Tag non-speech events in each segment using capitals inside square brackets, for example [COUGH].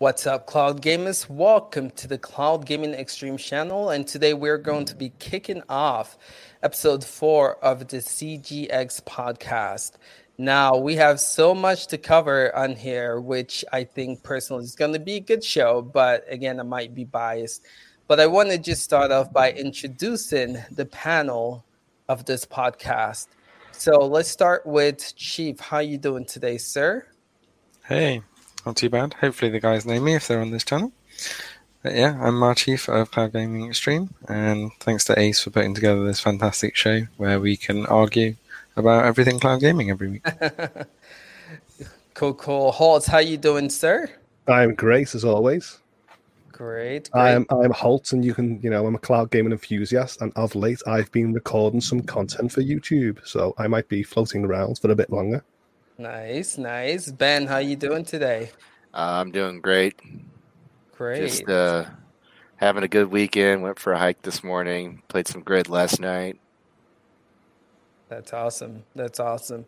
What's up, Cloud Gamers? Welcome to the Cloud Gaming Extreme channel, and today we're going to be kicking off episode four of the CGX podcast. Now, we have so much to cover on here, which I think personally is going to be a good show, but again, I might be biased. But I want to just start off by introducing the panel of this podcast. So let's start with Chief. How you doing today, sir? Hey, not too bad. Hopefully, the guys know me if they're on this channel. But yeah, I'm Marchief of Cloud Gaming Extreme, and thanks to Ace for putting together this fantastic show where we can argue about everything cloud gaming every week. [LAUGHS] cool, cool. Holt, how you doing, sir? I'm great as always. Great, great. I'm I'm Holt, and you can you know I'm a cloud gaming enthusiast, and of late I've been recording some content for YouTube, so I might be floating around for a bit longer. Nice, nice. Ben, how you doing today? Uh, I'm doing great. Great. Just uh, having a good weekend. Went for a hike this morning. Played some grid last night. That's awesome. That's awesome.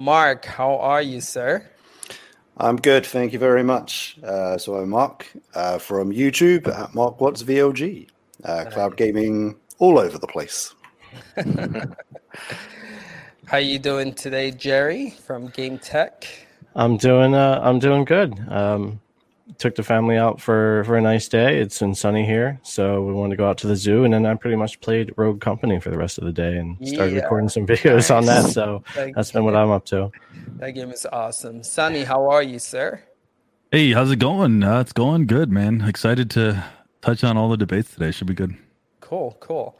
Mark, how are you, sir? I'm good, thank you very much. Uh, so I'm Mark uh, from YouTube at Mark Watts VLG, uh, cloud gaming all over the place. [LAUGHS] How you doing today, Jerry from Game Tech? I'm doing uh, I'm doing good. Um, took the family out for for a nice day. It's been sunny here, so we wanted to go out to the zoo, and then I pretty much played Rogue Company for the rest of the day and started Yeah. recording some [LAUGHS] videos Nice. on that. So Thank that's been what I'm up to. That game is awesome. Sunny, how are you, sir? Hey, how's it going? Uh, it's going good, man. Excited to touch on all the debates today. Should be good. Cool, cool.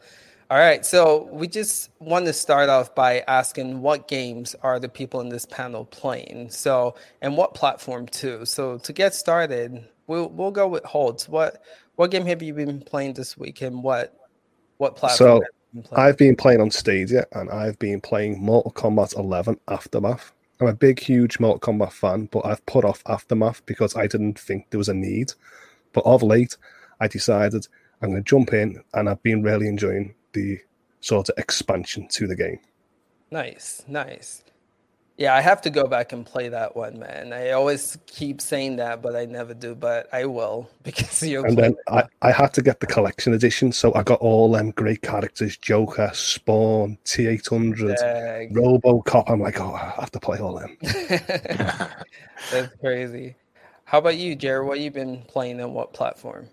All right, so we just want to start off by asking what games are the people in this panel playing? So, and what platform too? So, to get started, we'll we'll go with Holds. What what game have you been playing this week, and what what platform? So, have you been playing? I've been playing on Stadia, and I've been playing Mortal Kombat 11 Aftermath. I'm a big, huge Mortal Kombat fan, but I've put off Aftermath because I didn't think there was a need. But of late, I decided I'm going to jump in, and I've been really enjoying the sort of expansion to the game. Nice, nice. Yeah, I have to go back and play that one, man. I always keep saying that, but I never do. But I will [LAUGHS] because you're And then I, I had to get the collection edition, so I got all them great characters: Joker, Spawn, T800, Dang. RoboCop. I'm like, oh, I have to play all them. [LAUGHS] [LAUGHS] That's crazy. How about you, Jared? What you been playing on what platform?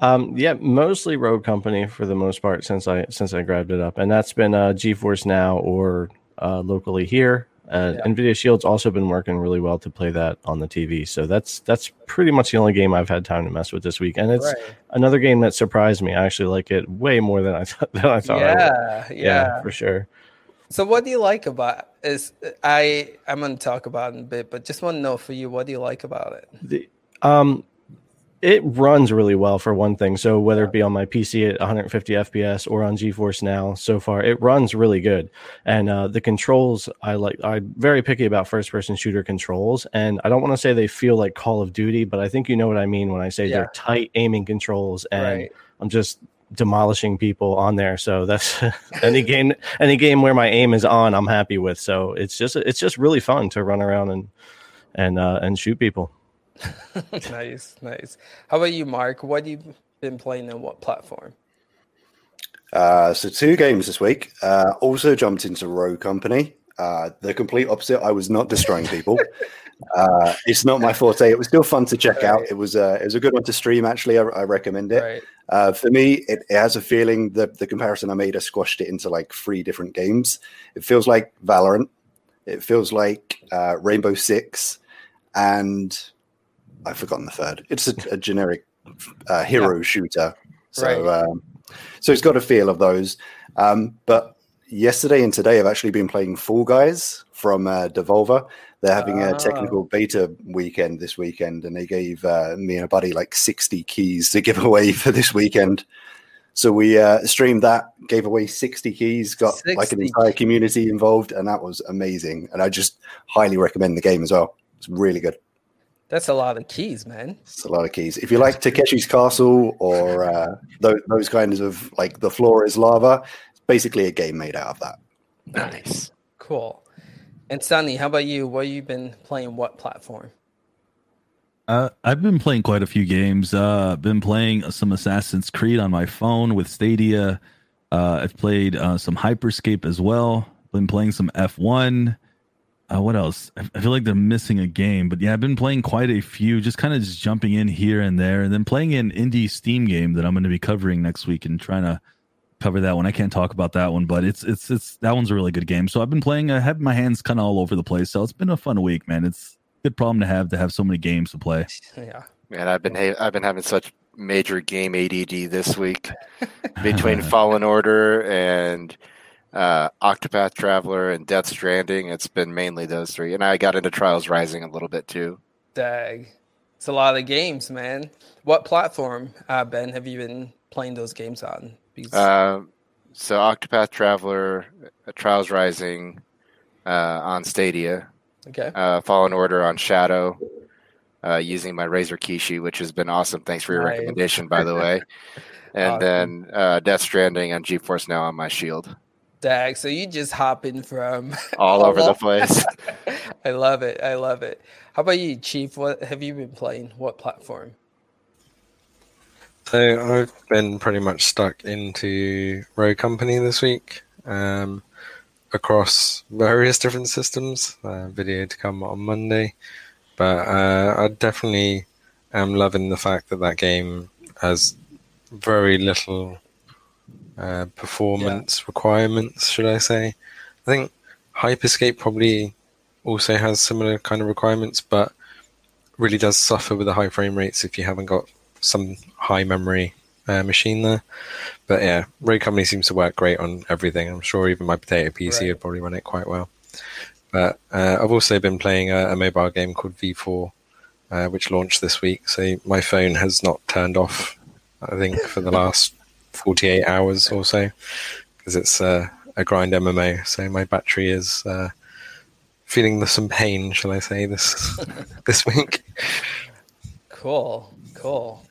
Um, yeah, mostly Rogue Company for the most part since I since I grabbed it up, and that's been uh, GeForce Now or uh, locally here. Uh, Yeah. Nvidia Shield's also been working really well to play that on the TV. So that's that's pretty much the only game I've had time to mess with this week, and it's Right. another game that surprised me. I actually like it way more than I [LAUGHS] thought. Than I thought. Yeah, yeah, yeah, for sure. So, what do you like about is I? I'm going to talk about it in a bit, but just want to know for you, what do you like about it? The, um, it runs really well for one thing. So whether it be on my PC at 150 FPS or on GeForce Now, so far it runs really good. And uh, the controls, I like. I'm very picky about first-person shooter controls, and I don't want to say they feel like Call of Duty, but I think you know what I mean when I say Yeah. they're tight aiming controls, and Right. I'm just demolishing people on there. So that's [LAUGHS] any game, any game where my aim is on, I'm happy with. So it's just it's just really fun to run around and and uh, and shoot people. [LAUGHS] nice, nice. How about you, Mark? What have you been playing on what platform? Uh, so two games this week. Uh, also jumped into Rogue Company. Uh, the complete opposite. I was not destroying people. [LAUGHS] uh, it's not my forte. It was still fun to check out. It was uh, it was a good one to stream. Actually, I, I recommend it. Right. Uh, for me, it, it has a feeling that the comparison I made, I squashed it into like three different games. It feels like Valorant. It feels like uh, Rainbow Six, and I've forgotten the third. It's a, a generic uh, hero shooter. So, Right. um, so it's got a feel of those. Um, but yesterday and today, I've actually been playing Fall Guys from uh, Devolver. They're having Ah. a technical beta weekend this weekend, and they gave uh, me and a buddy like 60 keys to give [LAUGHS] away for this weekend. So we uh, streamed that, gave away 60 keys, got like an entire community involved, and that was amazing. And I just highly recommend the game as well. It's really good. That's a lot of keys, man. It's a lot of keys. If you like Takeshi's Castle or uh, those, those kinds of like the floor is lava, it's basically a game made out of that. Nice. Cool. And Sunny, how about you? What you been playing? What platform? Uh, I've been playing quite a few games. Uh, been playing some Assassin's Creed on my phone with Stadia. Uh, I've played uh, some Hyperscape as well. Been playing some F1. Uh, what else? I, I feel like they're missing a game, but yeah, I've been playing quite a few, just kind of just jumping in here and there, and then playing an indie Steam game that I'm going to be covering next week and trying to cover that one. I can't talk about that one, but it's it's it's that one's a really good game. So I've been playing. I have my hands kind of all over the place. So it's been a fun week, man. It's a good problem to have to have so many games to play. [LAUGHS] Yeah. Man, I've been ha- I've been having such major game ADD this week [LAUGHS] between Fallen Order and uh, Octopath Traveler and Death Stranding. It's been mainly those three, and I got into Trials Rising a little bit too. Dag. It's a lot of games, man. What platform, uh, Ben, have you been playing those games on? Because, Uh, so Octopath Traveler, uh, Trials Rising uh, on Stadia, okay. uh, Fallen Order on Shadow, uh, using my Razer Kishi, which has been awesome. Thanks for your Nice. recommendation, by the way. [LAUGHS] And Awesome. then uh, Death Stranding on GeForce Now on my Shield, Dag. So you just hopping from [LAUGHS] all over the place. [LAUGHS] I love it. I love it. How about you, Chief? What have you been playing? What platform? So I've been pretty much stuck into Rogue Company this week um, across various different systems. Uh, video to come on Monday, but uh, I definitely am loving the fact that that game has very little uh, performance requirements, should I say? I think Hyperscape probably also has similar kind of requirements, but really does suffer with the high frame rates if you haven't got some high memory uh, machine there. But yeah, Rogue Company seems to work great on everything. I'm sure even my potato PC Right. would probably run it quite well. But uh, I've also been playing a, a mobile game called V4, uh, which launched this week. So my phone has not turned off, I think, for the [LAUGHS] last 48 hours or so, because it's uh, a grind MMO. So my battery is uh, feeling the, some pain, shall I say, this [LAUGHS] this week. Cool, cool,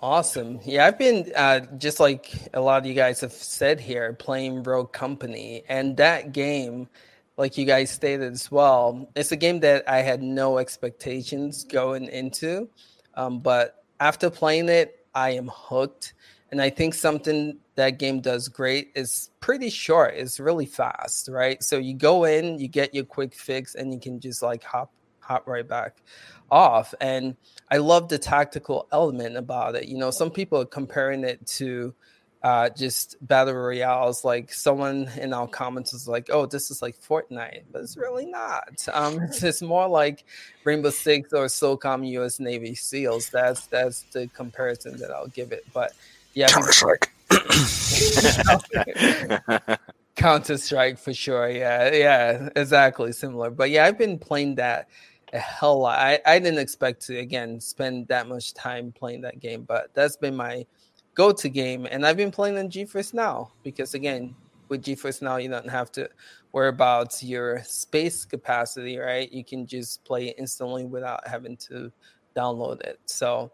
awesome. Yeah, I've been uh, just like a lot of you guys have said here, playing Rogue Company, and that game, like you guys stated as well, it's a game that I had no expectations going into, um, but after playing it, I am hooked. And I think something that game does great is pretty short. It's really fast, right? So you go in, you get your quick fix, and you can just like hop hop right back off. And I love the tactical element about it. You know, some people are comparing it to uh, just battle royales. Like someone in our comments was like, "Oh, this is like Fortnite," but it's really not. Um, [LAUGHS] it's just more like Rainbow Six or SOCOM U.S. Navy SEALs. That's that's the comparison that I'll give it. But yeah, Counter Strike. [LAUGHS] Counter Strike for sure. Yeah, yeah, exactly similar. But yeah, I've been playing that a hell lot. I, I didn't expect to again spend that much time playing that game, but that's been my go-to game, and I've been playing on GeForce Now because again, with GeForce Now, you don't have to worry about your space capacity, right? You can just play it instantly without having to download it. So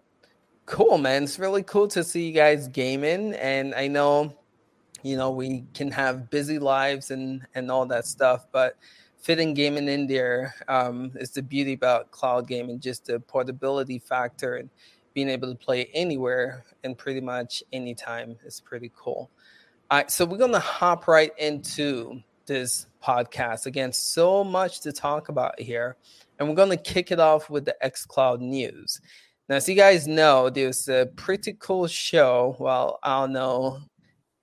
cool, man! It's really cool to see you guys gaming, and I know you know we can have busy lives and and all that stuff but fitting gaming in there um, is the beauty about cloud gaming just the portability factor and being able to play anywhere and pretty much anytime is pretty cool. All right so we're gonna hop right into this podcast. Again so much to talk about here and we're gonna kick it off with the xcloud news now as you guys know there's a pretty cool show. Well i don't know.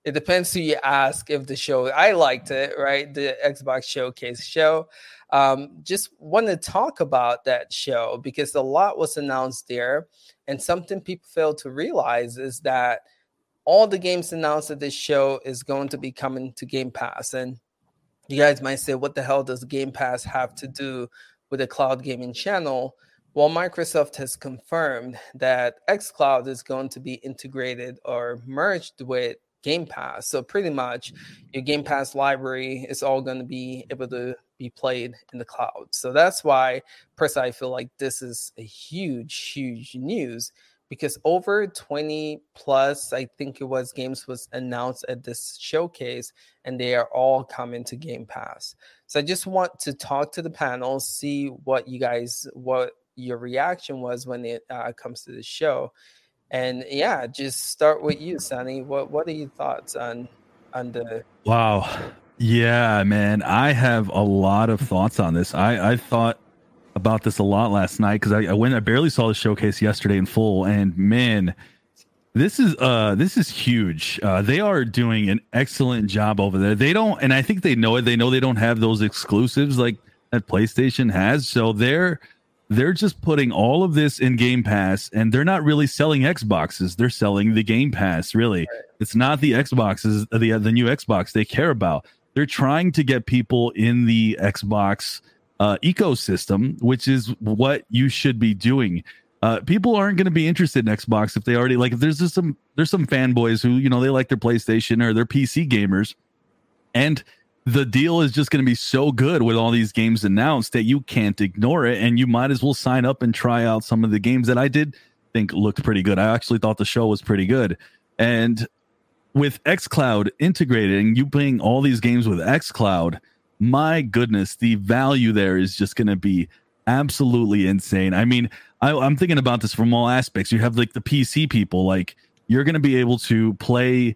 It depends who you ask if the show i liked it right? The xbox showcase show. Um, just want to talk about that show because a lot was announced there. And something people fail to realize is that all the games announced at this show is going to be coming to game pass. And you guys might say what the hell does game pass have to do with a cloud gaming channel well, Microsoft has confirmed that xCloud is going to be integrated or merged with Game Pass. So pretty much your Game Pass library is all going to be able to be played in the cloud. So that's why personally I feel like this is a huge, huge news because over 20 plus, I think it was games was announced at this showcase and they are all coming to Game Pass. So I just want to talk to the panel, see what you guys what your reaction was when it uh, comes to the show. And yeah, just start with you, Sunny. What what are your thoughts on on the Wow. Yeah, man. I have a lot of thoughts on this. I, I thought about this a lot last night because I, I went I barely saw the showcase yesterday in full and man, this is uh this is huge. Uh they are doing an excellent job over there. They don't and I think they know it. They know they don't have those exclusives like that PlayStation has. So they're they're just putting all of this in Game Pass and they're not really selling Xboxes. They're selling the Game Pass, really. Right. It's not the Xboxes, the the new Xbox they care about. They're trying to get people in the Xbox uh, ecosystem, which is what you should be doing uh, people aren't going to be interested in Xbox if they already like. If there's just some there's some fanboys who you know they like their PlayStation or their PC gamers, and the deal is just going to be so good with all these games announced that you can't ignore it, and you might as well sign up and try out some of the games that I did think looked pretty good. I actually thought the show was pretty good, and with XCloud integrated and you playing all these games with XCloud, my goodness, the value there is just going to be absolutely insane. I mean, I, I'm thinking about this from all aspects. You have like the PC people, like you're going to be able to play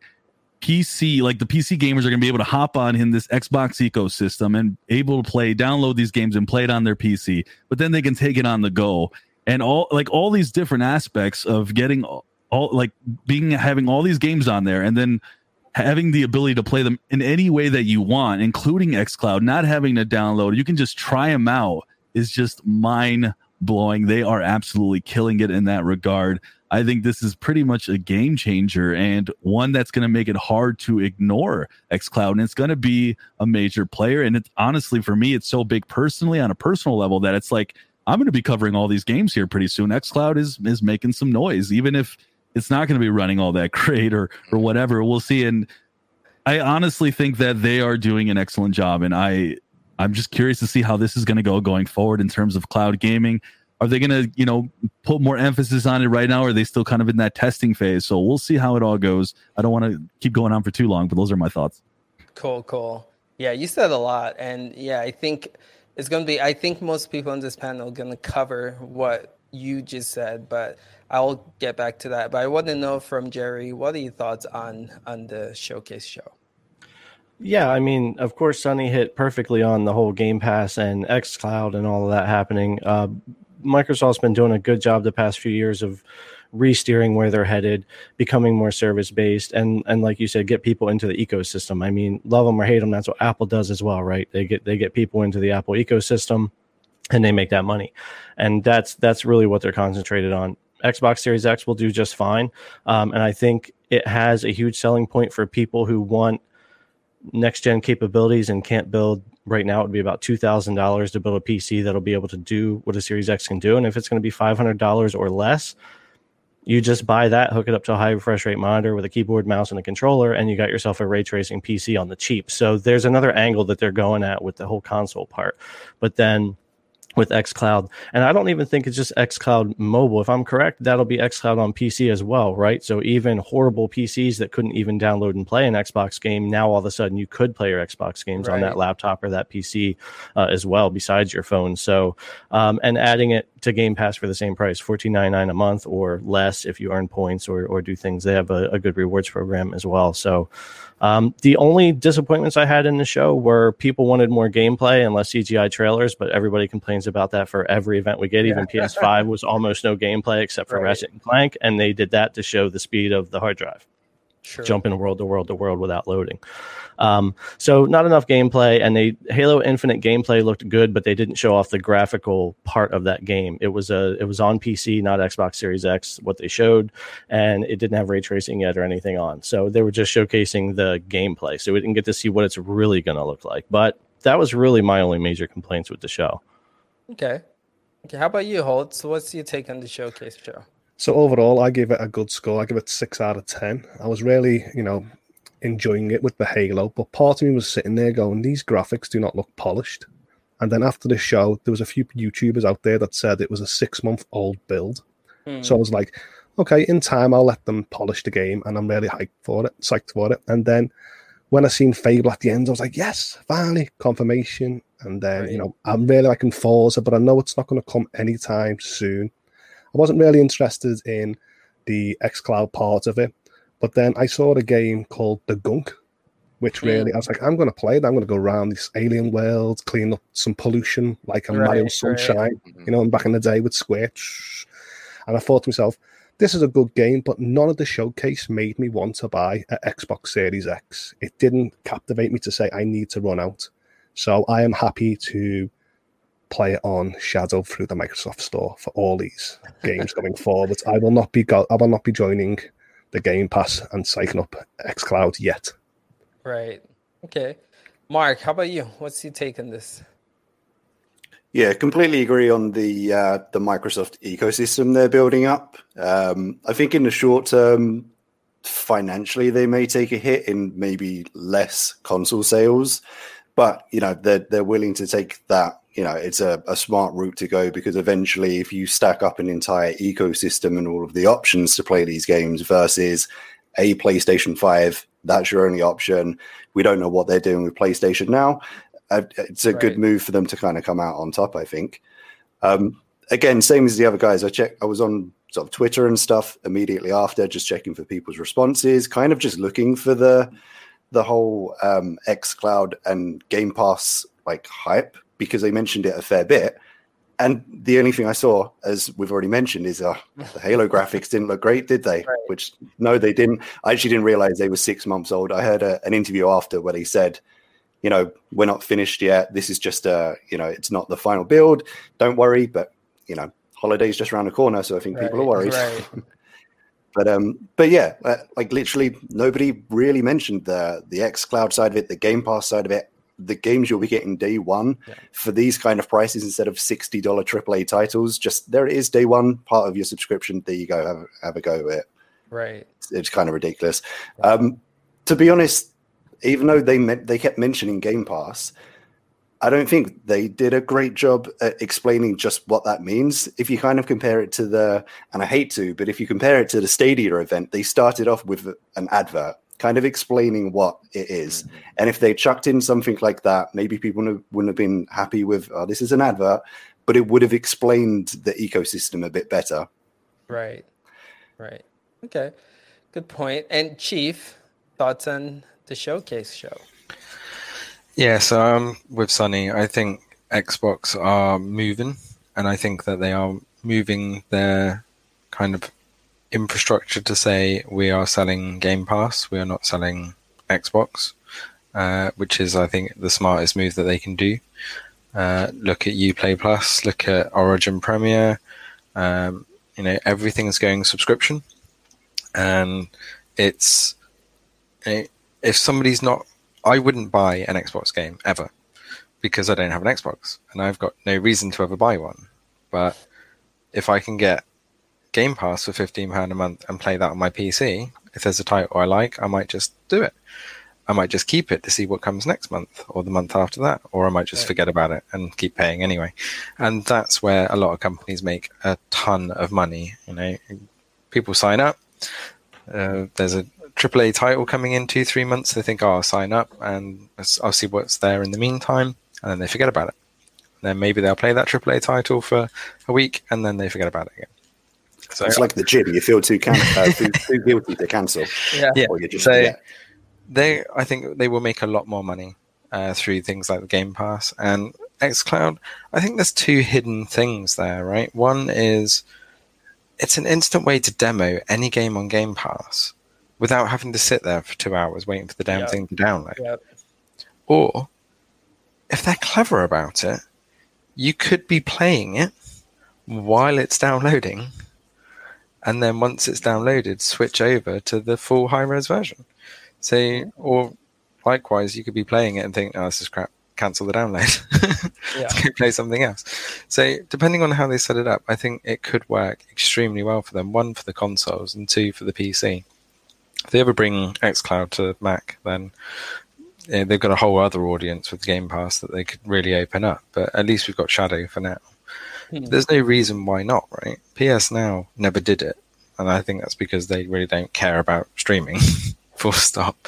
PC, like the PC gamers are going to be able to hop on in this Xbox ecosystem and able to play, download these games and play it on their PC, but then they can take it on the go and all like all these different aspects of getting all, like being having all these games on there and then having the ability to play them in any way that you want, including xCloud, not having to download, you can just try them out is just mind blowing. They are absolutely killing it in that regard. I think this is pretty much a game changer and one that's going to make it hard to ignore xCloud. And it's going to be a major player. And it's honestly, for me, it's so big personally on a personal level that it's like, I'm going to be covering all these games here pretty soon. xCloud is, is making some noise, even if it's not going to be running all that [LAUGHS] great or, or whatever. We'll see. And I honestly think that they are doing an excellent job. And I, I'm just curious to see how this is going to go going forward in terms of cloud gaming. Are they going to, you know, put more emphasis on it right now? Or are they still kind of in that testing phase? So we'll see how it all goes. I don't want to keep going on for too long, but those are my thoughts. Cool, cool. Yeah, you said a lot. And yeah, I think it's going to be, I think most people on this panel are going to cover what you just said, but I'll get back to that. But I want to know from Jerry, what are your thoughts on on the showcase show? Yeah, I mean, of course, Sunny hit perfectly on the whole Game Pass and xCloud and all of that happening. Uh, Microsoft's been doing a good job the past few years of re-steering where they're headed, becoming more service based, and and like you said, get people into the ecosystem. I mean, love them or hate them, that's what Apple does as well, right? They get they get people into the Apple ecosystem, and they make that money, and that's that's really what they're concentrated on. Xbox Series X will do just fine, um, and I think it has a huge selling point for people who want next gen capabilities and can't build right now it would be about $2000 to build a pc that'll be able to do what a series x can do. And if it's going to be $500 or less you just buy that hook it up to a high refresh rate monitor with a keyboard mouse and a controller and you got yourself a ray tracing pc on the cheap. So there's another angle that they're going at with the whole console part. But then with xCloud. And I don't even think it's just xCloud mobile. If I'm correct, that'll be xCloud on PC as well, right? So even horrible PCs that couldn't even download and play an Xbox game, now all of a sudden you could play your Xbox games right. on that laptop or that PC uh, as well, besides your phone. So, um, and adding it to Game Pass for the same price, fourteen ninety nine a month or less if you earn points or, or do things. They have a, a good rewards program as well. So, um, the only disappointments I had in the show were people wanted more gameplay and less CGI trailers, but everybody complains about that for every event we get. Yeah. Even PS5 was almost no gameplay except for right. Ratchet and Clank, and they did that to show the speed of the hard drive. Sure. Jumping world to world to world without loading. Um, so not enough gameplay, and they Halo Infinite gameplay looked good, but they didn't show off the graphical part of that game. It was a it was on PC, not Xbox Series X. What they showed, and it didn't have ray tracing yet or anything on. So they were just showcasing the gameplay. So we didn't get to see what it's really going to look like. But that was really my only major complaints with the show. Okay. Okay. How about you, Holt? So what's your take on the showcase show? So overall, I give it a good score. I give it six out of ten. I was really, you know, enjoying it with the Halo, but part of me was sitting there going, these graphics do not look polished. And then after the show, there was a few YouTubers out there that said it was a six month old build. Mm. So I was like, okay, in time I'll let them polish the game, and I'm really hyped for it, psyched for it. And then when I seen Fable at the end, I was like, yes, finally confirmation. And then Right. you know, I'm really liking Forza, but I know it's not going to come anytime soon. I wasn't really interested in the xCloud part of it, but then I saw a game called The Gunk, which really I was like, I'm going to play it. I'm going to go around this alien world, clean up some pollution like a Right, Mario right. Sunshine, mm-hmm. you know, and back in the day with Square. And I thought to myself, this is a good game, but none of the showcase made me want to buy an Xbox Series X. It didn't captivate me to say I need to run out. So I am happy to play it on Shadow through the Microsoft Store for all these games going forward. I will not be go- I will not be joining the Game Pass and psyching up XCloud yet. Right. Okay. Mark, how about you? What's your take on this? Yeah, completely agree on the uh, the Microsoft ecosystem they're building up. Um, I think in the short term, financially they may take a hit in maybe less console sales, but you know they're they're willing to take that. You know, it's a, a smart route to go because eventually, if you stack up an entire ecosystem and all of the options to play these games versus a PlayStation Five, that's your only option. We don't know what they're doing with PlayStation now. Uh, it's a Right. good move for them to kind of come out on top. I think. Um, again, same as the other guys. I check. I was on sort of Twitter and stuff immediately after, just checking for people's responses, kind of just looking for the the whole um, X Cloud and Game Pass like hype because they mentioned it a fair bit. And the only thing I saw, as we've already mentioned, is uh, the Halo [LAUGHS] graphics didn't look great, did they? Right. Which no, they didn't. I actually didn't realize they were six months old. I heard a, an interview after where they said, you know, we're not finished yet. This is just a, you know, it's not the final build. Don't worry, but you know, holidays just around the corner, so I think people are worried. right. [LAUGHS] But um, but yeah, uh, like literally nobody really mentioned the the X Cloud side of it, the Game Pass side of it, the games you'll be getting day one Yeah. for these kind of prices instead of sixty dollar AAA titles. Just there it is, day one, part of your subscription. There you go, have, have a go with it. Right. It's, it's kind of ridiculous. Um, to be honest, even though they meant they kept mentioning Game Pass, I don't think they did a great job at explaining just what that means. If you kind of compare it to the, and I hate to, but if you compare it to the Stadia event, they started off with an advert, kind of explaining what it is. Mm-hmm. And if they chucked in something like that, maybe people wouldn't have- wouldn't have been happy with, oh, this is an advert, but it would have explained the ecosystem a bit better. Right. Right. Okay. Good point. And Chief, thoughts on the showcase show? Yeah, so I'm with Sunny. I think Xbox are moving, and I think that they are moving their kind of infrastructure to say we are selling Game Pass, we are not selling Xbox, uh, which is, I think, the smartest move that they can do. Uh, look at UPlay Plus, look at Origin Premier. Um, you know, everything's going subscription, and it's eh, if somebody's not I wouldn't buy an Xbox game ever because I don't have an Xbox and I've got no reason to ever buy one. But if I can get Game Pass for fifteen pound a month and play that on my PC, if there's a title I like, I might just do it. I might just keep it to see what comes next month or the month after that, or I might just forget about it and keep paying anyway. And that's where a lot of companies make a ton of money. You know, people sign up. Uh, there's a AAA title coming in two, three months. They think, oh, I'll sign up and I'll see what's there in the meantime. And then they forget about it. then maybe they'll play that AAA title for a week and then they forget about it again. So, It's like the gym; you feel too can- uh, too, [LAUGHS] too guilty to cancel, Yeah. yeah, or you just so forget. they, I think they will make a lot more money uh, through things like the Game Pass and XCloud. I think there's two hidden things there, right? One is it's an instant way to demo any game on Game Pass without having to sit there for two hours waiting for the damn Yeah. thing to download. Yep. Or if they're clever about it, you could be playing it while it's downloading, and then once it's downloaded, switch over to the full high res version. So, or likewise, you could be playing it and think, "Oh, this is crap." Cancel the download. [LAUGHS] Yeah. Go play something else. So, depending on how they set it up, I think it could work extremely well for them. One for the consoles, and two for the PC. If they ever bring XCloud to Mac, then they've got a whole other audience with Game Pass that they could really open up. But at least we've got Shadow for now. Hmm. There's no reason why not, right? PS Now never did it, and I think that's because they really don't care about streaming. [LAUGHS] Full stop.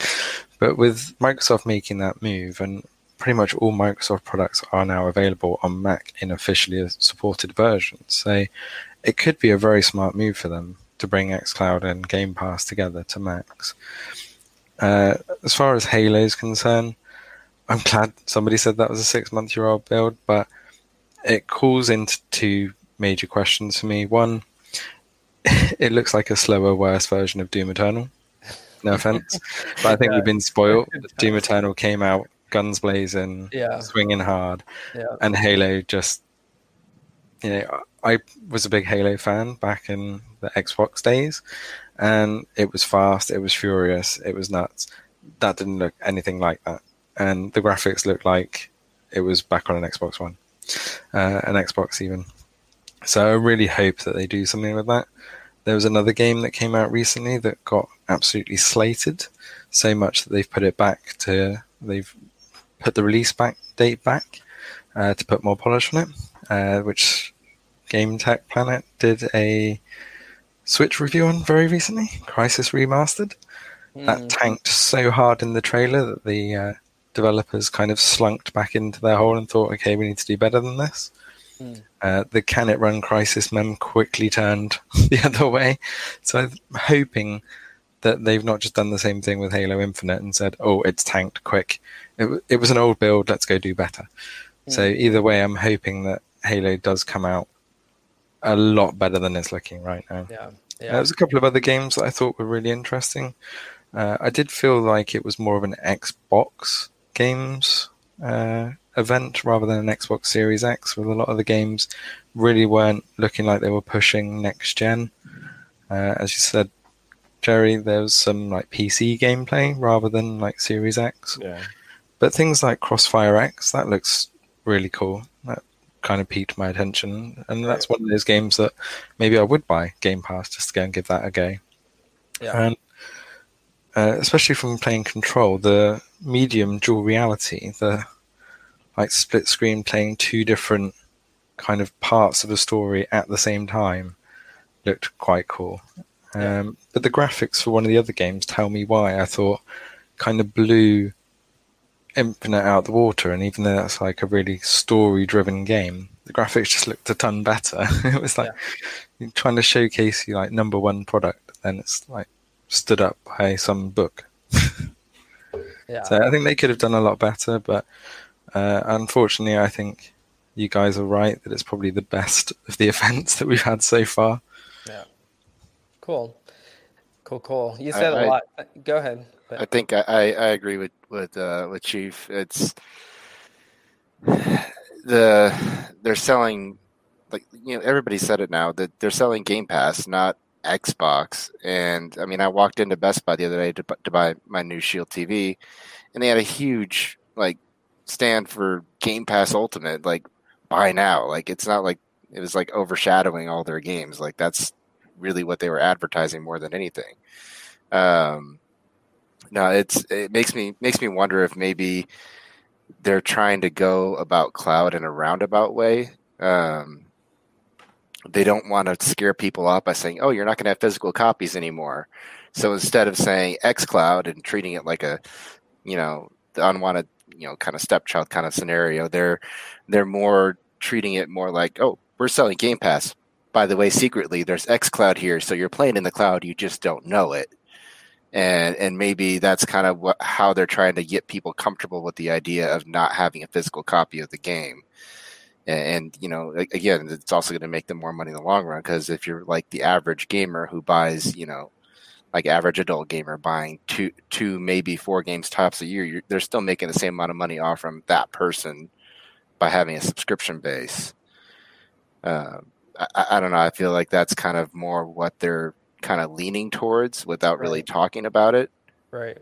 But with Microsoft making that move, and pretty much all Microsoft products are now available on Mac in officially supported versions, so it could be a very smart move for them to bring xCloud and Game Pass together to Macs. Uh, as far as Halo is concerned, I'm glad somebody said that was a six month year old build, but it calls into two major questions for me. One, [LAUGHS] it looks like a slower, worse version of Doom Eternal. No offense, but I think we've been [LAUGHS] spoiled. Doom Eternal came out guns blazing, Yeah. swinging hard, Yeah. and Halo just, you know, I was a big Halo fan back in the Xbox days, and it was fast, it was furious, it was nuts. That didn't look anything like that, and the graphics looked like it was back on an Xbox One, uh, an Xbox even. So I really hope that they do something with that. There was another game that came out recently that got absolutely slated, so much that they've put it back to they've put the release back date back uh, to put more polish on it, uh, which Game Tech Planet did a Switch review on very recently. Crysis Remastered. That Mm. tanked so hard in the trailer that the uh, developers kind of slunked back into their hole and thought, okay, we need to do better than this. Mm. Uh, the Can It Run Crysis mem quickly turned [LAUGHS] the other way. So I'm hoping that they've not just done the same thing with Halo Infinite and said, oh, it's tanked quick. It, it was an old build, let's go do better. So either way, I'm hoping that Halo does come out a lot better than it's looking right now. Yeah. Uh, Yeah. There was a couple of other games that I thought were really interesting. Uh, I did feel like it was more of an Xbox games uh, event rather than an Xbox Series X, with a lot of the games really weren't looking like they were pushing next gen. Uh, as you said, Jerry, there was some like PC gameplay rather than like Series X. Yeah. But things like Crossfire X, that looks really cool. That kind of piqued my attention, and that's one of those games that maybe I would buy Game Pass just to go and give that a go. Yeah. And uh, especially from playing Control, the medium dual reality, the like split screen playing two different kind of parts of a story at the same time, looked quite cool. Um, but the graphics for one of the other games tell me why. I thought kind of blew Infinite out the water, and even though that's like a really story-driven game, the graphics just looked a ton better. [LAUGHS] it was like you're trying to showcase your like number one product, then it's like stood up by some book. [LAUGHS] yeah. So I think they could have done a lot better, but uh, unfortunately, I think you guys are right that it's probably the best [LAUGHS] of the events that we've had so far. Yeah. Cool. Cool, cool. You said a I- lot. Go ahead. I think I, I, I agree with with uh, with Chief. It's [SIGHS] the they're selling like you know everybody said it now that they're selling Game Pass, not Xbox. And I mean, I walked into Best Buy the other day to, to buy my new Shield TV, and they had a huge like stand for Game Pass Ultimate, like buy now. Like it's not like it was like overshadowing all their games. Like that's really what they were advertising more than anything. Um, no, it's it makes me makes me wonder if maybe they're trying to go about cloud in a roundabout way. Um, they don't want to scare people off by saying, "Oh, you're not going to have physical copies anymore." So instead of saying X Cloud and treating it like a, you know, the unwanted, you know, kind of stepchild kind of scenario, they're they're more treating it more like, "Oh, we're selling Game Pass. By the way, secretly, there's X Cloud here, so you're playing in the cloud, you just don't know it." and and maybe that's kind of what how they're trying to get people comfortable with the idea of not having a physical copy of the game and, you know again it's also going to make them more money in the long run because if you're like the average gamer who buys you know like average adult gamer buying two two maybe four games tops a year you're, they're still making the same amount of money off from that person by having a subscription base uh, I, I I don't know i feel like that's kind of more what they're kind of leaning towards without really Right. talking about it Right.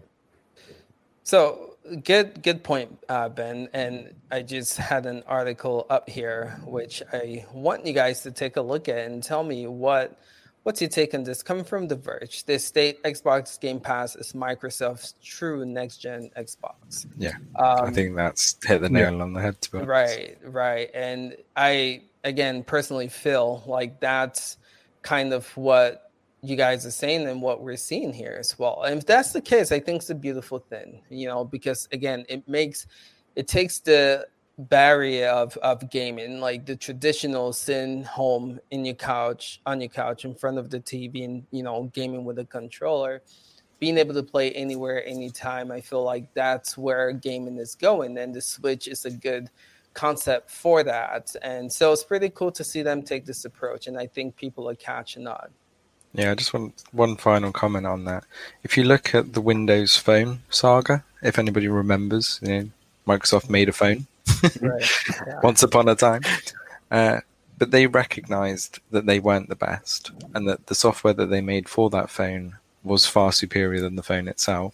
So good good point, uh, Ben. And I just had an article up here which I want you guys to take a look at and tell me what what's your take on this. Coming from The Verge, they state Xbox Game Pass is Microsoft's true next gen Xbox. Yeah, Um, I think that's hit the nail on the head. To. Right, right. And I, again, personally feel like that's kind of what you guys are saying and what we're seeing here as well. And if that's the case, I think it's a beautiful thing, you know, because again, it makes it takes the barrier of of gaming, like the traditional sitting home in your couch on your couch in front of the TV and you know gaming with a controller, being able to play anywhere, anytime. I feel like that's where gaming is going, and the Switch is a good concept for that. And so it's pretty cool to see them take this approach, and I think people are catching on. Yeah, I just want one final comment on that. If you look at the Windows Phone saga, if anybody remembers, you know, Microsoft made a phone Right. [LAUGHS] Yeah. once upon a time, uh, but they recognized that they weren't the best, and that the software that they made for that phone was far superior than the phone itself.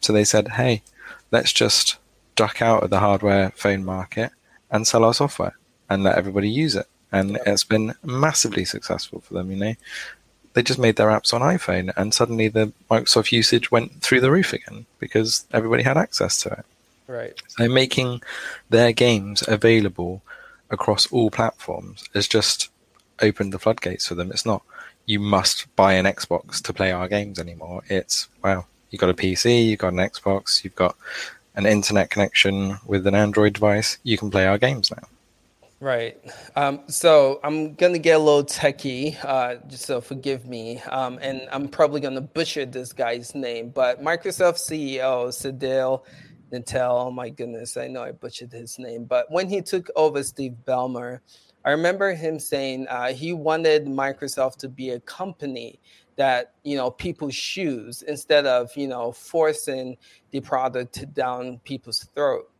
So they said, "Hey, let's just duck out of the hardware phone market and sell our software and let everybody use it." And it's been massively successful for them. You know, they just made their apps on iPhone, and suddenly the Microsoft usage went through the roof again because everybody had access to it. Right. So making their games available across all platforms has just opened the floodgates for them. It's not you must buy an Xbox to play our games anymore. It's well, you've got a PC, you've got an Xbox, you've got an internet connection with an Android device. You can play our games now. Right. Um, so I'm gonna get a little techie, uh, so forgive me. Um, and I'm probably gonna butcher this guy's name, but Microsoft CEO Sadil Natel. Oh my goodness, I know I butchered his name, but when he took over Steve Ballmer, I remember him saying uh, he wanted Microsoft to be a company that you know people choose instead of you know forcing the product down people's throat,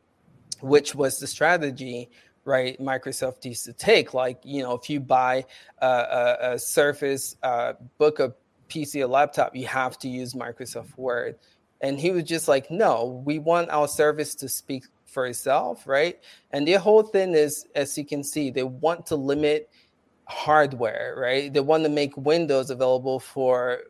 which was the strategy right microsoft used to take like you know if you buy a, a, a surface uh, book a pc a laptop you have to use microsoft word. And he was just like no we want our service to speak for itself right? And the whole thing is as you can see they want to limit hardware right? They want to make windows available for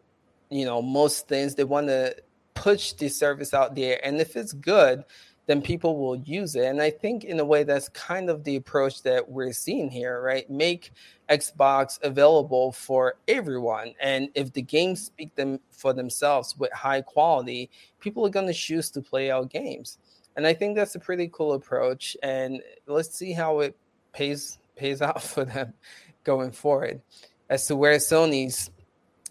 you know most things. They want to push the service out there. And if it's good then people will use it. And I think in a way that's kind of the approach that we're seeing here, right? Make Xbox available for everyone. And if the games speak them for themselves with high quality, people are going to choose to play our games. And I think that's a pretty cool approach. And let's see how it pays pays [LAUGHS] out for them going forward. As to where Sony's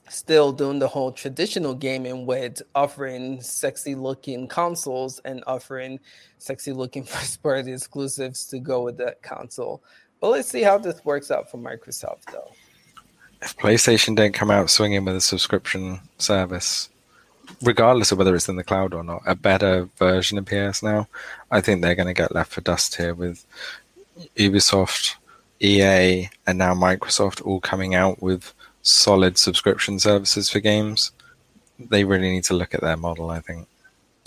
still doing the whole traditional gaming with offering sexy looking consoles and offering sexy looking [LAUGHS] first party exclusives to go with that console. But let's see how this works out for Microsoft though. If PlayStation don't come out swinging with a subscription service, regardless of whether it's in the cloud or not, a better version of PS Now, I think they're going to get left for dust here with Ubisoft, EA, and now Microsoft all coming out with solid subscription services for games. They really need to look at their model, I think.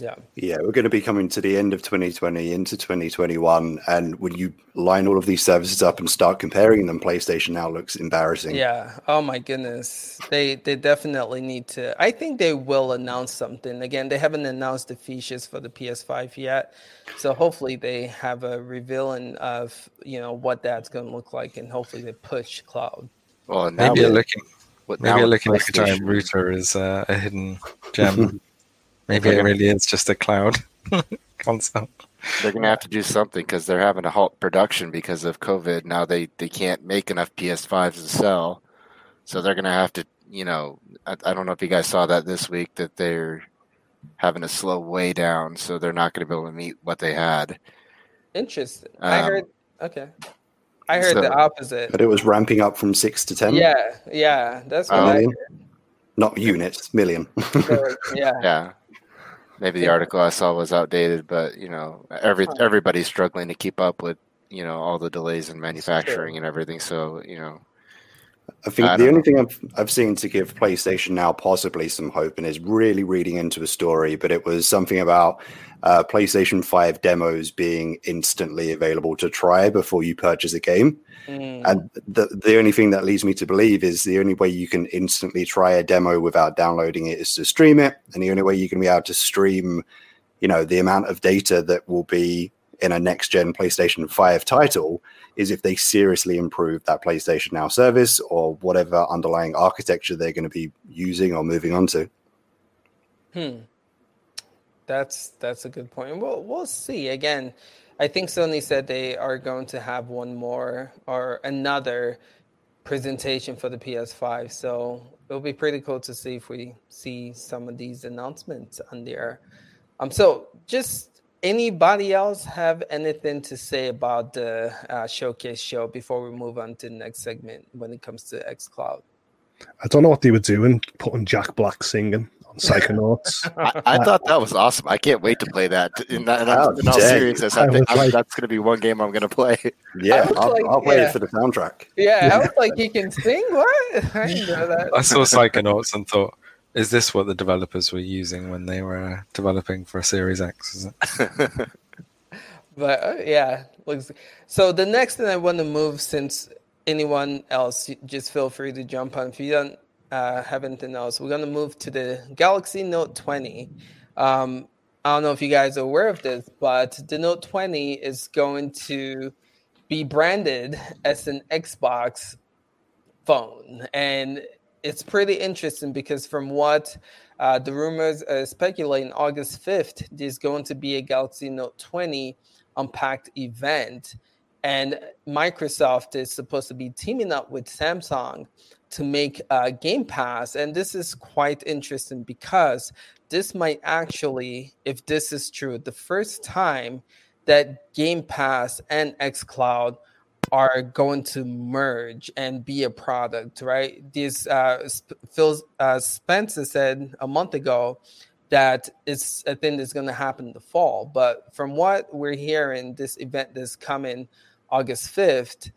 Yeah. Yeah, we're going to be coming to the end of 2020 into 2021. And when you line all of these services up and start comparing them, PlayStation now looks embarrassing. Yeah. Oh my goodness. They they definitely need to. I think they will announce something. Again, they haven't announced the features for the PS5 yet. So hopefully they have a revealing of, you know, what that's going to look like and hopefully they push cloud. Well, now Maybe a with- looking, with- now maybe a with looking like a giant router is uh, a hidden gem. [LAUGHS] maybe it really is just a cloud [LAUGHS] console. They're going to have to do something because they're having to halt production because of COVID. Now they, they can't make enough PS5s to sell. So they're going to have to, you know, I, I don't know if you guys saw that this week that they're having to slow way down. So they're not going to be able to meet what they had. Interesting. I Um, heard okay. I heard so- the opposite. But it was ramping up from six to 10 Yeah, yeah. That's what Um, I million. Not units, million. heard. [LAUGHS] Yeah. Yeah. Maybe the article I saw was outdated, but you know, every everybody's struggling to keep up with you know all the delays in manufacturing and everything. So you know, I think I the only thing I've I've seen to give PlayStation now possibly some hope and is really reading into a story, but it was something about uh, PlayStation Five demos being instantly available to try before you purchase a game. Mm, And the the only thing that leads me to believe is the only way you can instantly try a demo without downloading it is to stream it, and the only way you can be able to stream, you know, the amount of data that will be in a next gen PlayStation 5 title is if they seriously improve that PlayStation Now service or whatever underlying architecture they're going to be using or moving on to. Hmm. That's that's a good point. We'll we'll see. Again, I think Sony said they are going to have one more or another presentation for the PS5. So it'll be pretty cool to see if we see some of these announcements on there. Um, so just anybody else have anything to say about the uh, showcase show before we move on to the next segment when it comes to xCloud? I don't know what they were doing, putting Jack Black singing on Psychonauts. [LAUGHS] I, I thought that was awesome. I can't wait to play that. [LAUGHS] In, that, in, all, in all seriousness, I, think like, that's going to be one game I'm going to play. [LAUGHS] Yeah, I'll, like, I'll, play yeah. it for the soundtrack. Yeah, I was like, he can sing. What? I didn't know that. I saw Psychonauts and thought, is this what the developers were using when they were developing for a Series X? [LAUGHS] But uh, yeah, so the next thing I want to move since anyone else, just feel free to jump on. If you don't uh, have anything else, we're going to move to the Galaxy Note 20. Um, I don't know if you guys are aware of this, but the Note 20 is going to be branded as an Xbox phone. And it's pretty interesting because from what uh, the rumors uh, speculating, August 5th, there's going to be a Galaxy Note 20 Unpacked event. And Microsoft is supposed to be teaming up with Samsung to make uh, Game Pass. And this is quite interesting because this might actually, if this is true, the first time that Game Pass and xCloud are going to merge and be a product, right? This uh, Phil uh, Spencer said a month ago that it's a thing that's going to happen in the fall. But from what we're hearing, this event that's coming August 5th,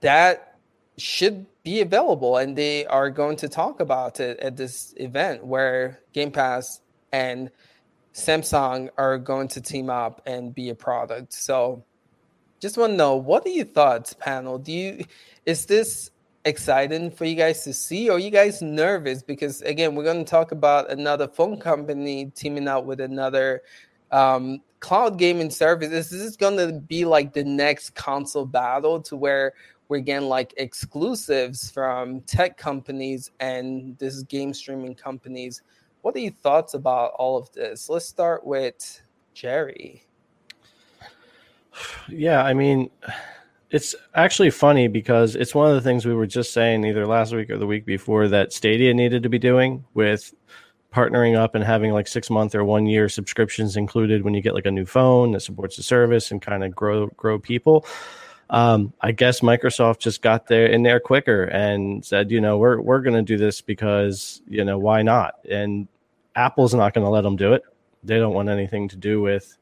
that should be available. And they are going to talk about it at this event where Game Pass and Samsung are going to team up and be a product. So just want to know what are your thoughts, panel? Do you is this exciting for you guys to see, or are you guys nervous? Because again, we're going to talk about another phone company teaming out with another um, cloud gaming service. Is this going to be like the next console battle to where we're getting like exclusives from tech companies and this game streaming companies? What are your thoughts about all of this? Let's start with Jerry. Yeah, I mean, it's actually funny because it's one of the things we were just saying either last week or the week before that Stadia needed to be doing with partnering up and having like six month or one year subscriptions included when you get like a new phone that supports the service and kind of grow grow people. Um, I guess Microsoft just got there in there quicker and said, you know, we're we're going to do this because you know why not? And Apple's not going to let them do it. They don't want anything to do with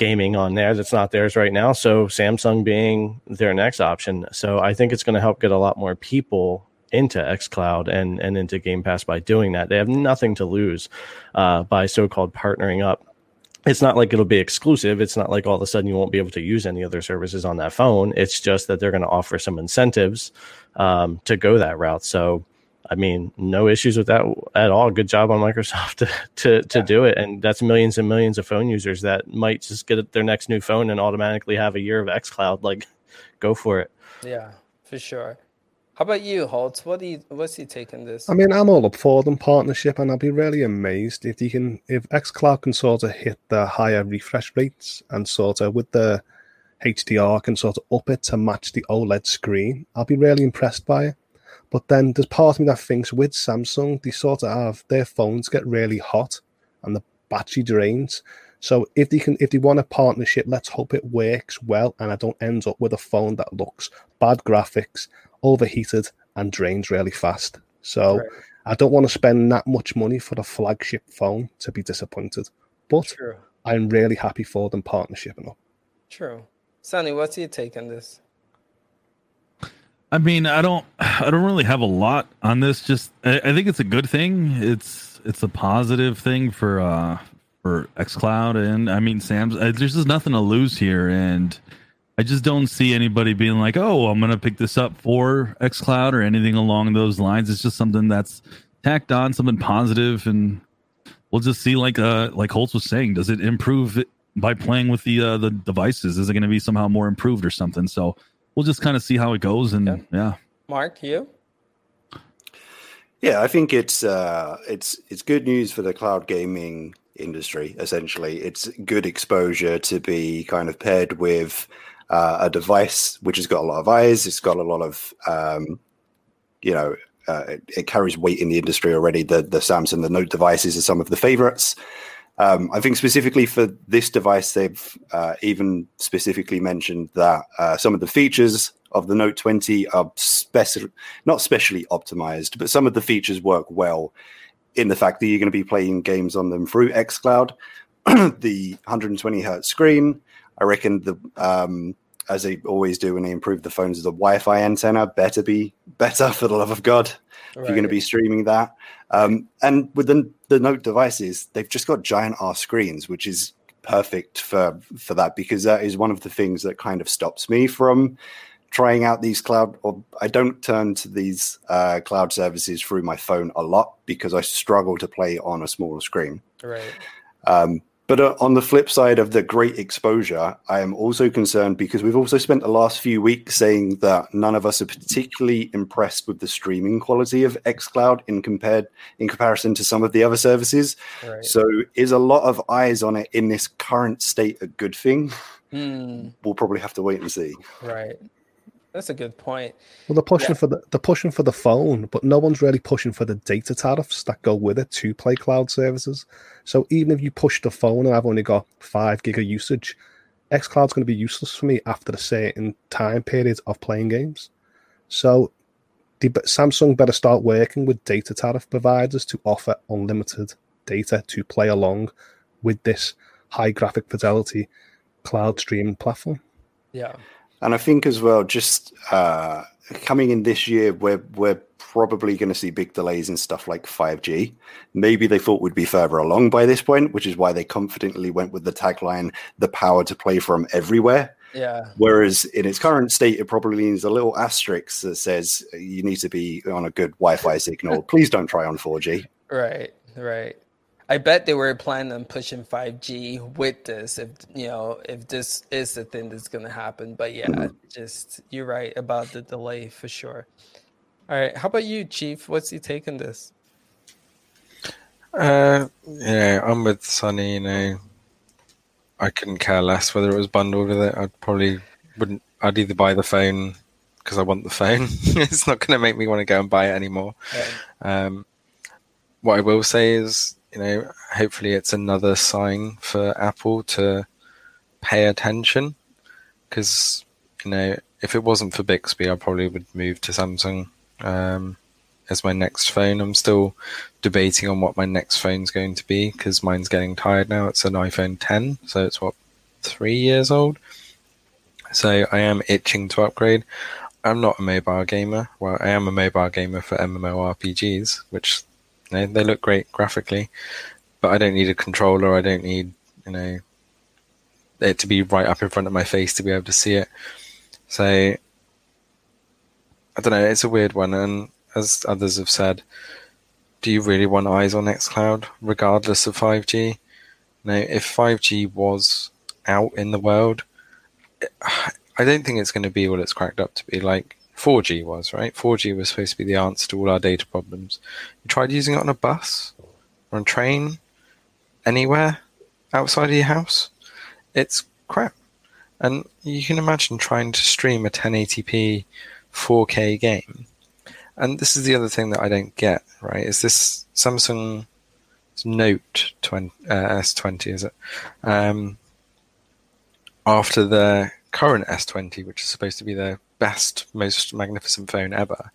gaming on there that's not theirs right now. So Samsung being their next option. So I think it's going to help get a lot more people into xCloud and and into Game Pass by doing that. They have nothing to lose uh, by so-called partnering up. It's not like it'll be exclusive. It's not like all of a sudden you won't be able to use any other services on that phone. It's just that they're going to offer some incentives um, to go that route. So I mean, no issues with that at all. Good job on Microsoft [LAUGHS] to to, to yeah. do it, and that's millions and millions of phone users that might just get their next new phone and automatically have a year of XCloud. Like, [LAUGHS] go for it. Yeah, for sure. How about you, Holtz? What do you what's your take on this? I mean, I'm all up for them partnership, and I'll be really amazed if you can if XCloud can sort of hit the higher refresh rates and sort of with the HDR can sort of up it to match the OLED screen. I'll be really impressed by it. But then there's part of me that thinks with Samsung, they sort of have their phones get really hot and the battery drains. So if they can, if they want a partnership, let's hope it works well, and I don't end up with a phone that looks bad graphics, overheated, and drains really fast. So right. I don't want to spend that much money for the flagship phone to be disappointed. But True. I'm really happy for them partnershiping up. True. Sunny, what's your take on this? I mean, I don't, I don't really have a lot on this. Just, I, I think it's a good thing. It's, it's a positive thing for, uh, for XCloud, and I mean, Sam's. Uh, there's just nothing to lose here, and I just don't see anybody being like, "Oh, I'm gonna pick this up for XCloud" or anything along those lines. It's just something that's tacked on, something positive, and we'll just see. Like, uh, like Holtz was saying, does it improve by playing with the uh, the devices? Is it going to be somehow more improved or something? So we'll just kind of see how it goes. And Yeah. yeah, Mark, you? Yeah, I think it's uh, it's it's good news for the cloud gaming industry. Essentially, it's good exposure to be kind of paired with uh, a device which has got a lot of eyes. It's got a lot of um, you know, uh, it, it carries weight in the industry already. The the Samsung, the Note devices are some of the favorites. Um, I think specifically for this device, they've uh, even specifically mentioned that uh, some of the features of the Note 20 are speci- not specially optimized, but some of the features work well in the fact that you're going to be playing games on them through xCloud. [CLEARS THROAT] the 120 hertz screen, I reckon the um, as they always do when they improve the phones, the Wi-Fi antenna better be better for the love of God if you're going to be streaming that. Um, and with the, the Note devices, they've just got giant R screens, which is perfect for for that because that is one of the things that kind of stops me from trying out these cloud or I don't turn to these uh, cloud services through my phone a lot because I struggle to play on a smaller screen. Right. Um, but uh, on the flip side of the great exposure, I am also concerned because we've also spent the last few weeks saying that none of us are particularly impressed with the streaming quality of xCloud in compared in comparison to some of the other services. Right. So, is a lot of eyes on it in this current state a good thing? Hmm, We'll probably have to wait and see. right. That's a good point. Well, they're pushing Yeah. for the they're pushing for the phone, but no one's really pushing for the data tariffs that go with it to play cloud services. So even if you push the phone and I've only got five gig of usage, xCloud's going to be useless for me after a certain time period of playing games. So the, Samsung better start working with data tariff providers to offer unlimited data to play along with this high graphic fidelity cloud streaming platform. Yeah. And I think as well, just uh, coming in this year, we're we're probably going to see big delays in stuff like 5G. Maybe they thought we'd be further along by this point, which is why they confidently went with the tagline "the power to play from everywhere." Yeah. Whereas in its current state, it probably needs a little asterisk that says you need to be on a good Wi-Fi signal. Please don't try on 4G. Right, right. I bet they were planning on pushing 5G with this if you know if this is the thing that's gonna happen. But yeah, just you're right about the delay for sure. All right, how about you, Chief? What's your take on this? Uh, yeah, I'm with Sunny. You know, I couldn't care less whether it was bundled with it. I'd probably wouldn't. I'd either buy the phone because I want the phone. [LAUGHS] it's not going to make me want to go and buy it anymore. Um, what I will say is, you know, hopefully it's another sign for Apple to pay attention because, you know, if it wasn't for Bixby, I probably would move to Samsung um, as my next phone. I'm still debating on what my next phone's going to be because mine's getting tired now. It's an iPhone 10, so it's what three years old. So I am itching to upgrade. I'm not a mobile gamer. Well, I am a mobile gamer for MMORPGs, which they look great graphically, but I don't need a controller. I don't need you know it to be right up in front of my face to be able to see it. So I don't know. It's a weird one, and as others have said, do you really want eyes on xCloud regardless of 5G? Now, if 5G was out in the world, I don't think it's going to be what it's cracked up to be. Like 4G was, right? 4G was supposed to be the answer to all our data problems. You tried using it on a bus, or on a train, anywhere outside of your house, it's crap. And you can imagine trying to stream a 1080p 4K game. And this is the other thing that I don't get, right? Is this Samsung Note 20, uh, S20, is it? Um, after the current S20, which is supposed to be the best, most magnificent phone ever.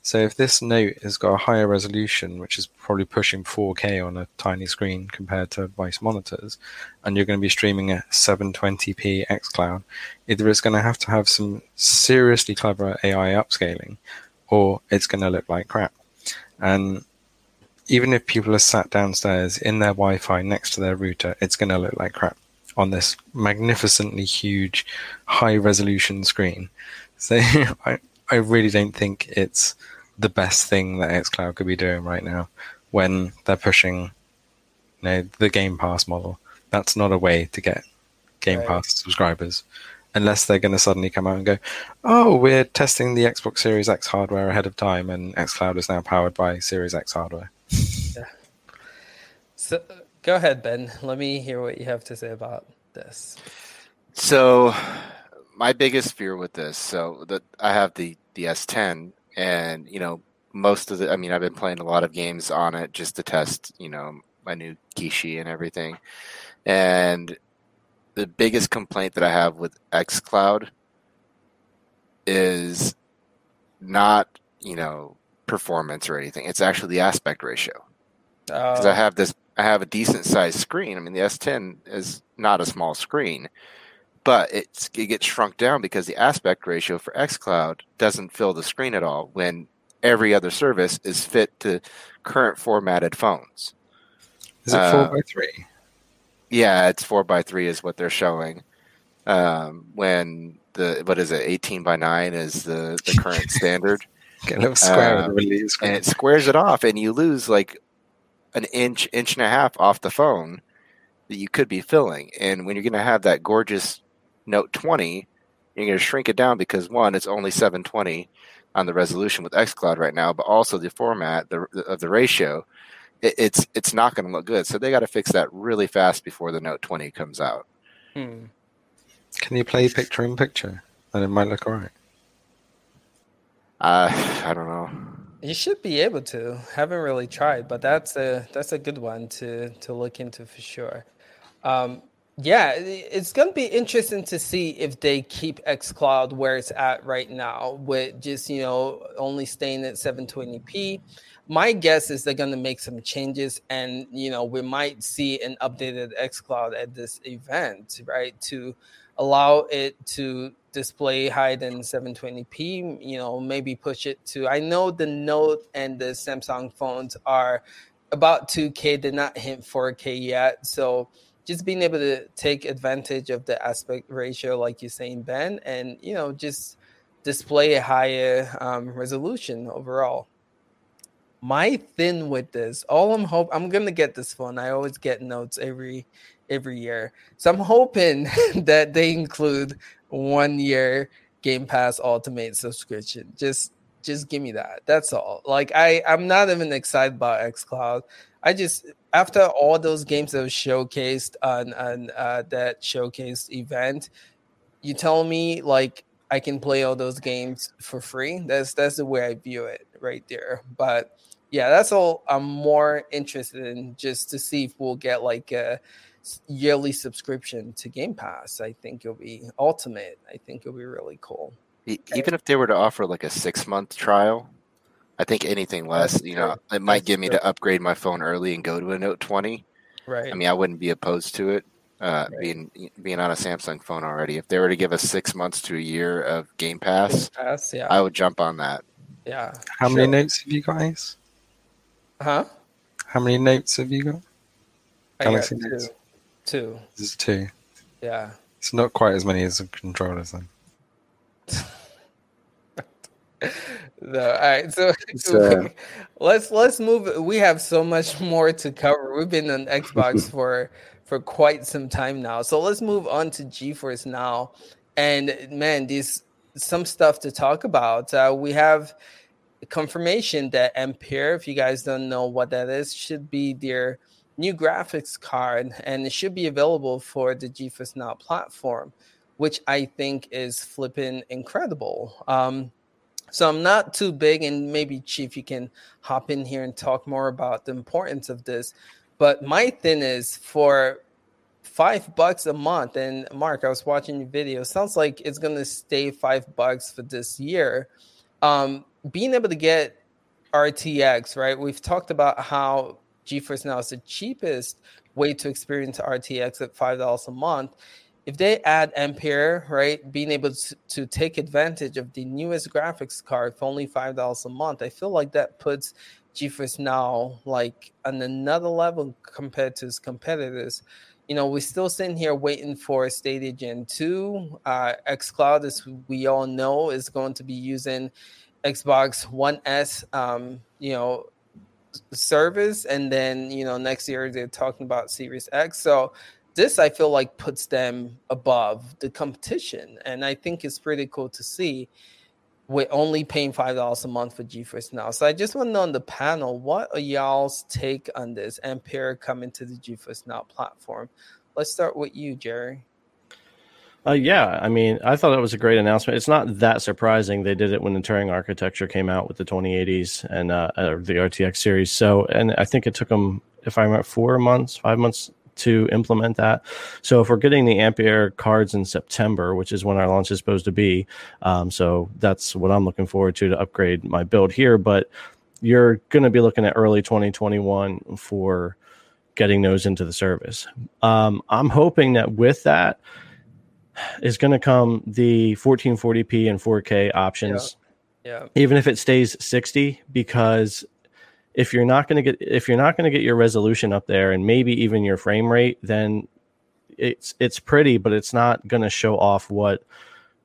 So if this Note has got a higher resolution, which is probably pushing 4K on a tiny screen compared to Vice monitors, and you're going to be streaming at 720p xCloud, either it's going to have to have some seriously clever AI upscaling, or it's going to look like crap. And even if people are sat downstairs in their Wi-Fi next to their router, it's going to look like crap on this magnificently huge, high-resolution screen. So [LAUGHS] I, I really don't think it's the best thing that xCloud could be doing right now when they're pushing, you know, the Game Pass model. That's not a way to get Game Right. Pass subscribers, unless they're going to suddenly come out and go, "Oh, we're testing the Xbox Series X hardware ahead of time, and XCloud is now powered by Series X hardware." yeah. So go ahead, Ben. Let me hear what you have to say about this. So, my biggest fear with this, so that I have the the S10, and you know, most of the, I mean, I've been playing a lot of games on it just to test, you know, my new Kishi and everything, and the biggest complaint that I have with XCloud is not, you know, performance or anything. It's actually the aspect ratio because I Uh, have this. I have a decent sized screen. I mean, the S10 is not a small screen, but it's, it gets shrunk down because the aspect ratio for XCloud doesn't fill the screen at all. When every other service is fit to current formatted phones. Is it Uh, four by three? Yeah, it's four by three is what they're showing. Um, when the what is it, eighteen by nine is the the current [LAUGHS] standard. A little square uh, of the and it squares it off and you lose like an inch inch and a half off the phone that you could be filling and when you're going to have that gorgeous note 20 you're going to shrink it down because one it's only 720 on the resolution with xcloud right now but also the format the, of the ratio it, it's it's not going to look good so they got to fix that really fast before the note 20 comes out hmm. Can you play picture in picture? And it might look alright. uh, i don't know You should be able to. Haven't really tried, but that's a that's a good one to to look into for sure. Um, yeah, it's gonna be interesting to see if they keep XCloud where it's at right now, with just you know only staying at 720p. My guess is they're gonna make some changes, and you know we might see an updated XCloud at this event, right? To allow it to display higher than 720p you know maybe push it to i know the note and the samsung phones are about 2k they're not hit 4k yet so just being able to take advantage of the aspect ratio like you're saying ben and you know just display a higher um, resolution overall. My thing with this all i'm hope i'm gonna get this phone. I always get notes every every year. So i'm hoping [LAUGHS] that they include one year game pass ultimate subscription. Just just give me that. That's all. Like i i'm not even excited about xcloud i just after all those games that were showcased on, on uh, that showcased event you tell me like i can play all those games for free? That's that's the way i view it right there. But yeah that's all i'm more interested in just to see if we'll get like a yearly subscription to game pass. I think it'll be ultimate. I think it'll be really cool. Even if they were to offer like a six month trial, I think anything less, you know, it might get me to upgrade my phone early and go to a Note 20. right I mean, I wouldn't be opposed to it. Uh, Right. being being on a Samsung phone already, if they were to give us six months to a year of Game Pass, pass yeah I would jump on that. yeah How many notes have you got, Ace? huh How many notes have you got? I got Galaxy two. Notes. two This is two. yeah It's not quite as many as the controllers, then. [LAUGHS] No, all right. So [LAUGHS] It's, uh, let's let's move. We have so much [LAUGHS] more to cover. We've been on Xbox [LAUGHS] for for quite some time now. So let's move on to GeForce now. And man, these some stuff to talk about. Uh, we have confirmation that Ampere, if you guys don't know what that is, should be their new graphics card, and it should be available for the GeForce Now platform, which I think is flipping incredible. Um, so I'm not too big, and maybe Chief, you can hop in here and talk more about the importance of this. But my thing is for five bucks a month, and Mark, I was watching your video. Sounds like it's gonna stay five bucks for this year. Um, being able to get RTX, right? We've talked about how GeForce Now is the cheapest way to experience RTX at five dollars a month if they add Ampere, right, being able to, to take advantage of the newest graphics card for only five dollars a month, I feel like that puts GeForce Now like on another level compared to its competitors. You know, we're still sitting here waiting for Stadia Gen 2. Uh, xCloud, as we all know, is going to be using Xbox One S, um, you know, service, and then you know next year they're talking about Series X. So this I feel like puts them above the competition, and I think it's pretty cool to see. We're only paying five dollars a month for GeForce Now, so I just want to know on the panel what are y'all's take on this Ampere coming to the GeForce Now platform. Let's start with you, Jerry. Uh, yeah, I mean, I thought it was a great announcement. It's not that surprising. They did it when the Turing architecture came out with the 2080s and uh, uh, the RTX series. So, and I think it took them, if I remember, four months, five months to implement that. So, if we're getting the Ampere cards in September, which is when our launch is supposed to be, um, so that's what I'm looking forward to to upgrade my build here. But you're going to be looking at early 2021 for getting those into the service. Um, I'm hoping that with that is going to come the 1440p and 4K options. Yeah. yeah. Even if it stays 60 because if you're not going to get if you're not going to get your resolution up there and maybe even your frame rate then it's it's pretty but it's not going to show off what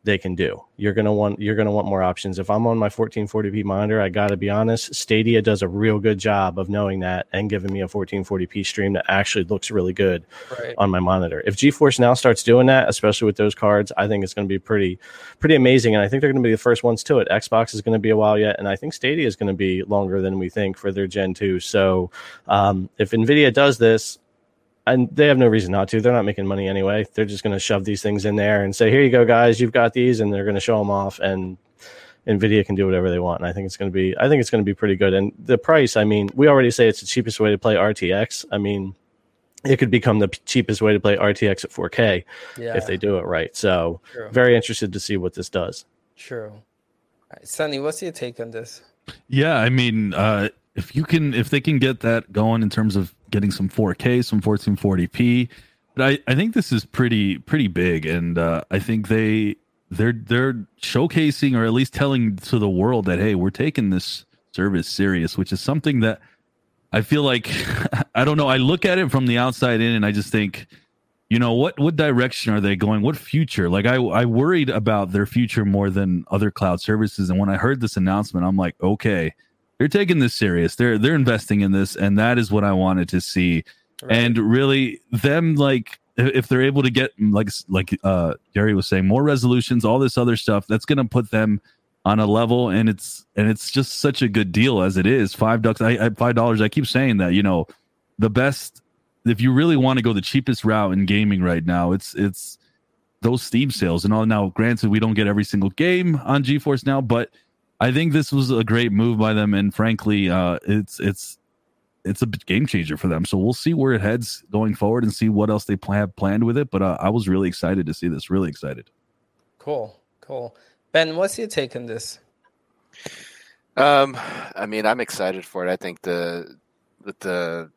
they can do. You're gonna want you're gonna want more options. If I'm on my 1440p monitor, I gotta be honest, Stadia does a real good job of knowing that and giving me a 1440p stream that actually looks really good right. on my monitor. If GeForce now starts doing that, especially with those cards, I think it's gonna be pretty pretty amazing. And I think they're gonna be the first ones to it. Xbox is gonna be a while yet, and I think Stadia is gonna be longer than we think for their Gen 2. So um, if Nvidia does this, and they have no reason not to. They're not making money anyway. They're just going to shove these things in there and say, "Here you go, guys. You've got these," and they're going to show them off. And Nvidia can do whatever they want. And I think it's going to be. I think it's going to be pretty good. And the price. I mean, we already say it's the cheapest way to play RTX. I mean, it could become the cheapest way to play RTX at 4K Yeah. if they do it right. So, True. very interested to see what this does. True. All right, Sunny, what's your take on this? Yeah, I mean, uh, if you can, if they can get that going in terms of getting some 4K, some 1440p, but I, I think this is pretty pretty big, and uh, I think they they're they're showcasing or at least telling to the world that hey, we're taking this service serious, which is something that I feel like [LAUGHS] I don't know. I look at it from the outside in, and I just think you know what what direction are they going? What future? Like i i worried about their future more than other cloud services. And when i heard this announcement i'm like okay they're taking this serious. They're they're investing in this and that is what i wanted to see. Right. and really them like if they're able to get like like uh Gary was saying more resolutions all this other stuff that's going to put them on a level and it's and it's just such a good deal as it is. Five ducks, I, I five dollars i keep saying that you know the best if you really want to go the cheapest route in gaming right now it's it's those steam sales and all. Now granted we don't get every single game on geforce now but i think this was a great move by them and frankly uh it's it's it's a game changer for them so we'll see where it heads going forward and see what else they pl- have planned with it but uh, i was really excited to see this really excited Cool, cool. Ben, what's your take on this? Um, I mean, I'm excited for it. I think the with the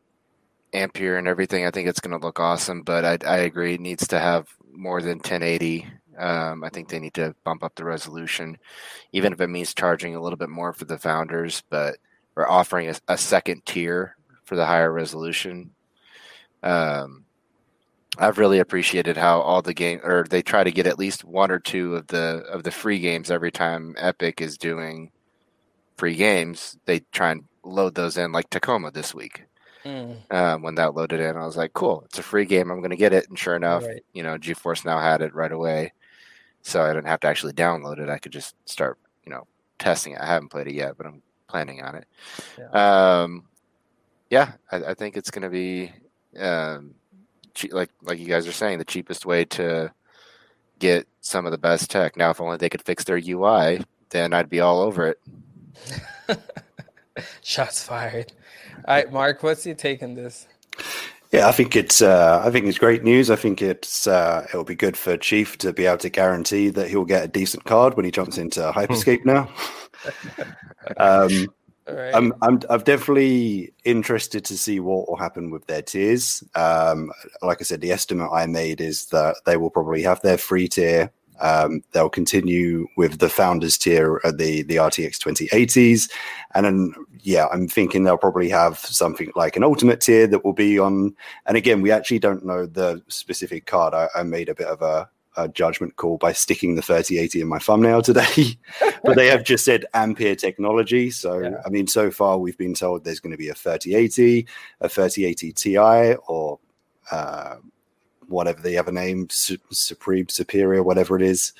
Ampere and everything, I think it's going to look awesome. But I, I agree, it needs to have more than 1080. Um, I think they need to bump up the resolution, even if it means charging a little bit more for the founders. But we're offering a, a second tier for the higher resolution. Um, I've really appreciated how all the game or they try to get at least one or two of the of the free games every time Epic is doing free games. They try and load those in like Tacoma this week. Mm, Um, when that loaded in, I was like, "Cool, it's a free game. I'm going to get it." And sure enough, Right. you know, GeForce now had it right away, so I didn't have to actually download it. I could just start, you know, testing it. I haven't played it yet, but I'm planning on it. Um, yeah, I, I think it's going to be um, che- like like you guys are saying, the cheapest way to get some of the best tech. Now, if only they could fix their UI, then I'd be all over it. [LAUGHS] Shots fired. All right, Mark, what's your take on this? Yeah, I think it's uh, I think it's great news. I think it's uh, it'll be good for Chief to be able to guarantee that he'll get a decent card when he jumps into Hyperscape now. [LAUGHS] um, right. I'm I'm I'm definitely interested to see what will happen with their tiers. Um, like I said, the estimate I made is that they will probably have their free tier. Um, they'll continue with the founders tier, uh, the the RTX 2080s, and then yeah, I'm thinking they'll probably have something like an ultimate tier that will be on. And again, we actually don't know the specific card. I, I made a bit of a, a judgment call by sticking the 3080 in my thumbnail today, [LAUGHS] but they have just said Ampere technology. So Yeah. I mean, so far we've been told there's going to be a 3080, a 3080 Ti, or uh, whatever the other name, Su- Supreme Superior, whatever it is.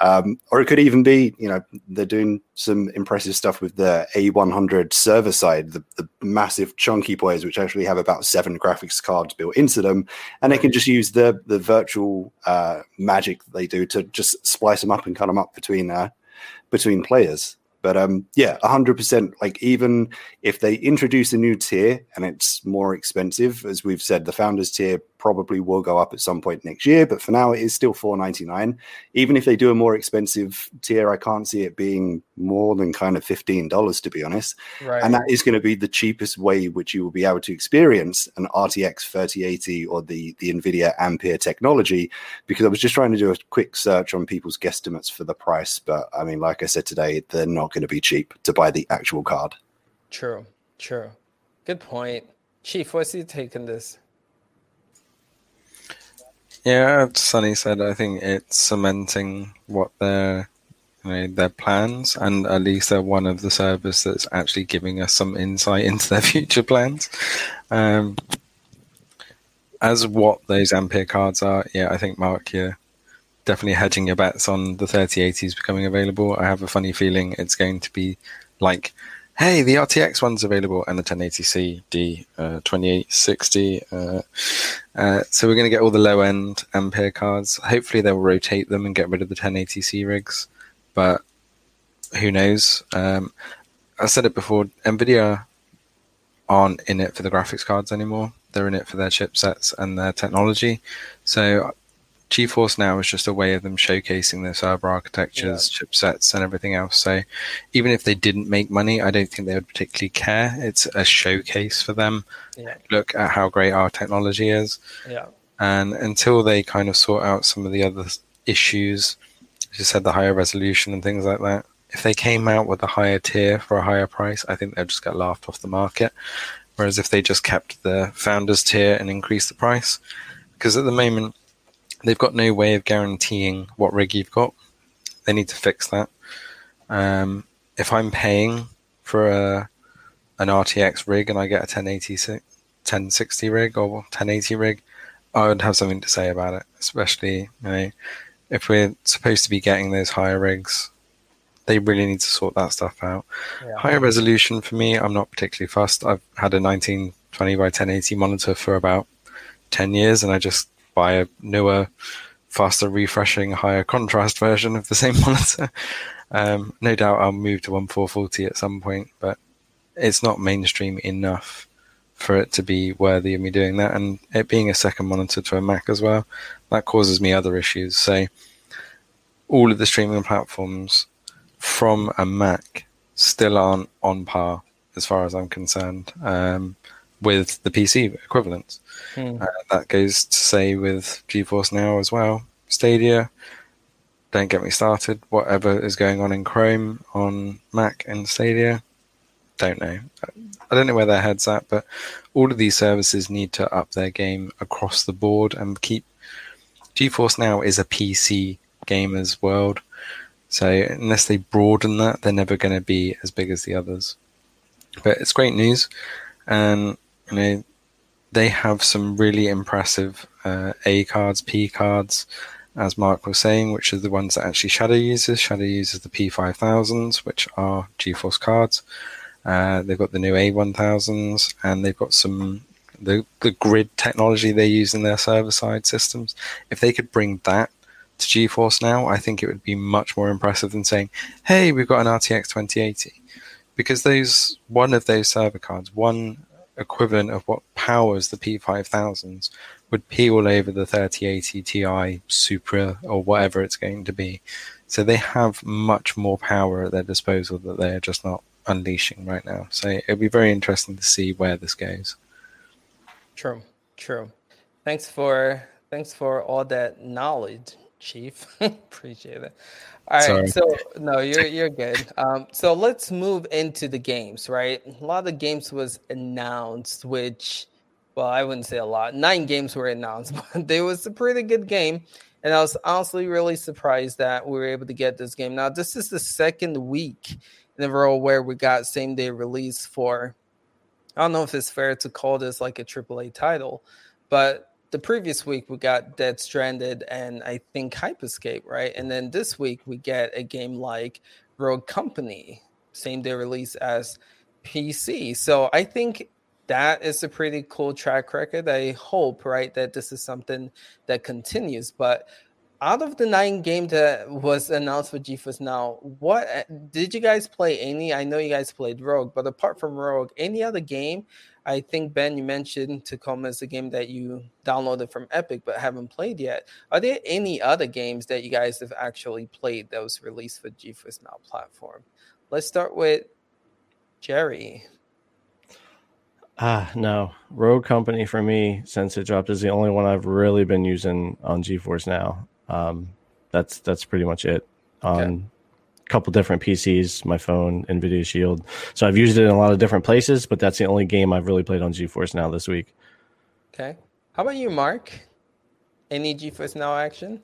Um, or it could even be, you know, they're doing some impressive stuff with the A100 server side, the, the massive chunky boys, which actually have about seven graphics cards built into them, and they can just use the the virtual uh, magic they do to just splice them up and cut them up between uh, between players. But um, yeah, hundred percent. Like even if they introduce a new tier and it's more expensive, as we've said, the founders tier probably will go up at some point next year. But for now, it is still four ninety nine. Even if they do a more expensive tier, I can't see it being more than kind of fifteen dollars, to be honest. Right. And that is going to be the cheapest way which you will be able to experience an RTX 3080 or the the NVIDIA Ampere technology. Because I was just trying to do a quick search on people's guesstimates for the price, but I mean, like I said today, they're not going to be cheap to buy the actual card. True. True. Good point. Chief, what's your take on this? Yeah, Sunny said, I think it's cementing what their you know, their plans, and at least they're one of the servers that's actually giving us some insight [LAUGHS] into their future plans. Um, as what those Ampere cards are, yeah, I think Mark, you're definitely hedging your bets on the 3080s becoming available. I have a funny feeling it's going to be like hey, the RTX one's available and the 1080C D uh, 2860. Uh, uh, so we're going to get all the low end Ampere cards. Hopefully they'll rotate them and get rid of the 1080C rigs, but who knows? Um, I said it before. Nvidia aren't in it for the graphics cards anymore. They're in it for their chipsets and their technology. So GeForce Now is just a way of them showcasing their server architectures, yeah. chipsets, and everything else. So even if they didn't make money, I don't think they would particularly care. It's a showcase for them. Yeah. Look at how great our technology is. Yeah. And until they kind of sort out some of the other issues, as you said, the higher resolution and things like that, if they came out with a higher tier for a higher price, I think they'd just get laughed off the market. Whereas if they just kept the founders tier and increased the price, because at the moment, they've got no way of guaranteeing what rig you've got. They need to fix that. Um, if I'm paying for a an RTX rig and I get a 1080 1060 rig or 1080 rig, I would have something to say about it. Especially, you know, if we're supposed to be getting those higher rigs, they really need to sort that stuff out. Yeah. Higher resolution for me, I'm not particularly fussed. I've had a 1920 by 1080 monitor for about 10 years, and I just buy a newer, faster refreshing, higher contrast version of the same [LAUGHS] monitor. Um, no doubt I'll move to 1440 at some point, but it's not mainstream enough for it to be worthy of me doing that. And it being a second monitor to a Mac as well, that causes me other issues. So all of the streaming platforms from a Mac still aren't on par as far as I'm concerned um, with the PC equivalents. Hmm. Uh, that goes to say with GeForce Now as well. Stadia, don't get me started. Whatever is going on in Chrome on Mac and Stadia, don't know. I don't know where their head's at, but all of these services need to up their game across the board and keep. GeForce Now is a PC gamers world, so unless they broaden that, they're never going to be as big as the others. But it's great news, and you know they have some really impressive uh, A cards, P cards, as Mark was saying, which are the ones that actually Shadow uses. Shadow uses the P5000s, which are GeForce cards. Uh, they've got the new A1000s, and they've got some the the grid technology they use in their server side systems. If they could bring that to GeForce now, I think it would be much more impressive than saying, "Hey, we've got an RTX 2080," because those one of those server cards, one equivalent of what powers the P5000s would pee all over the 3080 Ti Supra or whatever it's going to be. So they have much more power at their disposal that they are just not unleashing right now. So it'll be very interesting to see where this goes. True, true. Thanks for thanks for all that knowledge, Chief. [LAUGHS] Appreciate it. All right, Sorry. so no, you're you're good. Um, so let's move into the games, right? A lot of the games was announced, which, well, I wouldn't say a lot. Nine games were announced, [LAUGHS] but there was a pretty good game, and I was honestly really surprised that we were able to get this game. Now, this is the second week in a row where we got same day release for. I don't know if it's fair to call this like a AAA title, but the previous week we got Death Stranding and I think Hyperscape, right? And then this week we get a game like Rogue Company, same day release as PC. So I think that is a pretty cool track record. I hope, right, that this is something that continues. But out of the nine games that was announced for GeForce Now, what did you guys play? Any? I know you guys played Rogue, but apart from Rogue, any other game? I think Ben, you mentioned Tacoma is a game that you downloaded from Epic but haven't played yet. Are there any other games that you guys have actually played that was released for GeForce Now platform? Let's start with Jerry. Ah, no. Rogue Company for me, since it dropped, is the only one I've really been using on GeForce now. Um, that's that's pretty much it. On okay. A couple different PCs, my phone, Nvidia Shield. So I've used it in a lot of different places, but that's the only game I've really played on GeForce now this week. Okay. How about you, Mark? Any GeForce Now action?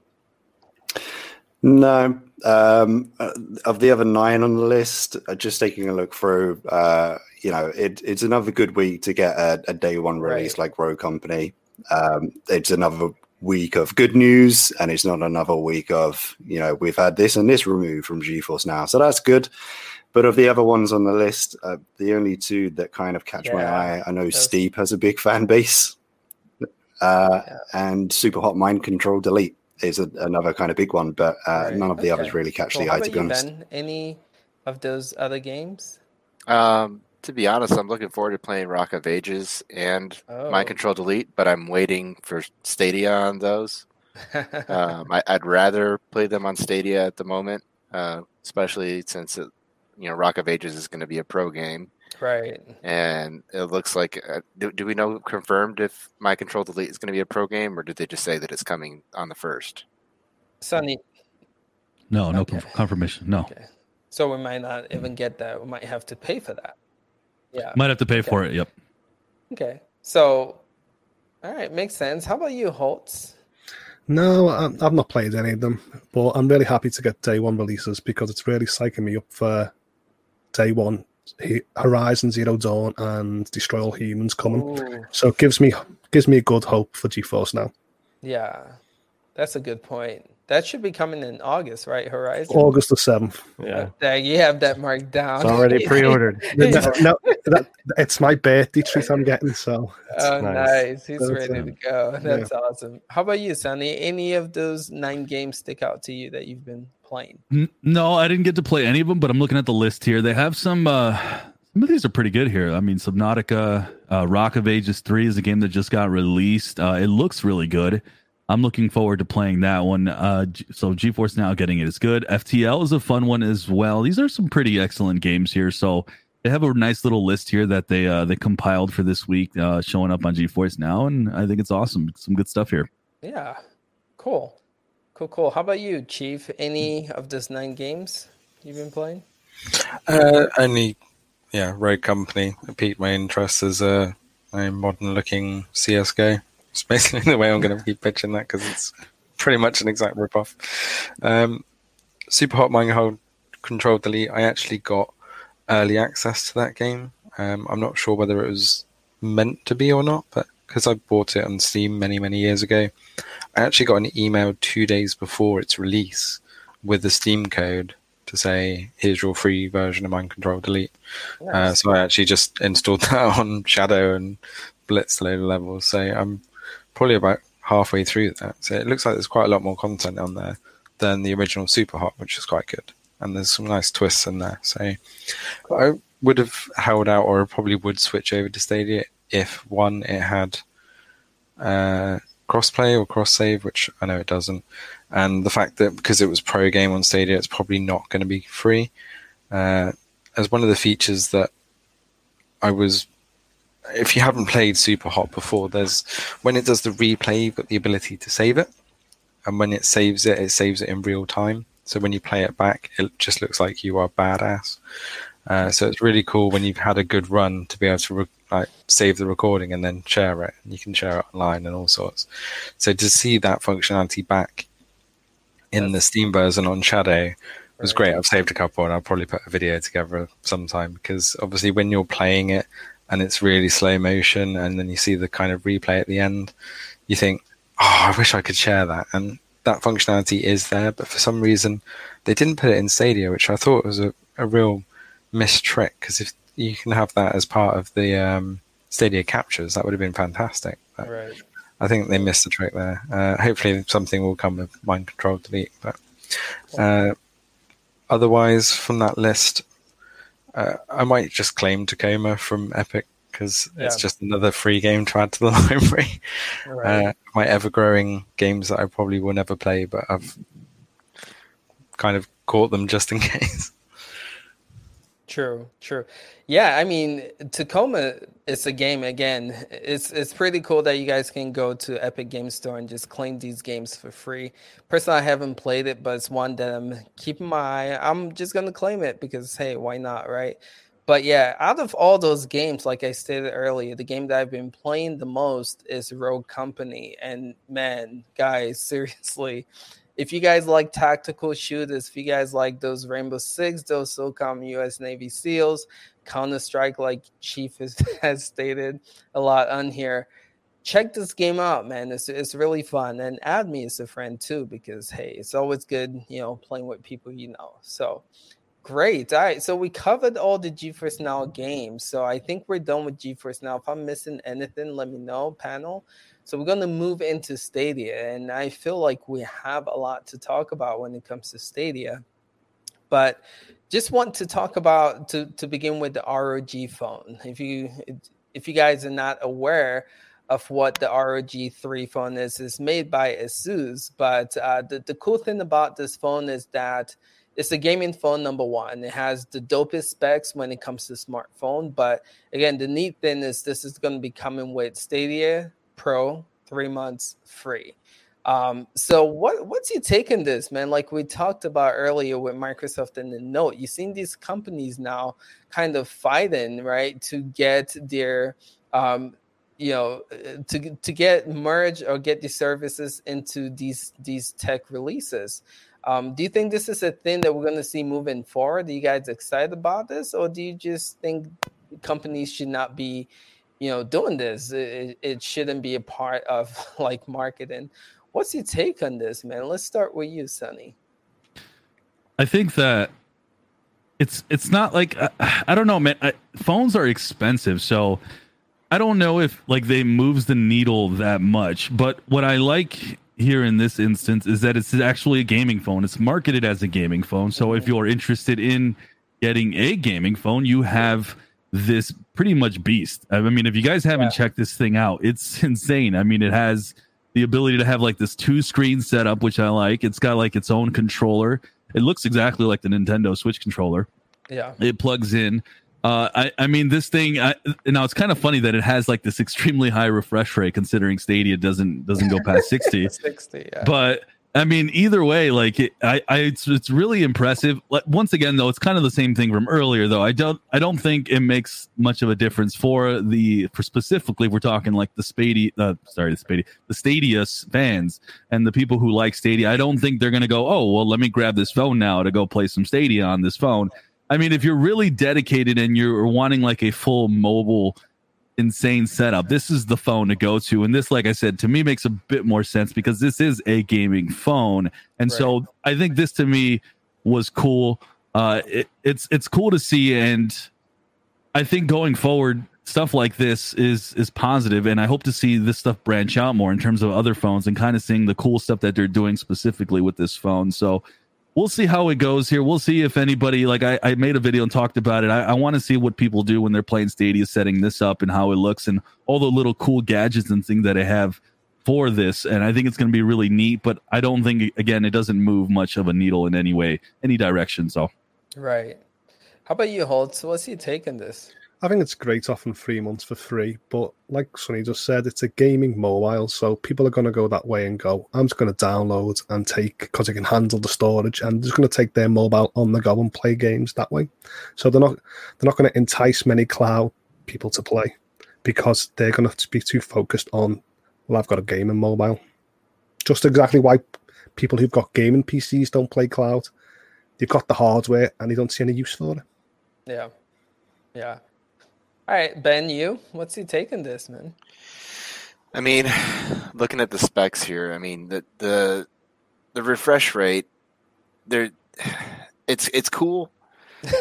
No. Um, uh, of the other nine on the list, uh, just taking a look through, uh, you know, it, it's another good week to get a, a day one release right. like Rogue Company. Um, it's another week of good news, and it's not another week of, you know, we've had this and this removed from GeForce now. So that's good. But of the other ones on the list, uh, the only two that kind of catch yeah, my eye, I know Steep has a big fan base, uh, yeah. and Super Hot Mind Control Delete is a, another kind of big one, but uh, right. none of the okay. others really catch the eye. To be honest, ben? any of those other games? Um, to be honest, I'm looking forward to playing Rock of Ages and oh. Mind Control Delete, but I'm waiting for Stadia on those. [LAUGHS] um, I, would rather play them on Stadia at the moment, uh, especially since it, you know Rock of Ages is going to be a pro game, right? And it looks like uh, do, do we know confirmed if Mind Control Delete is going to be a pro game, or did they just say that it's coming on the first? Sunny. No, no okay. confirmation. No. Okay. So we might not even get that. We might have to pay for that. Yeah. Might have to pay okay. for it. Yep. Okay. So, all right, makes sense. How about you, Holtz? No, I've not played any of them, but I'm really happy to get day one releases because it's really psyching me up for day one. Horizon Zero Dawn and Destroy All Humans coming, Ooh. so it gives me gives me a good hope for GeForce now. Yeah, that's a good point. That should be coming in August, right? Horizon. August the seventh. Yeah, there you have that marked down. It's already [LAUGHS] pre-ordered. [LAUGHS] no, no that, it's my birthday treat I'm getting. So. Oh, nice. He's That's, ready to go. That's yeah. awesome. How about you, Sunny? Any of those nine games stick out to you that you've been playing? No, I didn't get to play any of them, but I'm looking at the list here. They have some. uh some of these are pretty good here. I mean, Subnautica, uh, Rock of Ages 3 is a game that just got released. Uh, it looks really good. I'm looking forward to playing that one. Uh, so GeForce Now getting it is good. FTL is a fun one as well. These are some pretty excellent games here. So they have a nice little list here that they uh, they compiled for this week, uh, showing up on GeForce Now, and I think it's awesome. Some good stuff here. Yeah, cool, cool, cool. How about you, Chief? Any of those nine games you've been playing? Uh, only, yeah, Rogue Company piqued my interest as a, a modern-looking CS:GO. It's basically [LAUGHS] the way I'm going to keep pitching that because it's pretty much an exact ripoff. Um, Super Hot Mind Control Delete. I actually got early access to that game. Um, I'm not sure whether it was meant to be or not, but because I bought it on Steam many, many years ago, I actually got an email two days before its release with the Steam code to say, "Here's your free version of Mind Control Delete." Nice. Uh, so I actually just installed [LAUGHS] that on Shadow and blitzed a load of levels. So I'm probably about halfway through that. So it looks like there's quite a lot more content on there than the original Super Hot, which is quite good. And there's some nice twists in there. So I would have held out, or probably would switch over to Stadia if one it had uh, crossplay or cross save, which I know it doesn't, and the fact that because it was pro game on Stadia, it's probably not going to be free. Uh, as one of the features that I was if you haven't played Super Hot before, there's when it does the replay, you've got the ability to save it, and when it saves it, it saves it in real time. So when you play it back, it just looks like you are badass. Uh, so it's really cool when you've had a good run to be able to re- like save the recording and then share it. And you can share it online and all sorts. So to see that functionality back in the Steam version on Shadow was great. I've saved a couple and I'll probably put a video together sometime because obviously when you're playing it and it's really slow motion, and then you see the kind of replay at the end. you think, oh, I wish I could share that. And that functionality is there, but for some reason they didn't put it in Stadia, which I thought was a, a real missed trick. Because if you can have that as part of the um, Stadia captures, that would have been fantastic. But Right. I think they missed the trick there. Uh, hopefully, something will come with mind control delete. But uh, otherwise, from that list, uh, I might just claim Tacoma from Epic because it's just another free game to add to the [LAUGHS] library. Right. Uh, my ever growing games that I probably will never play, but I've kind of caught them just in [LAUGHS] case. True, true. Yeah, I mean, Tacoma is a game again. It's it's pretty cool that you guys can go to Epic Game Store and just claim these games for free. Personally, I haven't played it, but it's one that I'm keeping my eye. I'm just gonna claim it because hey, why not, right? But yeah, out of all those games, like I stated earlier, the game that I've been playing the most is Rogue Company. And man, guys, [LAUGHS] seriously, if you guys like tactical shooters, if you guys like those Rainbow Six, those SOCOM US Navy SEALs, Counter Strike, like Chief has, [LAUGHS] has stated a lot on here, check this game out, man. It's it's really fun, and add me as a friend too, because hey, it's always good, you know, playing with people you know. So great. All right, so we covered all the GeForce Now games. So I think we're done with GeForce Now. If I'm missing anything, let me know, panel. So we're going to move into Stadia, and I feel like we have a lot to talk about when it comes to Stadia. But just want to talk about to to begin with the ROG phone. If you if you guys are not aware of what the ROG 3 phone is, it's made by ASUS. But uh, the, the cool thing about this phone is that it's a gaming phone, number one. It has the dopest specs when it comes to smartphone. But again, the neat thing is this is going to be coming with Stadia Pro three months free. Um, so what what's your take on this, man? Like we talked about earlier with Microsoft and the Note, you've seen these companies now kind of fighting, right, to get their um, you know, uh, to to get merge or get the services into these these tech releases. Um, do you think this is a thing that we're going to see moving forward? Are you guys excited about this, or do you just think companies should not be, you know, doing this? It, it shouldn't be a part of [LAUGHS] like marketing. What's your take on this, man? Let's start with you, Sunny. I think that it's it's not like I, I don't know, man. I, phones are expensive, so I don't know if like they moves the needle that much. But what I like here in this instance is that it's actually a gaming phone. It's marketed as a gaming phone. So if mm-hmm. you're interested in getting a gaming phone, you have this pretty much beast. I mean, if you guys haven't Yeah. checked this thing out, it's [LAUGHS] insane. I mean, it has the ability to have like this two screen setup, which I like. It's got like its own controller. It looks exactly like the Nintendo Switch controller. Yeah, It plugs in. Uh, I, I mean, this thing. I, now it's kind of funny that it has like this extremely high refresh rate, considering Stadia doesn't doesn't go past sixty. [LAUGHS] sixty. Yeah, But I mean, either way, like it, I, I, it's, it's really impressive. Once again, though, it's kind of the same thing from earlier. Though I don't, I don't think it makes much of a difference for the, for specifically, if we're talking like the Spady, uh, sorry, the Spady, the Stadia fans and the people who like Stadia. I don't think they're gonna go, oh, well, let me grab this phone now to go play some Stadia on this phone. I mean, if you're really dedicated and you're wanting like a full mobile insane setup. This is the phone to go to. And this, like I said, to me makes a bit more sense because this is a gaming phone. And so I think this to me was cool. Uh, it, it's it's cool to see, and I think going forward, stuff like this is is positive, and I hope to see this stuff branch out more in terms of other phones and kind of seeing the cool stuff that they're doing specifically with this phone. So we'll see how it goes here. We'll see if anybody like I, I made a video and talked about it. I, I want to see what people do when they're playing Stadia, setting this up and how it looks and all the little cool gadgets and things that I have for this. And I think it's going to be really neat. But I don't think again it doesn't move much of a needle in any way, any direction. So right. How about you, Holtz? What's your take on this? I think it's great offering three months for free, but like Sunny just said, it's a gaming mobile, so people are going to go that way and go, I'm just going to download and take because it can handle the storage, and just going to take their mobile on the go and play games that way. So they're not they're not going to entice many cloud people to play because they're going to be too focused on, well, I've got a gaming mobile. Just exactly why people who've got gaming PCs don't play cloud. They've got the hardware and they don't see any use for it. Yeah, yeah. All right, Ben, you. What's your take on this, man? I mean, looking at the specs here, I mean the the the refresh rate, there, it's it's cool,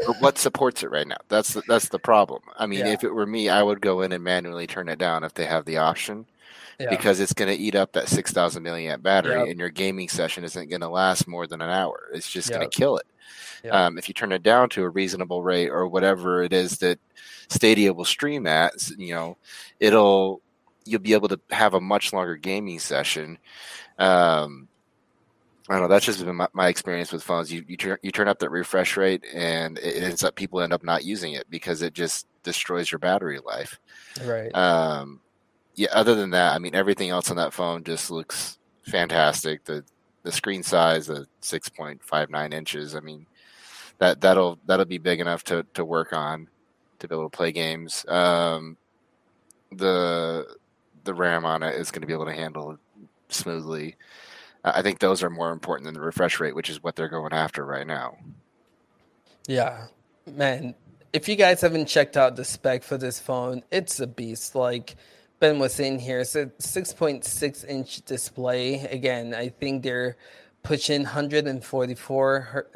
but what [LAUGHS] supports it right now? That's the, that's the problem. I mean, Yeah. if it were me, I would go in and manually turn it down if they have the option, Yeah. because it's going to eat up that six thousand milliamp battery, Yep. and your gaming session isn't going to last more than an hour. It's just going to kill it. Yep. Um, if you turn it down to a reasonable rate or whatever it is that Stadia will stream at, you know, it'll you'll be able to have a much longer gaming session. Um, I don't know. That's just been my, my experience with phones. You you turn you turn up that refresh rate, and it it ends up people end up not using it because it just destroys your battery life. right. Um, yeah. Other than that, I mean, everything else on that phone just looks fantastic. The the screen size, the six point five nine inches. I mean, that that'll that'll be big enough to to work on to be able to play games. Um, the the RAM on it is going to be able to handle it smoothly. I think those are more important than the refresh rate, which is what they're going after right now. Yeah, man. If you guys haven't checked out the spec for this phone, it's a beast. Like Ben was saying here, it's a 6.6 inch display. Again, I think they're pushing 144. her-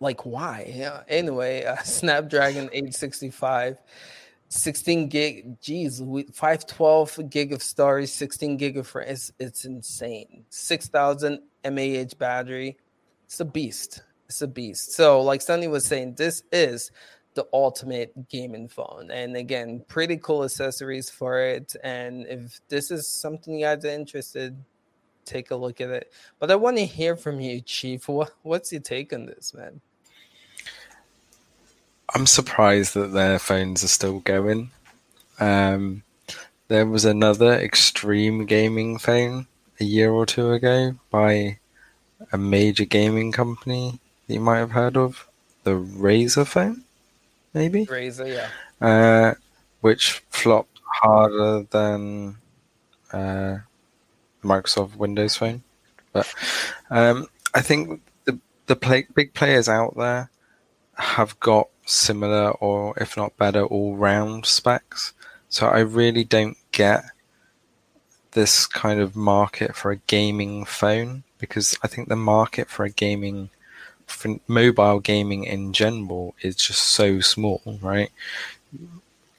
Like, why? Yeah. Anyway, uh, [LAUGHS] Snapdragon 865, 16 gig. Geez, 512 gig of storage, 16 gig of RAM. It's, it's insane. 6,000 mAh battery. It's a beast it's a beast. So, like Sunny was saying, this is the ultimate gaming phone. And again, pretty cool accessories for it. And if this is something you guys are interested, take a look at it. But I want to hear from you, Chief. What, what's your take on this, man? I'm surprised that their phones are still going. Um, there was another extreme gaming phone a year or two ago by a major gaming company that you might have heard of, the Razer phone, maybe, Razer, yeah. uh, which flopped harder than uh, Microsoft Windows Phone. But um, I think the the play, big players out there have got similar or if not better all round specs. So I really don't get this kind of market for a gaming phone because I think the market for a gaming for mobile gaming in general is just so small, right?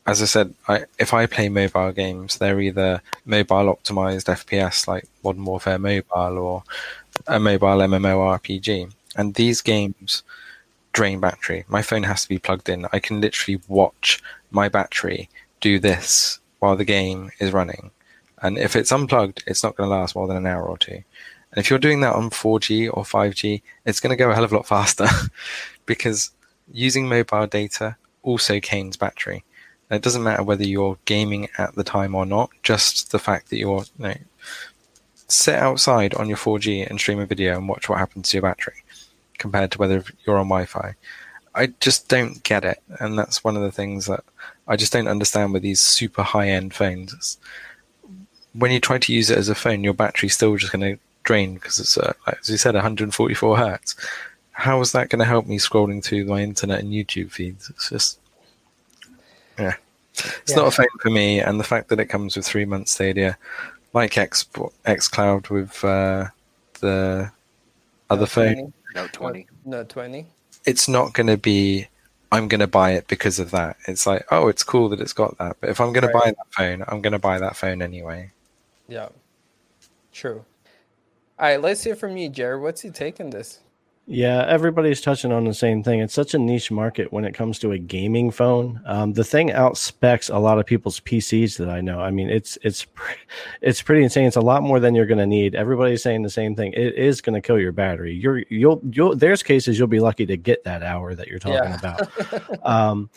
As I said, I, if I play mobile games, they're either mobile optimized FPS like Modern Warfare Mobile or a mobile MMORPG. And these games drain battery. My phone has to be plugged in. I can literally watch my battery do this while the game is running. And if it's unplugged, it's not going to last more than an hour or two. And if you're doing that on 4G or 5G, it's going to go a hell of a lot faster [LAUGHS] because using mobile data also canes battery. And it doesn't matter whether you're gaming at the time or not, just the fact that you're you know, sit outside on your 4G and stream a video and watch what happens to your battery compared to whether you're on Wi-Fi. I just don't get it, and that's one of the things that I just don't understand with these super high-end phones. When you try to use it as a phone, your battery's still just going to drain because it's, uh, as you said, 144 hertz. How is that going to help me scrolling through my internet and YouTube feeds? It's just, yeah, it's Yeah. not a phone for me. And the fact that it comes with three months Stadia, like X XCloud with uh, the other Note phone, 20? Note twenty. Note 20. it's not going to be I'm going to buy it because of that. It's like, oh, it's cool that it's got that. But if I'm going to buy that phone, I'm going to buy that phone anyway. Yeah. True. All right, let's hear from you, Jared. What's your take on this? Yeah, everybody's touching on the same thing. It's such a niche market when it comes to a gaming phone. Um, the thing outspecs a lot of people's PCs that I know. I mean, it's it's [LAUGHS] it's pretty insane. It's a lot more than you're going to need. Everybody's saying the same thing. It is going to kill your battery. You're you'll you'll. There's cases you'll be lucky to get that hour that you're talking Yeah. about. [LAUGHS] Um,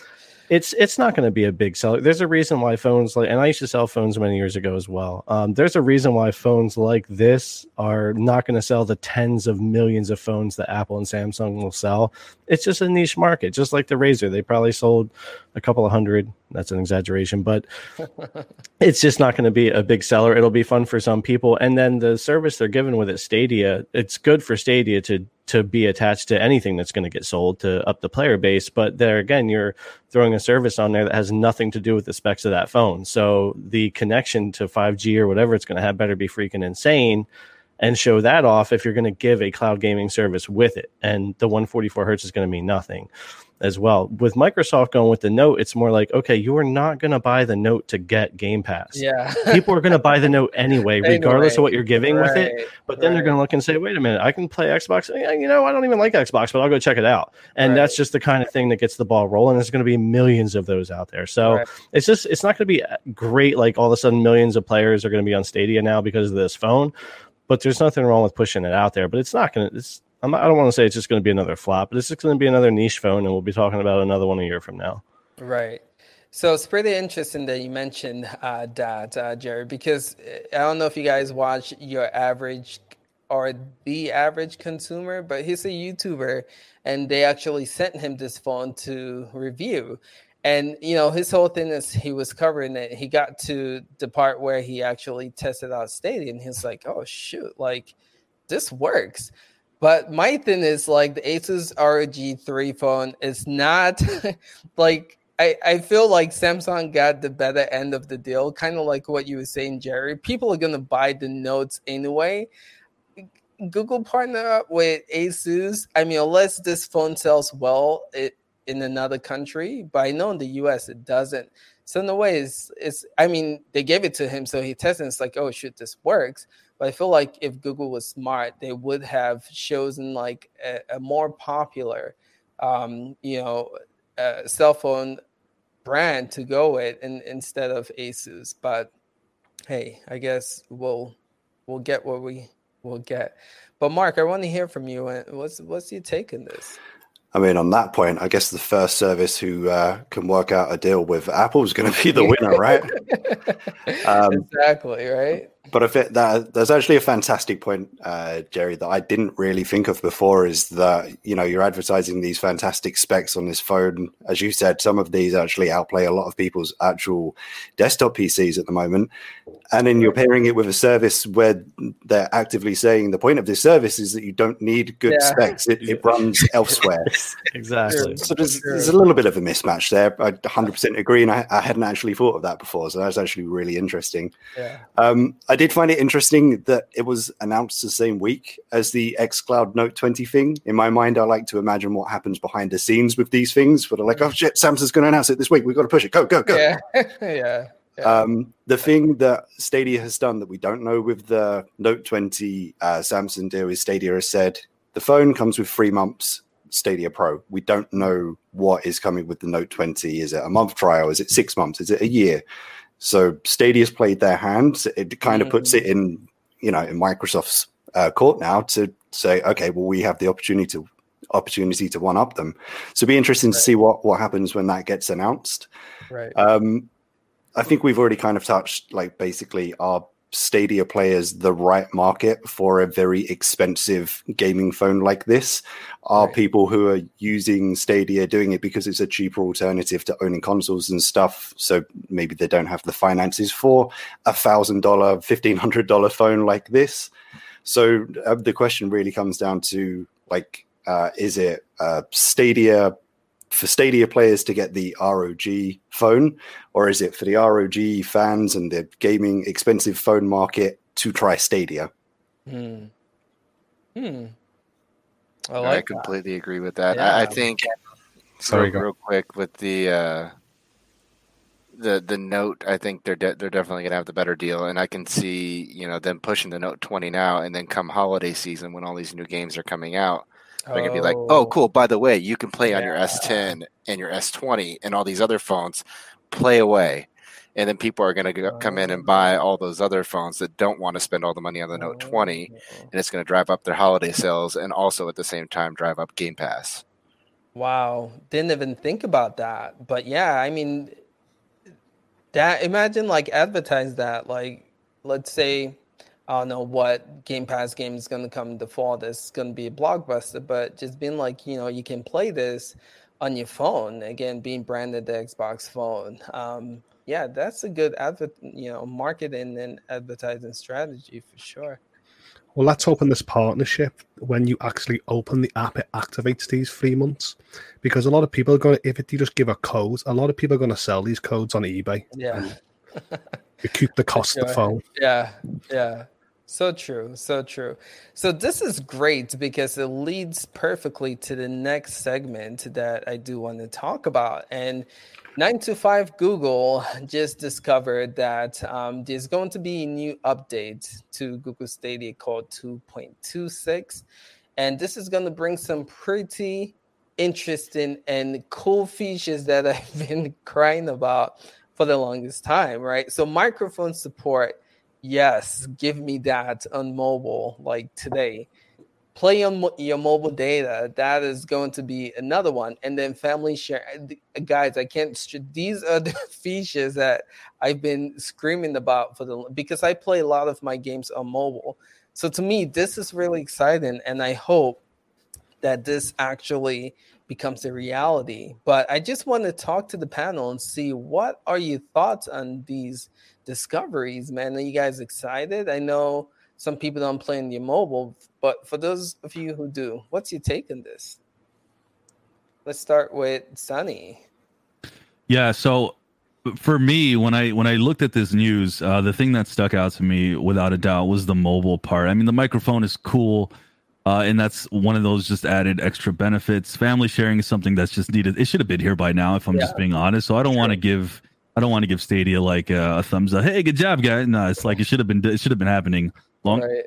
it's it's not going to be a big seller. There's a reason why phones like, and I used to sell phones many years ago as well. Um, there's a reason why phones like this are not going to sell the tens of millions of phones that Apple and Samsung will sell. It's just a niche market, just like the Razer. They probably sold a couple of hundred. That's an exaggeration, but [LAUGHS] it's just not going to be a big seller. It'll be fun for some people, and then the service they're given with it, Stadia, it's good for Stadia to to be attached to anything that's going to get sold to up the player base. But there again, you're throwing a service on there that has nothing to do with the specs of that phone. So the connection to 5G or whatever it's going to have better be freaking insane and show that off if you're going to give a cloud gaming service with it. And the 144 hertz is going to mean nothing as well. With Microsoft going with the Note, it's more like, okay, you are not going to buy the Note to get Game Pass. Yeah. People are going to buy the Note [LAUGHS] anyway, regardless Anyway. of what you're giving with it. Right, But then they're going to look and say, wait a minute, I can play Xbox. You know, I don't even like Xbox, but I'll go check it out. And Right. that's just the kind of thing that gets the ball rolling. There's going to be millions of those out there. So Right. it's just, it's not going to be uh, great. Like all of a sudden, millions of players are going to be on Stadia now because of this phone. But there's nothing wrong with pushing it out there. But it's not going to, it's, I'm I don't want to say it's just going to be another flop, but it's just going to be another niche phone. And we'll be talking about another one a year from now. Right. So it's pretty interesting that you mentioned uh, that, uh, Jerry, because uh, I don't know if you guys watch your average or the average consumer, but he's a YouTuber and they actually sent him this phone to review. And, you know, his whole thing is he was covering it. He got to the part where he actually tested out Stadia and he's like, oh, shoot, like this works. But my thing is like the Asus ROG 3 phone is not [LAUGHS] like I, I feel like Samsung got the better end of the deal, kind of like what you were saying, Jerry. People are gonna buy the notes anyway. Google partner up with Asus. I mean, unless this phone sells well it, in another country, but I know in the US it doesn't. So in a way, it's, it's I mean, they gave it to him, so he tested. It's like, oh shoot, this works. But I feel like if Google was smart, they would have chosen like a, a more popular, um, you know, uh, cell phone brand to go with in, instead of Asus. But hey, I guess we'll we'll get what we will get. But Mark, I want to hear from you. Uh, What's what's your take on this? I mean, on that point, I guess the first service who uh, can work out a deal with Apple is going to be the winner, right? [LAUGHS] Um, exactly right. But if it, that, there's actually a fantastic point, uh, Jerry, that I didn't really think of before is that, you know, you're advertising these fantastic specs on this phone. As you said, some of these actually outplay a lot of people's actual desktop PCs at the moment. And then you're pairing it with a service where they're actively saying the point of this service is that you don't need good Yeah. specs. It, it runs [LAUGHS] elsewhere. Exactly. So there's, Sure. there's a little bit of a mismatch there. I 100% agree, and I, I hadn't actually thought of that before. So that's actually really interesting. Yeah. Um, I did find it interesting that it was announced the same week as the xCloud Note 20 thing. In my mind, I like to imagine what happens behind the scenes with these things. but they're like, "Oh shit, Samsung's going to announce it this week. We've got to push it. Go, go, go!" Yeah. [LAUGHS] yeah. Yeah. Um, the thing that Stadia has done that we don't know with the Note 20 uh, Samsung deal is Stadia has said the phone comes with three months Stadia Pro. We don't know what is coming with the Note 20. Is it a month trial? Is it six months? Is it a year? So Stadia's played their hand. It kind of puts it in, you know, in Microsoft's uh, court now to say, okay, well, we have the opportunity to opportunity to one up them. So be interesting to see what what happens when that gets announced. right. Um, I think we've already kind of touched, like, basically, are Stadia players the right market for a very expensive gaming phone like this? Are Right. people who are using Stadia doing it because it's a cheaper alternative to owning consoles and stuff? So maybe they don't have the finances for a thousand dollar, fifteen hundred dollar phone like this. So uh, the question really comes down to like, uh, is it uh, Stadia for Stadia players to get the ROG phone, or is it for the ROG fans and the gaming expensive phone market to try Stadia? Hmm. Hmm. I I, like that. completely agree with that. I, I think Sorry, real, real quick with the uh, the the note. I think they're de- they're definitely gonna have the better deal, and I can see you know them pushing the Note 20 now, and then come holiday season when all these new games are coming out, they're gonna be like, oh, oh, cool. By the way, you can play on your S10 and your S20 and all these other phones. Play away. And then people are going to go, come in and oh. buy all those other phones that don't want to spend all the money on the Note 20, Oh. and it's going to drive up their holiday sales and also at the same time drive up Game Pass. Wow, didn't even think about that. But yeah, I mean, that imagine like advertise that. Like, let's say, I don't know what Game Pass game is going to come default. It's going to be a blockbuster, but just being like, you know, you can play this on your phone. Again, being branded the Xbox phone. Um, yeah, that's a good advert, you know, marketing and advertising strategy for sure. Well, let's open this partnership. When you actually open the app, it activates these three months because a lot of people are going to, if it, you just give a code, a lot of people are going to sell these codes on eBay. Yeah. [LAUGHS] Recoup the [LAUGHS] cost of the phone. Yeah. Yeah. So true. So true. So this is great because it leads perfectly to the next segment that I do want to talk about. And 9 to 5 Google [LAUGHS] just discovered that um, there's going to be a new update to Google Stadia called 2.26. And this is going to bring some pretty interesting and cool features that [LAUGHS] I've been crying about for the longest time, right? So, microphone support, yes, give me that on mobile like today. Play on your mobile data that is going to be another one. And then family share uh, guys i can't these are the [LAUGHS] features that i've been screaming about for the because i play a lot of my games on mobile. So to me this is really exciting and i hope that this actually becomes a reality but i just want to talk to the panel and see what are your thoughts on these discoveries man are you guys excited i know some people don't play in your mobile, but for those of you who do, what's your take on this? Let's start with Sunny. Yeah, so for me, when I when I looked at this news, uh, the thing that stuck out to me without a doubt was the mobile part. I mean, the microphone is cool. Uh, and that's one of those just added extra benefits. Family sharing is something that's just needed. It should have been here by now, if I'm yeah. just being honest. So I don't want to give I don't want to give Stadia like a, a, thumbs up. Hey, good job, guys. No, it's like it should have been it should have been happening long right.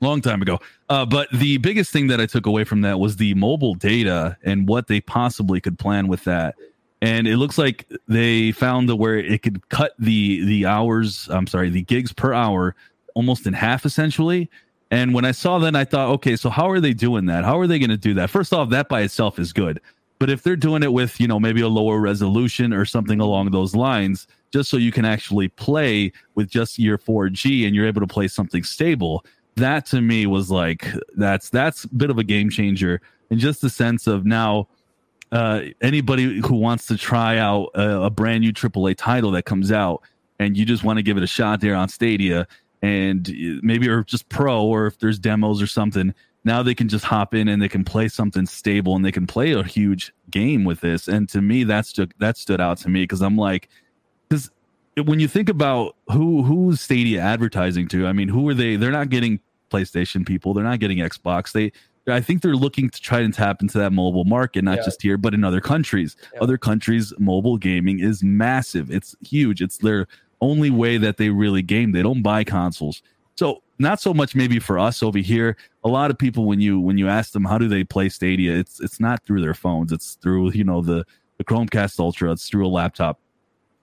long time ago. Uh, but the biggest thing that I took away from that was the mobile data and what they possibly could plan with that. And it looks like they found the where it could cut the the hours. I'm sorry, the gigs per hour almost in half, essentially. And when I saw that, I thought, okay, so how are they doing that? How are they going to do that? First off, that by itself is good. But if they're doing it with, you know, maybe a lower resolution or something along those lines, just so you can actually play with just your 4G and you're able to play something stable. That to me was like that's that's a bit of a game changer in just the sense of now uh, anybody who wants to try out a, a brand new AAA title that comes out and you just want to give it a shot there on Stadia and uh, maybe or just pro or if there's demos or something now they can just hop in and they can play something stable and they can play a huge game with this and to me that's just that stood out to me because i'm like because when you think about who who's Stadia advertising to, I mean, who are they? They're not getting PlayStation people. They're not getting Xbox. They I think they're looking to try and tap into that mobile market, not yeah. just here, but in other countries. Yeah. Other countries, mobile gaming is massive. It's huge. It's their only way that they really game. They don't buy consoles. So not so much maybe for us over here. A lot of people when you when you ask them how do they play Stadia, it's it's not through their phones. It's through, you know, the the Chromecast Ultra, it's through a laptop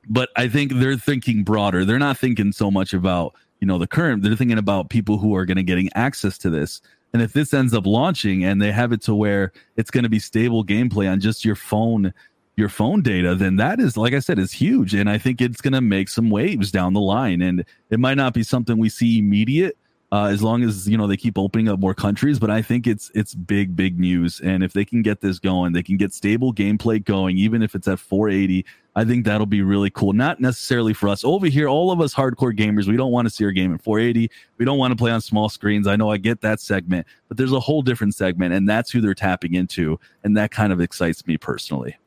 but I think they're thinking broader. They're not thinking so much about, you know, the current, they're thinking about people who are going to getting access to this. And if this ends up launching and they have it to where it's going to be stable gameplay on just your phone, your phone data, then that is, like I said, is huge. And I think it's going to make some waves down the line. And it might not be something we see immediate, uh, as long as you know they keep opening up more countries. But I think it's it's big big news, and if they can get this going, they can get stable gameplay going, even if it's at 480. I think that'll be really cool. Not necessarily for us over here, all of us hardcore gamers, we don't want to see our game at 480. We don't want to play on small screens. I know I get that segment, but there's a whole different segment, and that's who they're tapping into, and that kind of excites me personally.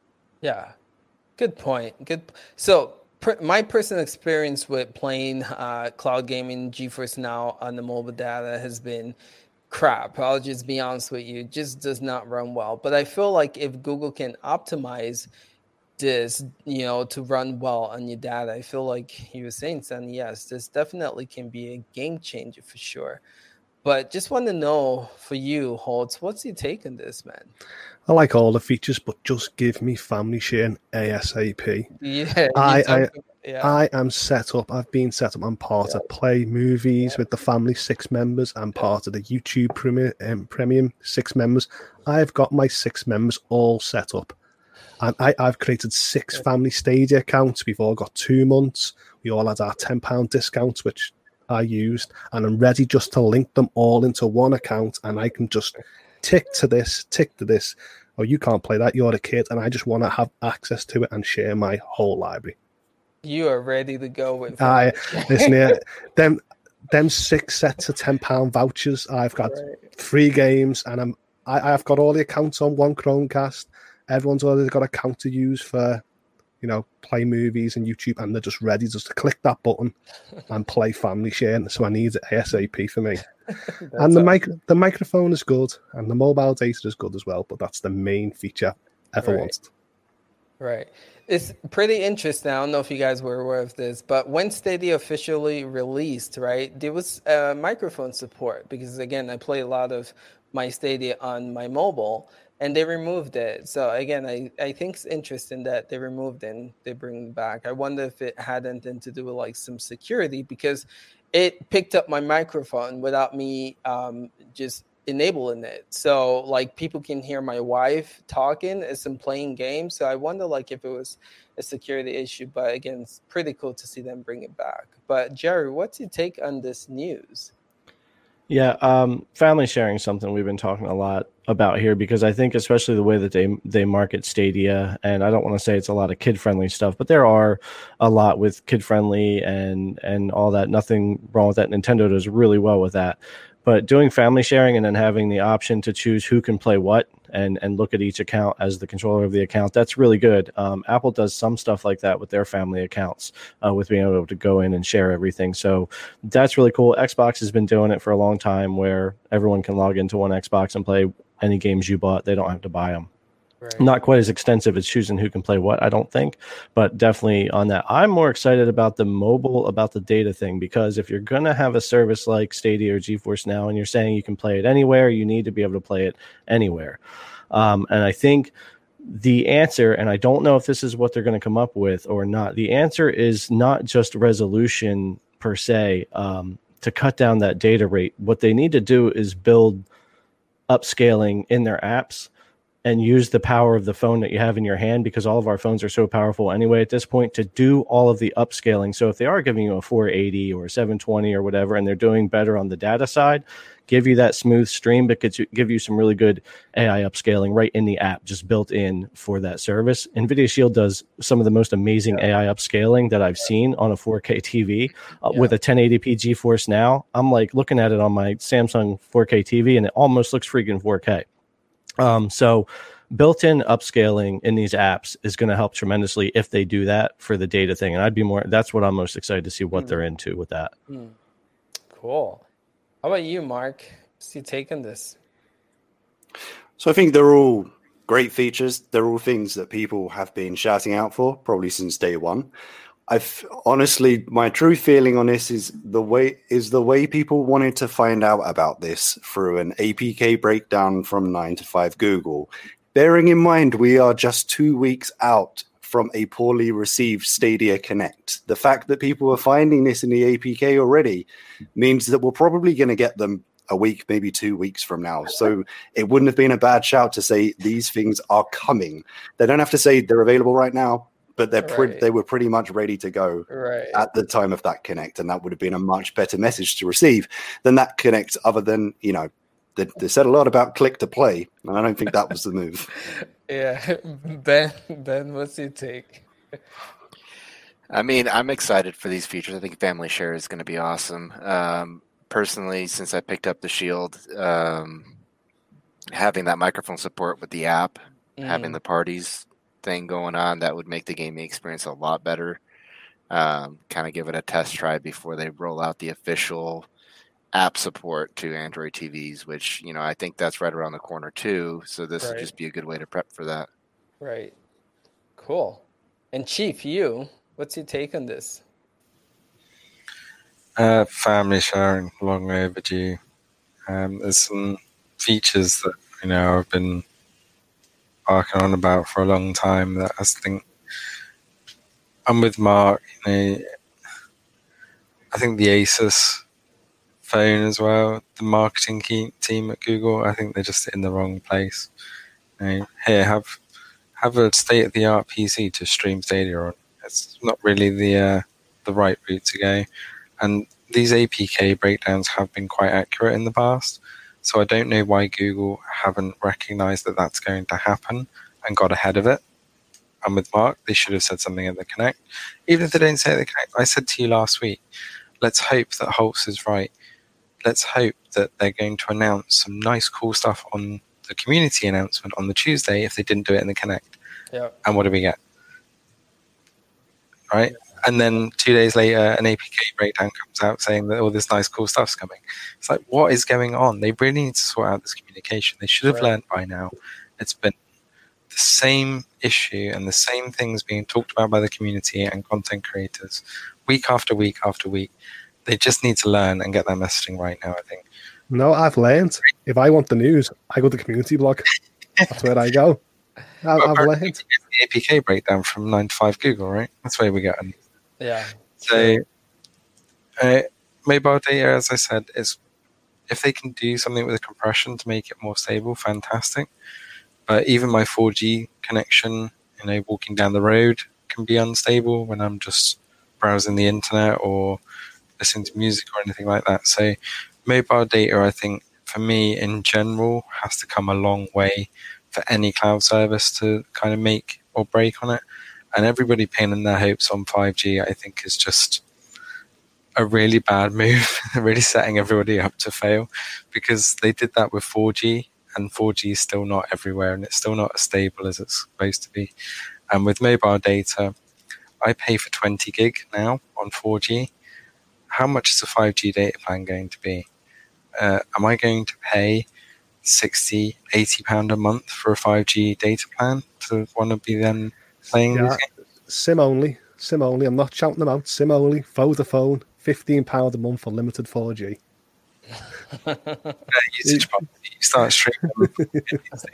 Yeah, good point. Good. So per, my personal experience with playing uh, cloud gaming GeForce Now on the mobile data has been crap. I'll just be honest with you, it just does not run well. But I feel like if Google can optimize this, you know, to run well on your data, I feel like you were saying, Son, yes, this definitely can be a game changer for sure. But just want to know for you, Holtz, what's your take on this, man? I like all the features, but just give me family sharing ASAP. Yeah, [LAUGHS] I, I, yeah. I am set up. I've been set up. I'm part yeah. of Play Movies yeah. with the family six members. I'm part of the YouTube Premium, um, Premium six members. I've got my six members all set up. And I, I've created six family Stadia accounts. We've all got two months. We all had our £10 discounts, which I used. And I'm ready just to link them all into one account. And I can just tick to this, tick to this. Oh, you can't play that. You're a kid. And I just want to have access to it and share my whole library. You are ready to go with. I listen here. [LAUGHS] Them them six sets of ten pound vouchers. I've got right. three games, and I'm I, I've got all the accounts on one Chromecast. Everyone's already got a account to use for you know, play movies and YouTube, and they're just ready just to click that button and play Family Share. So I need it ASAP for me. [LAUGHS] and the mic, the microphone is good, and the mobile data is good as well. But that's the main feature ever right. wanted. Right. It's pretty interesting. I don't know if you guys were aware of this, but when Stadia officially released, right, there was uh, microphone support because again, I play a lot of my Stadia on my mobile, and they removed it. So again, I, I think it's interesting that they removed it and they bring it back. I wonder if it had anything to do with like some security because it picked up my microphone without me um, just enabling it. So like people can hear my wife talking as I'm playing games. So I wonder like if it was a security issue. But again, it's pretty cool to see them bring it back. But Jerry, what's your take on this news? Yeah, um, family sharing something we've been talking a lot about here because I think especially the way that they they market Stadia, and I don't want to say it's a lot of kid friendly stuff, but there are a lot with kid friendly and and all that. Nothing wrong with that. Nintendo does really well with that. But doing family sharing and then having the option to choose who can play what and and look at each account as the controller of the account, that's really good. Um, Apple does some stuff like that with their family accounts, uh, with being able to go in and share everything. So that's really cool. Xbox has been doing it for a long time, where everyone can log into one Xbox and play any games you bought. They don't have to buy them. Right. Not quite as extensive as choosing who can play what, I don't think, but definitely on that. I'm more excited about the mobile, about the data thing, because if you're going to have a service like Stadia or GeForce Now and you're saying you can play it anywhere, you need to be able to play it anywhere. Um, and I think the answer, and I don't know if this is what they're going to come up with or not, the answer is not just resolution per se um, to cut down that data rate. What they need to do is build upscaling in their apps and use the power of the phone that you have in your hand because all of our phones are so powerful anyway at this point to do all of the upscaling. So if they are giving you a 480 or 720 or whatever, and they're doing better on the data side, give you that smooth stream, but give you some really good AI upscaling right in the app, just built in for that service. NVIDIA Shield does some of the most amazing AI upscaling that I've seen on a 4K TV uh, yeah. with a 1080p GeForce Now. I'm like looking at it on my Samsung 4K TV, and it almost looks freaking 4K. Um, so built-in upscaling in these apps is going to help tremendously if they do that for the data thing. And I'd be more that's what I'm most excited to see what mm. they're into with that. Mm. Cool. How about you, Mark? What's your take on this? So I think they're all great features. They're all things that people have been shouting out for probably since day one. I've honestly, my true feeling on this is the way is the way people wanted to find out about this through an APK breakdown from nine to five Google. Bearing in mind, we are just two weeks out from a poorly received Stadia Connect. The fact that people are finding this in the APK already means that we're probably going to get them a week, maybe two weeks from now. So it wouldn't have been a bad shout to say these things are coming. They don't have to say they're available right now but they're right. they were pretty much ready to go right. at the time of that connect, and that would have been a much better message to receive than that connect. Other than you know, they, they said a lot about click to play, and I don't think that was the move. [LAUGHS] yeah, [LAUGHS] Ben, Ben, what's your take? I mean, I'm excited for these features. I think Family Share is going to be awesome. Um, personally, since I picked up the Shield, um, having that microphone support with the app, mm. having the parties thing going on that would make the gaming experience a lot better. Um, kind of give it a test try before they roll out the official app support to Android TVs, which you know I think that's right around the corner too. So this right. would just be a good way to prep for that. Right. Cool. And Chief, you, what's your take on this? Uh, family sharing, long overdue. Um, there's some features that you know I've been barking on about for a long time that I think I'm with Mark. You know, I think the Asus phone as well, the marketing team at Google, I think they're just in the wrong place. You know, here, have have a state of the art PC to stream Stadia on. It's not really the uh, the right route to go. And these APK breakdowns have been quite accurate in the past. So I don't know why Google haven't recognized that that's going to happen and got ahead of it. And with Mark, they should have said something at the Connect. Even if they didn't say at the Connect, I said to you last week, let's hope that Holtz is right. Let's hope that they're going to announce some nice, cool stuff on the community announcement on the Tuesday if they didn't do it in the Connect. Yeah. And what do we get? Right? And then two days later, an APK breakdown comes out saying that all this nice, cool stuff's coming. It's like, what is going on? They really need to sort out this communication. They should have Right. learned by now. It's been the same issue and the same things being talked about by the community and content creators week after week after week. They just need to learn and get their messaging right now, I think. No, I've learned. If I want the news, I go to the community blog. That's where I go. [LAUGHS] I, I've learned. The APK breakdown from 9 to 5 Google, right? That's where we get it. Yeah. So, uh, mobile data, as I said, is if they can do something with the compression to make it more stable, fantastic. But even my 4G connection, you know, walking down the road can be unstable when I'm just browsing the internet or listening to music or anything like that. So, mobile data, I think, for me in general, has to come a long way for any cloud service to kind of make or break on it. And everybody pinning their hopes on 5G, I think, is just a really bad move, [LAUGHS] really setting everybody up to fail because they did that with 4G and 4G is still not everywhere and it's still not as stable as it's supposed to be. And with mobile data, I pay for 20 gig now on 4G. How much is a 5G data plan going to be? Uh, am I going to pay 60, 80 pound a month for a 5G data plan to want to be then playing Yeah. Sim only. Sim only. I'm not shouting them out. Sim only. Vodafone. Fifteen pound a month for limited 4G. uh, [LAUGHS] usage. You start streaming so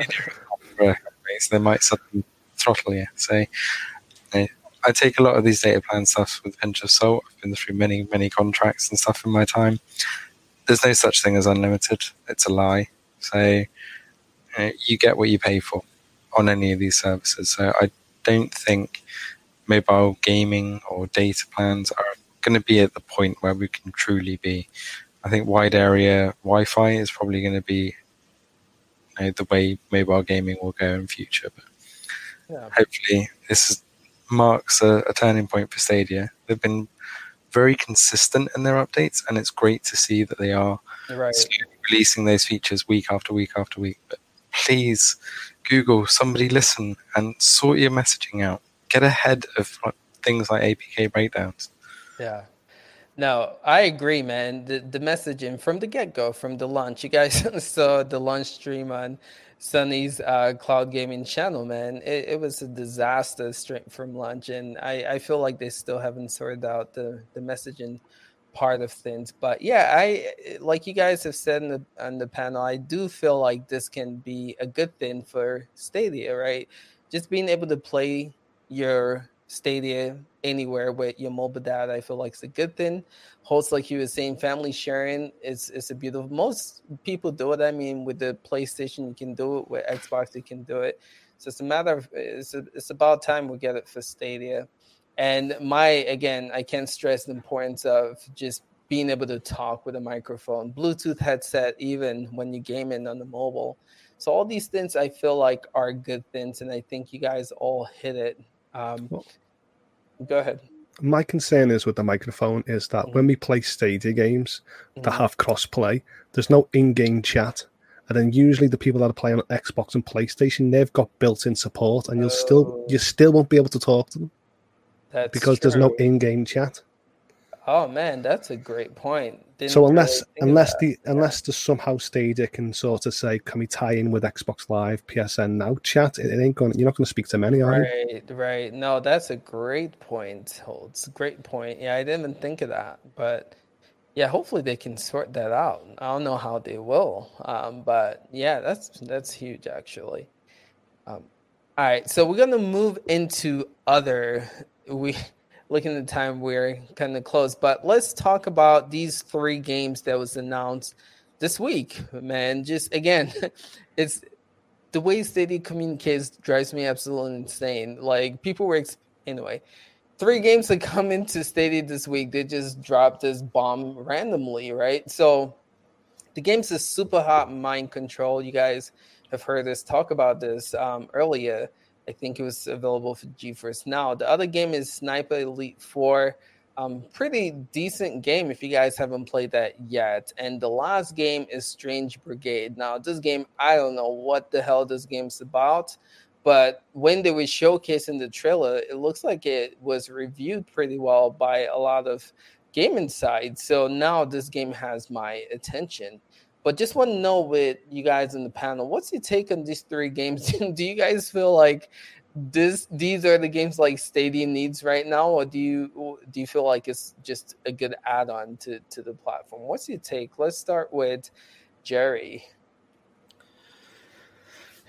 [LAUGHS] [LAUGHS] they might suddenly throttle you. So you I take a lot of these data plan stuff with a pinch of salt. I've been through many, many contracts and stuff in my time. There's no such thing as unlimited. It's a lie. So uh, you get what you pay for on any of these services. So I don't think mobile gaming or data plans are going to be at the point where we can truly be I think wide area Wi-Fi is probably going to be you know, the way mobile gaming will go in future. But Yeah. hopefully, this is, marks a, a turning point for Stadia. They've been very consistent in their updates, and it's great to see that they are Right. releasing those features week after week after week. But please, Google, somebody listen and sort your messaging out. Get ahead of things like APK breakdowns. Yeah. No, I agree, man. The the messaging from the get go, from the launch, you guys [LAUGHS] saw the launch stream on Sunny's uh, cloud gaming channel, man. It, it was a disaster straight from launch, and I, I feel like they still haven't sorted out the the messaging part of things. But yeah, I like you guys have said in the on the panel, I do feel like this can be a good thing for Stadia, right? Just being able to play your Stadia anywhere with your mobile data, I feel like it's a good thing. Holtz like you were saying, family sharing is is a beautiful. Most people do it. I mean, with the PlayStation, you can do it. With Xbox, you can do it. So it's a matter of it's a, it's about time we get it for Stadia. And my again, I can't stress the importance of just being able to talk with a microphone, Bluetooth headset, even when you're gaming on the mobile. So all these things I feel like are good things, and I think you guys all hit it. Um, Well- go ahead. My concern is with the microphone is that when we play Stadia games that Mhm. have cross-play, there's no in-game chat. And then usually the people that are playing on Xbox and PlayStation, they've got built-in support, and you'll still you still won't be able to talk to them That's because there's no in-game chat. Oh man, that's a great point. Didn't so really unless of unless that. the unless there's somehow Stadia can sort of say, can we tie in with Xbox Live, PSN now chat? It, ain't going. You're not going to speak to many, are you? Right, right. No, that's a great point, Holtz. Great point. Yeah, I didn't even think of that. But yeah, hopefully they can sort that out. I don't know how they will. Um, but yeah, that's that's huge actually. Um, all right, so we're gonna move into other we [LAUGHS] looking at the time we're kind of close, but let's talk about these three games that was announced this week, man. Just again, [LAUGHS] it's the way Stadia communicates drives me absolutely insane. Like people were anyway, three games that come into Stadia this week, they just dropped this bomb randomly, right? So the games is Superhot mind control. You guys have heard us talk about this um, earlier. I think it was available for GeForce Now. The other game is Sniper Elite 4. um, pretty decent game if you guys haven't played that yet. And the last game is Strange Brigade. Now, this game, I don't know what the hell this game's about, but when they were showcasing the trailer, it looks like it was reviewed pretty well by a lot of game inside. So now this game has my attention. But just want to know with you guys in the panel, what's your take on these three games? [LAUGHS] do you guys feel like this these are the games like Stadia needs right now, or do you do you feel like it's just a good add-on to to the platform? What's your take? Let's start with Jerry.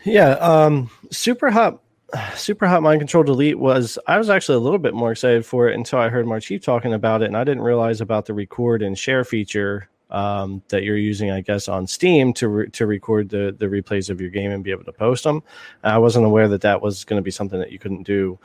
Yeah, um, Superhot, super hot mind control delete was. I was actually a little bit more excited for it until I heard Marchief talking about it, and I didn't realize about the record and share feature um, that you're using, I guess, on Steam to re- to record the the replays of your game and be able to post them. I wasn't aware that that was going to be something that you couldn't do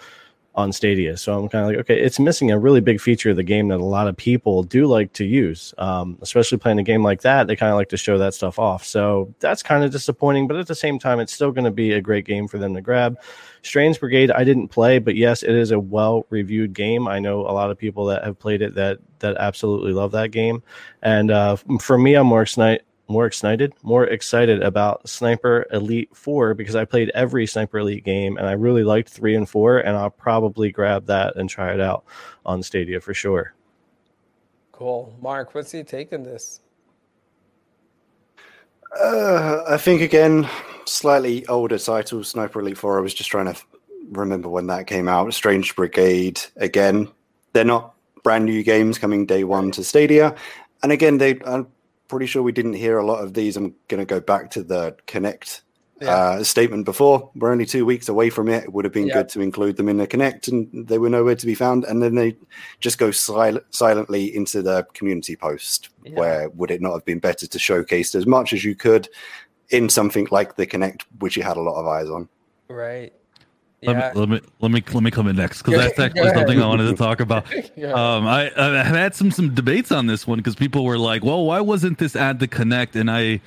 on Stadia. So I'm kind of like, okay, it's missing a really big feature of the game that a lot of people do like to use, um, especially playing a game like that. They kind of like to show that stuff off. So that's kind of disappointing, but at the same time, it's still going to be a great game for them to grab. Strange Brigade, I didn't play, but yes, it is a well reviewed game. I know a lot of people that have played it that that absolutely love that game. And uh, for me, I'm more excited more excited, more excited about Sniper Elite 4 because I played every Sniper Elite game and I really liked 3 and 4 and I'll probably grab that and try it out on Stadia for sure. Cool. Mark, what's your take on this? Uh, I think again, slightly older title, Sniper Elite 4. I was just trying to remember when that came out. Strange Brigade, again, they're not brand new games coming day one to Stadia. And again, they I'm pretty sure we didn't hear a lot of these. I'm going to go back to the Connect yeah. uh, statement before. We're only two weeks away from it. It would have been yeah. good to include them in the Connect, and they were nowhere to be found. And then they just go sil- silently into the community post. Yeah. Where would it not have been better to showcase as much as you could in something like the Connect, which you had a lot of eyes on? Right. Let, me, let me let me let me come in next because that's [LAUGHS] actually something I wanted to talk [LAUGHS] about. Um, I I had some some debates on this one because people were like, "Well, why wasn't this at the Connect?" And I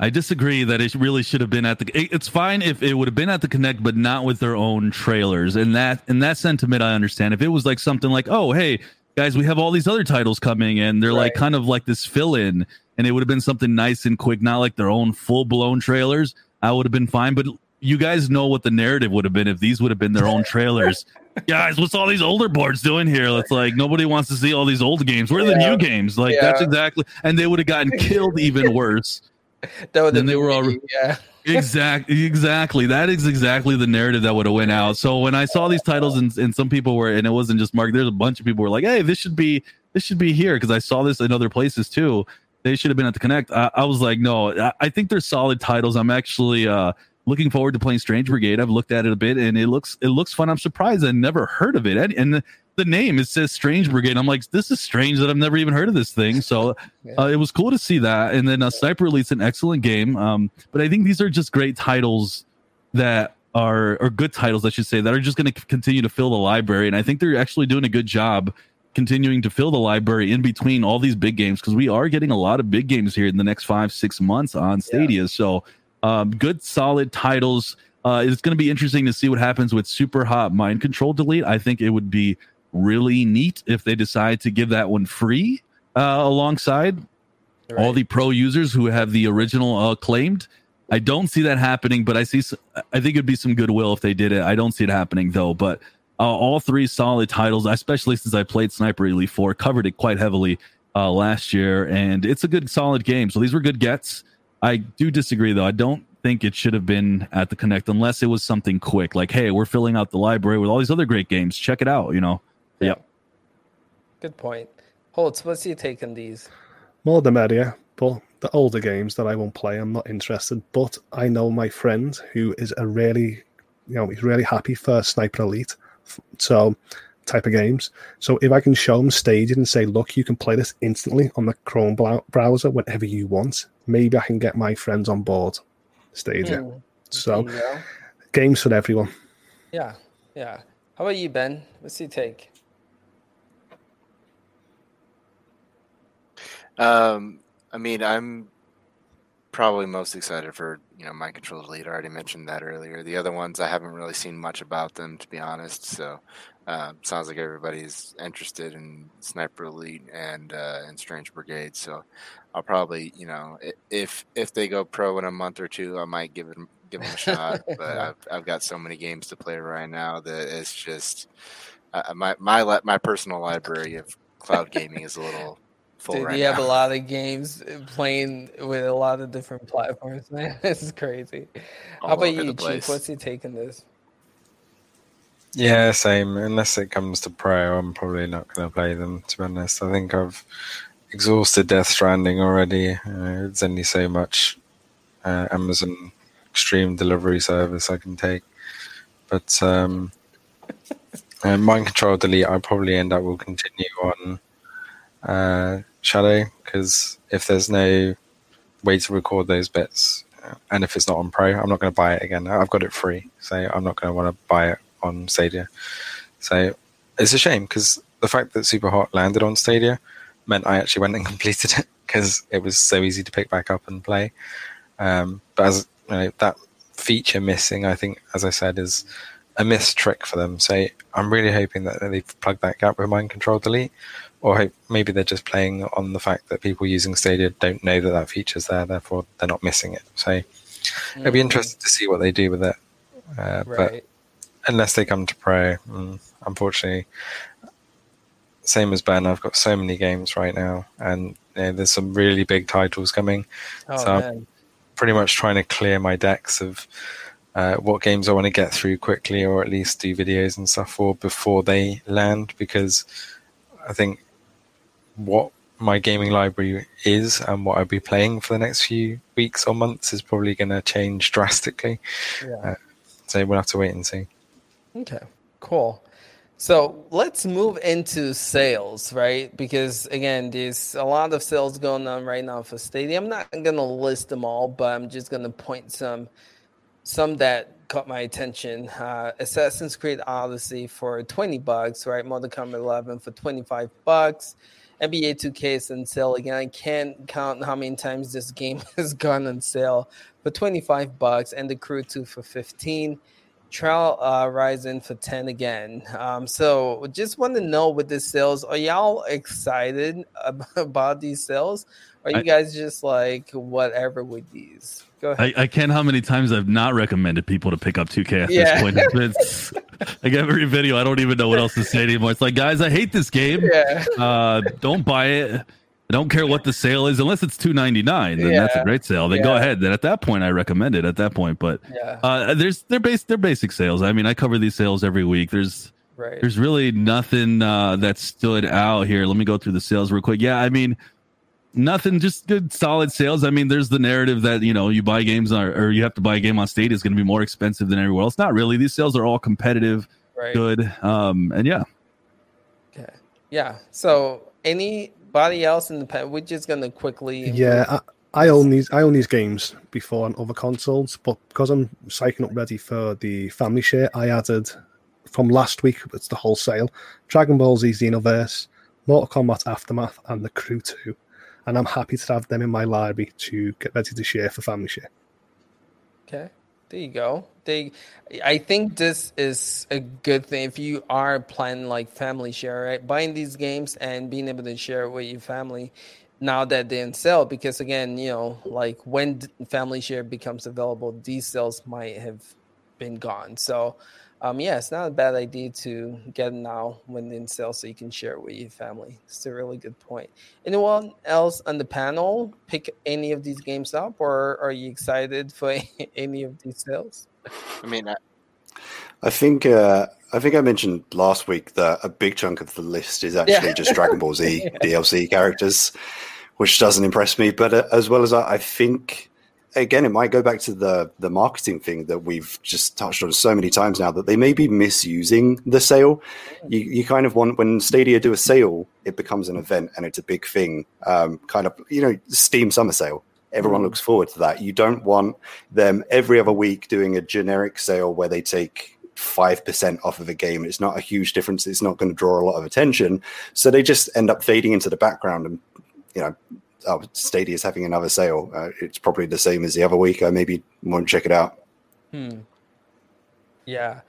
I disagree that it really should have been at the. It's fine if it would have been at the Connect, but not with their own trailers. And that and that sentiment I understand. If it was like something like, "Oh, hey guys, we have all these other titles coming," and they're right. like kind of like this fill in, and it would have been something nice and quick, not like their own full blown trailers. I would have been fine, but you guys know what the narrative would have been if these would have been their own [LAUGHS] trailers. guys, what's all these older boards doing here? It's like nobody wants to see all these old games. Where are yeah. the new games? Like yeah. that's exactly, and they would have gotten killed even [LAUGHS] worse. that then they were all yeah. [LAUGHS] exactly exactly that is exactly the narrative that would have went out. So when I saw these titles and, and some people were and it wasn't just Mark, there's a bunch of people were like, hey, this should be this should be here because I saw this in other places too. They should have been at the Connect. I, I was like, no, I, I think they're solid titles. I'm actually uh looking forward to playing Strange Brigade. I've looked at it a bit and it looks it looks fun. I'm surprised I never heard of it. And, and the, the, name it says Strange Brigade. I'm like, this is strange that I've never even heard of this thing. So [LAUGHS] uh, it was cool to see that. And then uh, Sniper Elite's an excellent game. Um, but I think these are just great titles that are or good titles, I should say, that are just going to continue to fill the library. And I think they're actually doing a good job continuing to fill the library in between all these big games because we are getting a lot of big games here in the next five six months on Stadia. Yeah. So um, good, solid titles. Uh, it's going to be interesting to see what happens with Superhot Mind Control Delete. I think it would be really neat if they decide to give that one free uh, alongside right. all the pro users who have the original uh, claimed. I don't see that happening, but I see. I think it'd be some goodwill if they did it. I don't see it happening though. But uh, all three solid titles, especially since I played Sniper Elite Four, covered it quite heavily uh, last year, and it's a good solid game. So these were good gets. I do disagree though. I don't think it should have been at the Connect unless it was something quick, like, hey, we're filling out the library with all these other great games. Check it out, you know. Yeah. Yep. Good point. Holtz, what's your take on these? More the merrier, but the older games that I won't play, I'm not interested. But I know my friend who is a really, you know, he's really happy for Sniper Elite. So type of games. So if I can show them Stadia and say, look, you can play this instantly on the Chrome browser whenever you want, maybe I can get my friends on board Stadia. Mm, so games for everyone. Yeah, yeah. How about you, Ben? What's your take? Um, I mean, I'm probably most excited for you know Mind Control Delete. I already mentioned that earlier. The other ones I haven't really seen much about them to be honest. So uh, sounds like everybody's interested in Sniper Elite and uh, and Strange Brigade. So I'll probably you know if if they go pro in a month or two, I might give it give them a shot. [LAUGHS] but I've I've got so many games to play right now that it's just uh, my my my personal library of cloud gaming is a little full Dude, right you have a lot of games playing with a lot of different platforms, [LAUGHS] man. This is crazy. How about you, Chief? What's your take on this? Yeah, same. Unless it comes to Pro, I'm probably not going to play them. To be honest, I think I've exhausted Death Stranding already. Uh, it's only so much uh, Amazon Extreme delivery service I can take. But um, uh, Mind Control Delete, I probably end up will continue on uh, Shadow because if there's no way to record those bits, uh, and if it's not on Pro, I'm not going to buy it again. I've got it free, so I'm not going to want to buy it on Stadia. So it's a shame because the fact that Superhot landed on Stadia meant I actually went and [LAUGHS] completed it because it was so easy to pick back up and play. Um, but as you know, that feature missing, I think, as I said, is a missed trick for them. So I'm really hoping that they've plugged that gap with Mind Control Delete, or hope maybe they're just playing on the fact that people using Stadia don't know that that feature's there, therefore they're not missing it. So it'd be Mhm. interesting to see what they do with it. Uh, But Right. Unless they come to pro. Mm, unfortunately, same as Ben, I've got so many games right now, and you know, there's some really big titles coming. Oh so- man. Pretty much trying to clear my decks of uh, what games I want to get through quickly, or at least do videos and stuff for before they land, because I think what my gaming library is and what I'll be playing for the next few weeks or months is probably going to change [LAUGHS] drastically. Yeah. So we'll have to wait and see. Okay, cool. So let's move into sales, right? Because again, there's a lot of sales going on right now for Stadia. I'm not gonna list them all, but I'm just gonna point some some that caught my attention. Uh, Assassin's Creed Odyssey for 20 bucks, right? Mortal Kombat 11 for 25 bucks. NBA 2K is on sale again. I can't count how many times this game [LAUGHS] has gone on sale for 25 bucks, and the Crew 2 for 15. Trial uh, Rising for 10 again. Um, so just want to know with the sales, are y'all excited [LAUGHS] about these sales? Or are you I- guys just like whatever with these? Go ahead. I, I can't how many times I've not recommended people to pick up 2K at Yeah. this point. It's, like every video, I don't even know what else to say anymore. It's like, guys, I hate this game. [LAUGHS] yeah. Uh, don't buy it. I don't care what the sale is, unless it's two ninety nine. Then that's a great sale. Then go ahead. Then at that point, I recommend it. At that point, but Yeah. uh, there's they're base they're basic sales. I mean, I cover these sales every week. There's Right. there's really nothing uh, that stood out here. Let me go through the sales real quick. Yeah, I mean, nothing, just good, solid sales. I mean, there's the narrative that you know you buy games on, or you have to buy a game on Stadia is going to be more expensive than everywhere else. Not really. These sales are all competitive, Right. good, um, and yeah. Okay. Yeah. So anybody else in the pen? We're just gonna quickly. Yeah, I, I own these. I own these games before on other consoles, but because I'm psyching up ready for the family share, I added from last week. It's the wholesale Dragon Ball Z Xenoverse, Mortal Kombat Aftermath, and the Crew Two, and I'm happy to have them in my library to get ready to share for family share. Okay. There you go. They, I think this is a good thing if you are planning like family share, right? Buying these games and being able to share it with your family now that they're in sale. Because again, you know, like when family share becomes available, these sales might have been gone. So, um, yeah, it's not a bad idea to get it now when in sale so you can share it with your family. It's a really good point. Anyone else on the panel pick any of these games up, or are you excited for [LAUGHS] any of these sales? I mean, I, I think uh, I think I mentioned last week that a big chunk of the list is actually Yeah. just Dragon Ball Z [LAUGHS] DLC characters, which doesn't impress me. But uh, as well as that, I think again it might go back to the the marketing thing that we've just touched on so many times now that they may be misusing the sale. You you kind of want when Stadia do a sale, it becomes an event and it's a big thing. Um, kind of you know Steam Summer Sale. Everyone looks forward to that. You don't want them every other week doing a generic sale where they take five percent off of a game. It's not a huge difference. It's not going to draw a lot of attention. So they just end up fading into the background and you know oh, Stadia is having another sale. Uh, it's probably the same as the other week. I maybe won't check it out. Hmm. Yeah,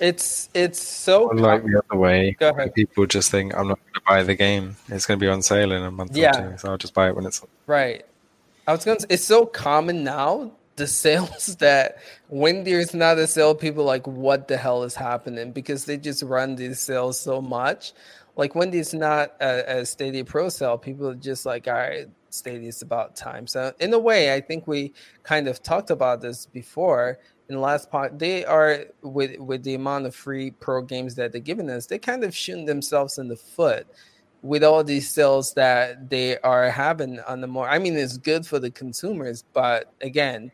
it's it's so Unlike the other way, Go ahead. people just think I'm not going to buy the game. It's going to be on sale in a month Yeah. or two, so I'll just buy it when it's. Right. I was gonna it's so common now, the [LAUGHS] sales that when there's not a sale, people are like what the hell is happening? Because they just run these sales so much. Like when there's not a, a Stadia Pro sale, people are just like, all right, Stadia's about time. So in a way, I think we kind of talked about this before in the last part. They are with with the amount of free pro games that they're giving us, they kind of shooting themselves in the foot with all these sales that they are having on the more i mean it's good for the consumers but again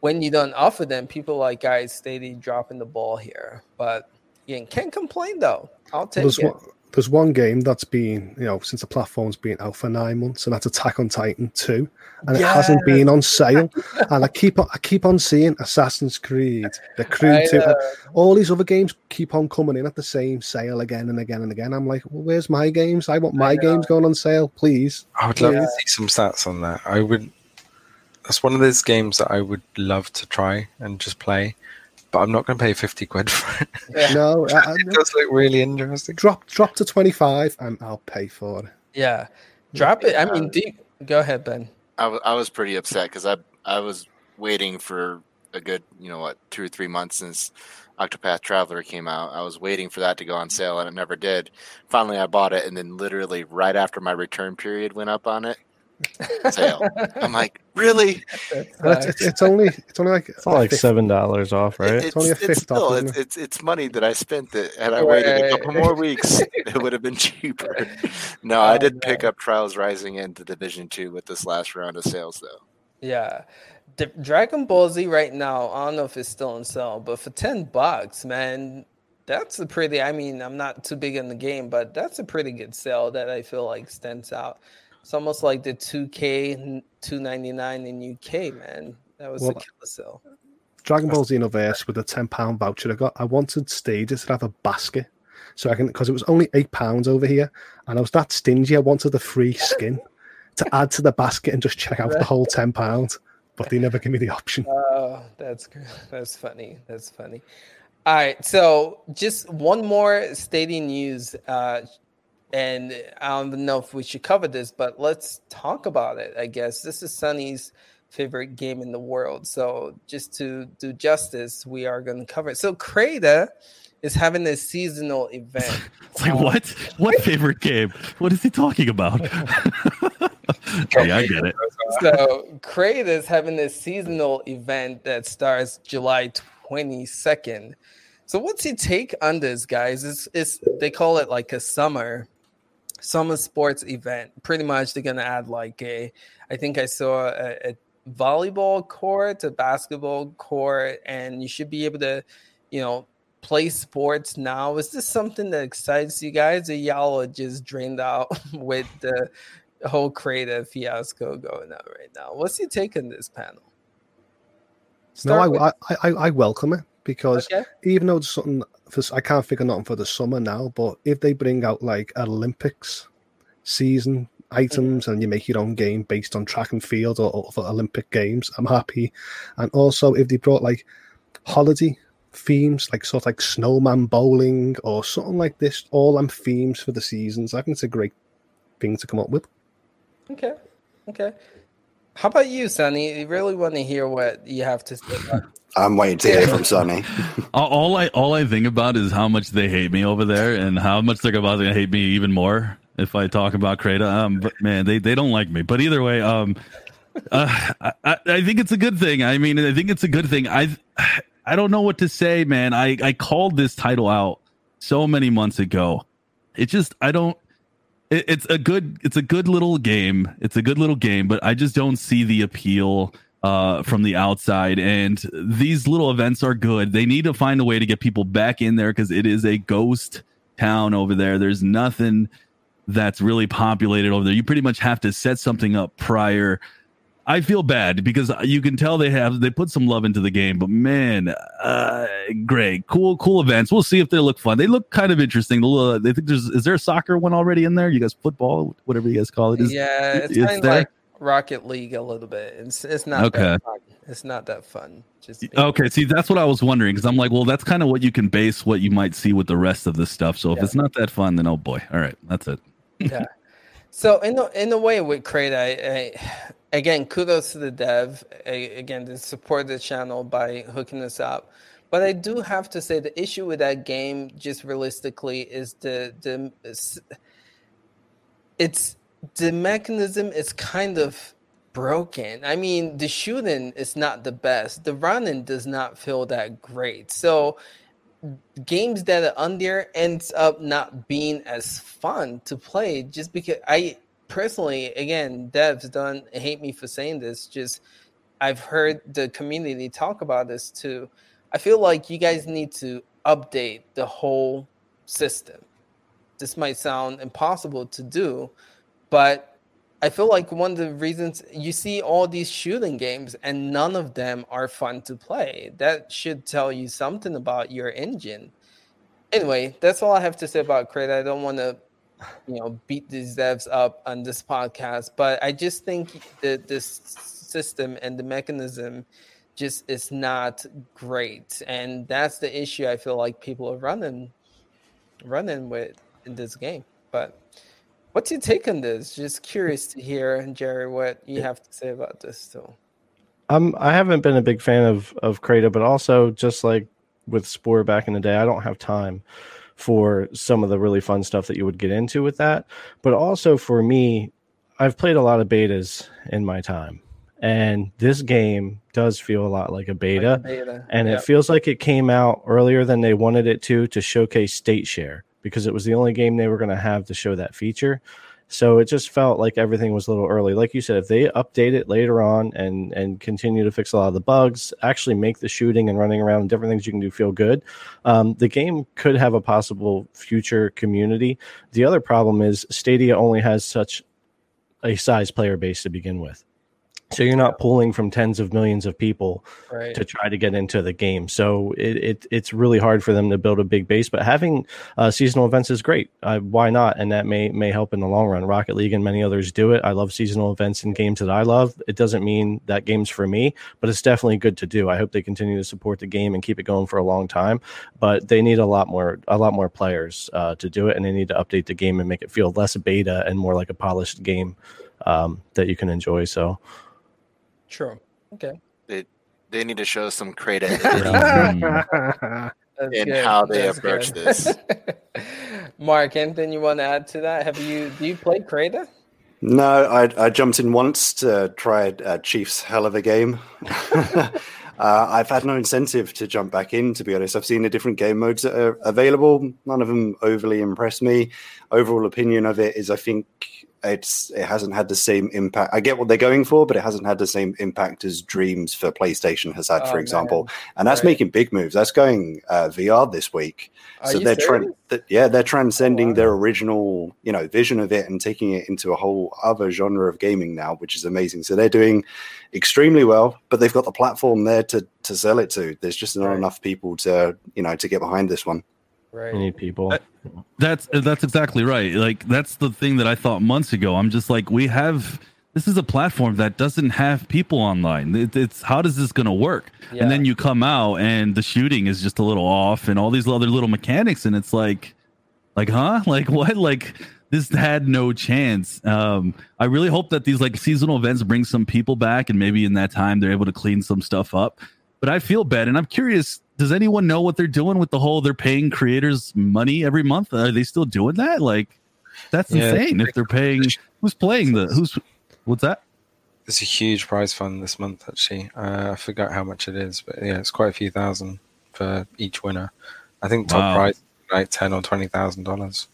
when you don't offer them people like guys Stadia dropping the ball here but you can't complain though i'll take it one, there's one game that's been, you know, since the platform's been out for nine months, and that's Attack on Titan 2. And it hasn't been on sale. [LAUGHS] and I keep on I keep on seeing Assassin's Creed, The Crew 2. all these other games keep on coming in at the same sale again and again and again. I'm like, well, where's my games? I want my know. games going on sale, please. I would love Yeah. to see some stats on that. I would. That's one of those games that I would love to try and just play, but I'm not going to pay fifty quid for it. Yeah. No, [LAUGHS] I, I- it does look really interesting. drop drop to 25 and I'll pay for it. yeah drop it i uh, mean do go ahead ben I I was pretty upset because I I was waiting for a good you know what two or three months since Octopath Traveler came out. I was waiting for that to go on sale and it never did. Finally, I bought it, and then literally right after my return period went up on it, sale. I'm like, really? [LAUGHS] That's it's, it's, it's only it's only like It's all like seven dollars off, right? It's, only a it's fifth still off, it's, it's it's money that I spent that had I waited a couple more weeks, [LAUGHS] it would have been cheaper. [LAUGHS] No, I Oh, did no. pick up Trials Rising and the Division Two with this last round of sales though. Yeah. D- Dragon Ball Z right now, I don't know if it's still on sale, but for 10 bucks, man, that's a pretty I mean, I'm not too big in the game, but that's a pretty good sale that I feel like stands out. It's almost like the 2K 299 in UK, man. That was a Well, killer sale. Dragon Ball Xenoverse with a ten pound voucher I got. I wanted Stadia to have a basket, so I can because it was only eight pounds over here, and I was that stingy. I wanted the free skin to add to the basket and just check out the whole ten pounds, but they never give me the option. [LAUGHS] Oh, that's that's funny. That's funny. All right, so just one more Stadia news, uh, and I don't know if we should cover this, but let's talk about it. I guess this is Sunny's favorite game in the world, so just to do justice, we are going to cover it. So Crayta is having a seasonal event. [LAUGHS] It's like what? Um, what favorite game? What is he talking about? [LAUGHS] okay, I get it. so Crayta is having this seasonal event that starts July 22nd. So what's your take on this, guys? It's, it's they call it like a summer summer sports event. Pretty much they're gonna add like a I think I saw a, a volleyball court, a basketball court, and you should be able to, you know, play sports now. Is this something that excites you guys, or y'all are just drained out [LAUGHS] with the whole creative fiasco going on right now? What's your take on this panel? No, Start with- I, I, I, I welcome it because okay. even though it's something for, I can't figure nothing for the summer now, but if they bring out like Olympics season items mm-hmm. and you make your own game based on track and field or, or for Olympic games, I'm happy. And also if they brought like holiday themes, like sort of like snowman bowling or something like this, all them themes for the seasons, I think it's a great thing to come up with. Okay. Okay. How about you, Sunny? You really want to hear what you have to say about [LAUGHS] I'm waiting to hear from Sunny. [LAUGHS] All- All I all I think about is how much they hate me over there, and how much they're about to hate me even more if I talk about Crayta. Um, but man, they, they don't like me. But either way, um, uh, I, I I think it's a good thing. I mean, I think it's a good thing. I I don't know what to say, man. I I called this title out so many months ago. It just I don't. It, it's a good it's a good little game. It's a good little game, but I just don't see the appeal uh, from the outside. And these little events are good. They need to find a way to get people back in there because it is a ghost town over there. There's nothing that's really populated over there. You pretty much have to set something up prior. I feel bad because you can tell they have they put some love into the game, but man, uh, great, cool, cool events. We'll see if they look fun. They look kind of interesting. The little, they think there's is there a soccer one already in there? You guys football, whatever you guys call it. Is, yeah, it's, it's kind of like Rocket League a little bit. It's it's not Okay. that fun. It's not that fun. Just Okay, see, that's what I was wondering because I'm like, well, that's kind of what you can base what you might see with the rest of this stuff. So if Yeah. it's not that fun, then oh boy, all right, that's it. yeah. [LAUGHS] So in the in a way with Crayta, I, I again kudos to the dev a, again to support the channel by hooking us up. But I do have to say the issue with that game, just realistically, is the the s- it's the mechanism is kind of broken. I mean, the shooting is not the best. The running does not feel that great. So games that are on there ends up not being as fun to play just because I personally again devs don't hate me for saying this just I've heard the community talk about this too. I feel like you guys need to update the whole system. This might sound impossible to do, but I feel like one of the reasons you see all these shooting games and none of them are fun to play. That should tell you something about your engine. Anyway, that's all I have to say about Crayta. I don't want to, you know, beat these devs up on this podcast, but I just think that this system and the mechanism just is not great, and that's the issue I feel like people are running, running with in this game. But What's your take on this? Just curious to hear, Jerry, what you have to say about this too. Um, I haven't been a big fan of of Crayta, but also just like with Spore back in the day, I don't have time for some of the really fun stuff that you would get into with that. But also for me, I've played a lot of betas in my time, and this game does feel a lot like a beta. Beta. and yeah. it feels like it came out earlier than they wanted it to to showcase state share because it was the only game they were going to have to show that feature so it just felt like everything was a little early. Like you said if they update it later on and and continue to fix a lot of the bugs actually make the shooting and running around and different things you can do feel good um, the game could have a possible future community. The other problem is stadia only has such a size player base to begin with so you're not pulling from tens of millions of people right. to try to get into the game. So it, it it's really hard for them to build a big base. But having uh, seasonal events is great. Uh, why not? And that may may help in the long run. Rocket League and many others do it. I love seasonal events in games that I love. It doesn't mean that game's for me, but it's definitely good to do. I hope they continue to support the game and keep it going for a long time. But they need a lot more a lot more players uh, to do it, and they need to update the game and make it feel less beta and more like a polished game um, that you can enjoy. So. True. Okay. They they need to show some credit. [LAUGHS] In good. how they That's approach good. this. [LAUGHS] Mark, anything you want to add to that? Have you do you play Crayta? No, I, I jumped in once to try uh, Chiefs hell of a game. [LAUGHS] uh, I've had no incentive to jump back in, to be honest. I've seen the different game modes that are available. None of them overly impressed me. Overall opinion of it is I think it's it hasn't had the same impact. I get what they're going for, but it hasn't had the same impact as Dreams for PlayStation has had, Oh, for example. man. And that's Right. making big moves. That's going uh, VR this week Are so they're trying th- yeah they're transcending wow. their original you know vision of it and taking it into a whole other genre of gaming now which is amazing so they're doing extremely well but they've got the platform there to to sell it to there's just not Right. enough people to you know to get behind this one Right. You need people. Uh, That's that's exactly right. Like that's the thing that I thought months ago. I'm just like, we have this is a platform that doesn't have people online. It, it's how does this going to work? Yeah. And then you come out and the shooting is just a little off, and all these other little mechanics, and it's like, like, huh? [LAUGHS] Like what? Like this had no chance. Um, I really hope that these like seasonal events bring some people back, and maybe in that time they're able to clean some stuff up. But I feel bad, and I'm curious. Does anyone know what they're doing with the whole? They're paying creators money every month. Are they still doing that? Like, that's Yeah. insane. If they're paying, who's playing the? Who's what's that? There's a huge prize fund this month, actually. Uh, I forgot how much it is, but yeah, it's quite a few thousand for each winner. I think top Wow. prize like ten or twenty thousand dollars.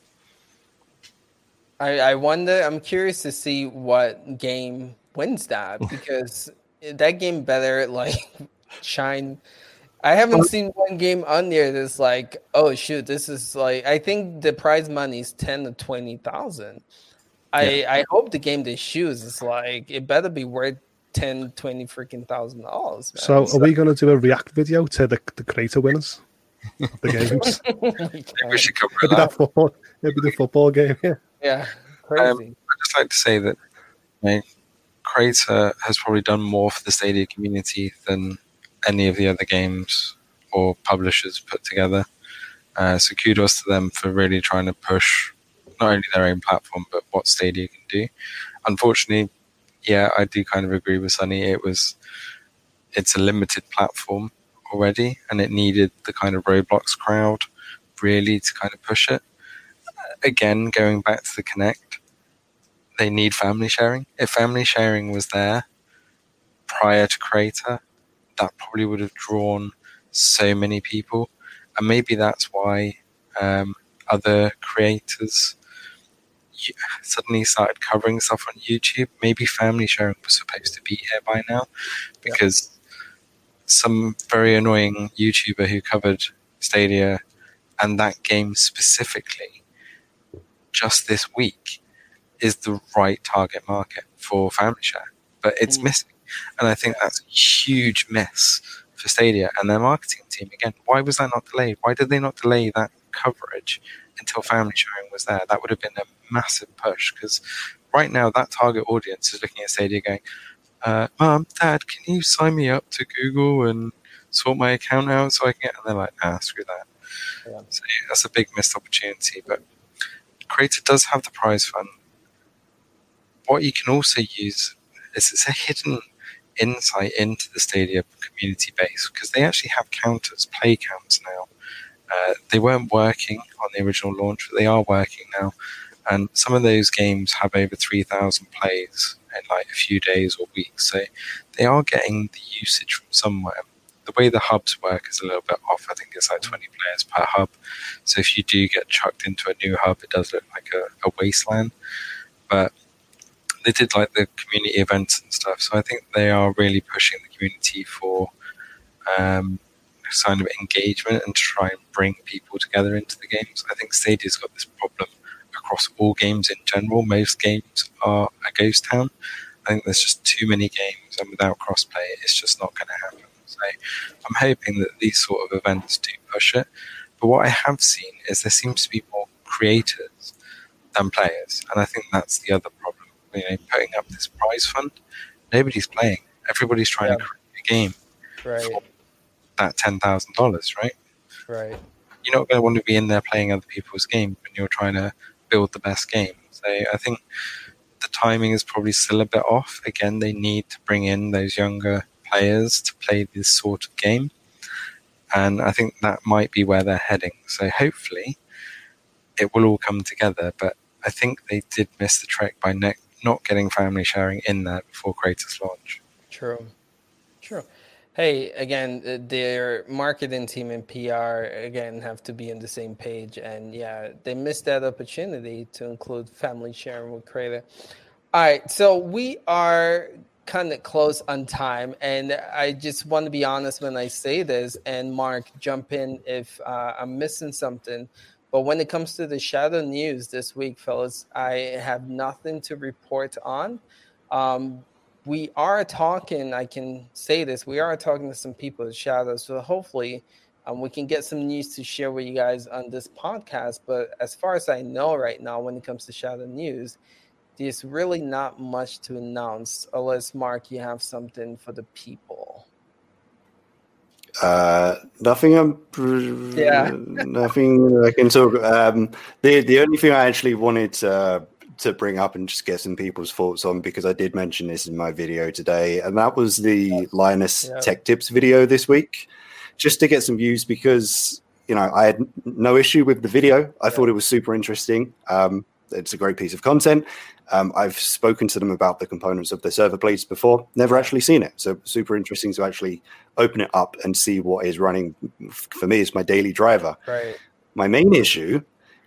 I, I wonder. I'm curious to see what game wins that [LAUGHS] because that game better like [LAUGHS] shine. I haven't seen one game on there that's like, oh shoot, this is like. I think the prize money is ten to twenty thousand. I I hope the game they choose is like it better be worth 10, 20 freaking thousand dollars. So, are we going to do a react video to the the creator winners? The games. [LAUGHS] We should cover Maybe that. that football. Maybe the football game. Yeah. yeah, um, crazy. I'd just like to say that you know, Crayta has probably done more for the Stadia community than any of the other games or publishers put together. Uh, so kudos to them for really trying to push not only their own platform but what Stadia can do. Unfortunately, yeah, I do kind of agree with Sunny. It was it's a limited platform already, and it needed the kind of Roblox crowd really to kind of push it. Again, going back to the Connect, they need family sharing. If family sharing was there prior to Crayta, that probably would have drawn so many people, and maybe that's why um, other creators suddenly started covering stuff on YouTube. Maybe family sharing was supposed to be here by now, because some very annoying YouTuber who covered Stadia and that game specifically just this week is the right target market for family share, but it's mm. missing. And I think that's a huge miss for Stadia and their marketing team. Again, why was that not delayed? Why did they not delay that coverage until family sharing was there? That would have been a massive push because right now that target audience is looking at Stadia going, uh, Mom, Dad, can you sign me up to Google and sort my account out so I can get? And they're like, ah, screw that. Yeah. So yeah, that's a big missed opportunity. But Crayta does have the prize fund. What you can also use is it's a hidden insight into the Stadia community base because they actually have counters, play counts now. Uh, they weren't working on the original launch, but they are working now. And some of those games have over 3,000 plays in like a few days or weeks. So they are getting the usage from somewhere. The way the hubs work is a little bit off. I think it's like 20 players per hub. So if you do get chucked into a new hub, it does look like a, a wasteland. But they did like the community events and stuff. So I think they are really pushing the community for um, sign of engagement and try and bring people together into the games. I think Stadia's got this problem across all games in general. Most games are a ghost town. I think there's just too many games, and without crossplay, it's just not going to happen. So I'm hoping that these sort of events do push it. But what I have seen is there seems to be more creators than players, and I think that's the other. You know, putting up this prize fund, nobody's playing. Everybody's trying yeah. to create a game right. for that ten thousand dollars, right? Right. You're not going to want to be in there playing other people's games when you're trying to build the best game. So I think the timing is probably still a bit off. Again, they need to bring in those younger players to play this sort of game. And I think that might be where they're heading. So hopefully it will all come together. But I think they did miss the trick by ne- not getting family sharing in there before Crayta's launch. True. True. Hey again their marketing team and pr again have to be on the same page. And yeah they missed that opportunity to include family sharing with Crayta all right so we are kind of close on time. And i just want to be honest when i say this and mark jump in if uh, i'm missing something but when it comes to the shadow news this week fellas i have nothing to report on um, we are talking, I can say this, we are talking to some people at Shadows. So hopefully um, we can get some news to share with you guys on this podcast. But as far as I know right now, when it comes to Shadow News, there's really not much to announce unless, Mark, you have something for the people. Uh, nothing. I'm, yeah. [LAUGHS] nothing I can talk. Um, the the only thing I actually wanted uh, to bring up and just get some people's thoughts on because I did mention this in my video today, and that was the Linus yeah. Tech Tips video this week, just to get some views because you know I had no issue with the video. I yeah. thought it was super interesting. Um, it's a great piece of content. Um, I've spoken to them about the components of the server blades before, never actually seen it. So super interesting to actually open it up and see what is running. For me, it's my daily driver. Right. My main issue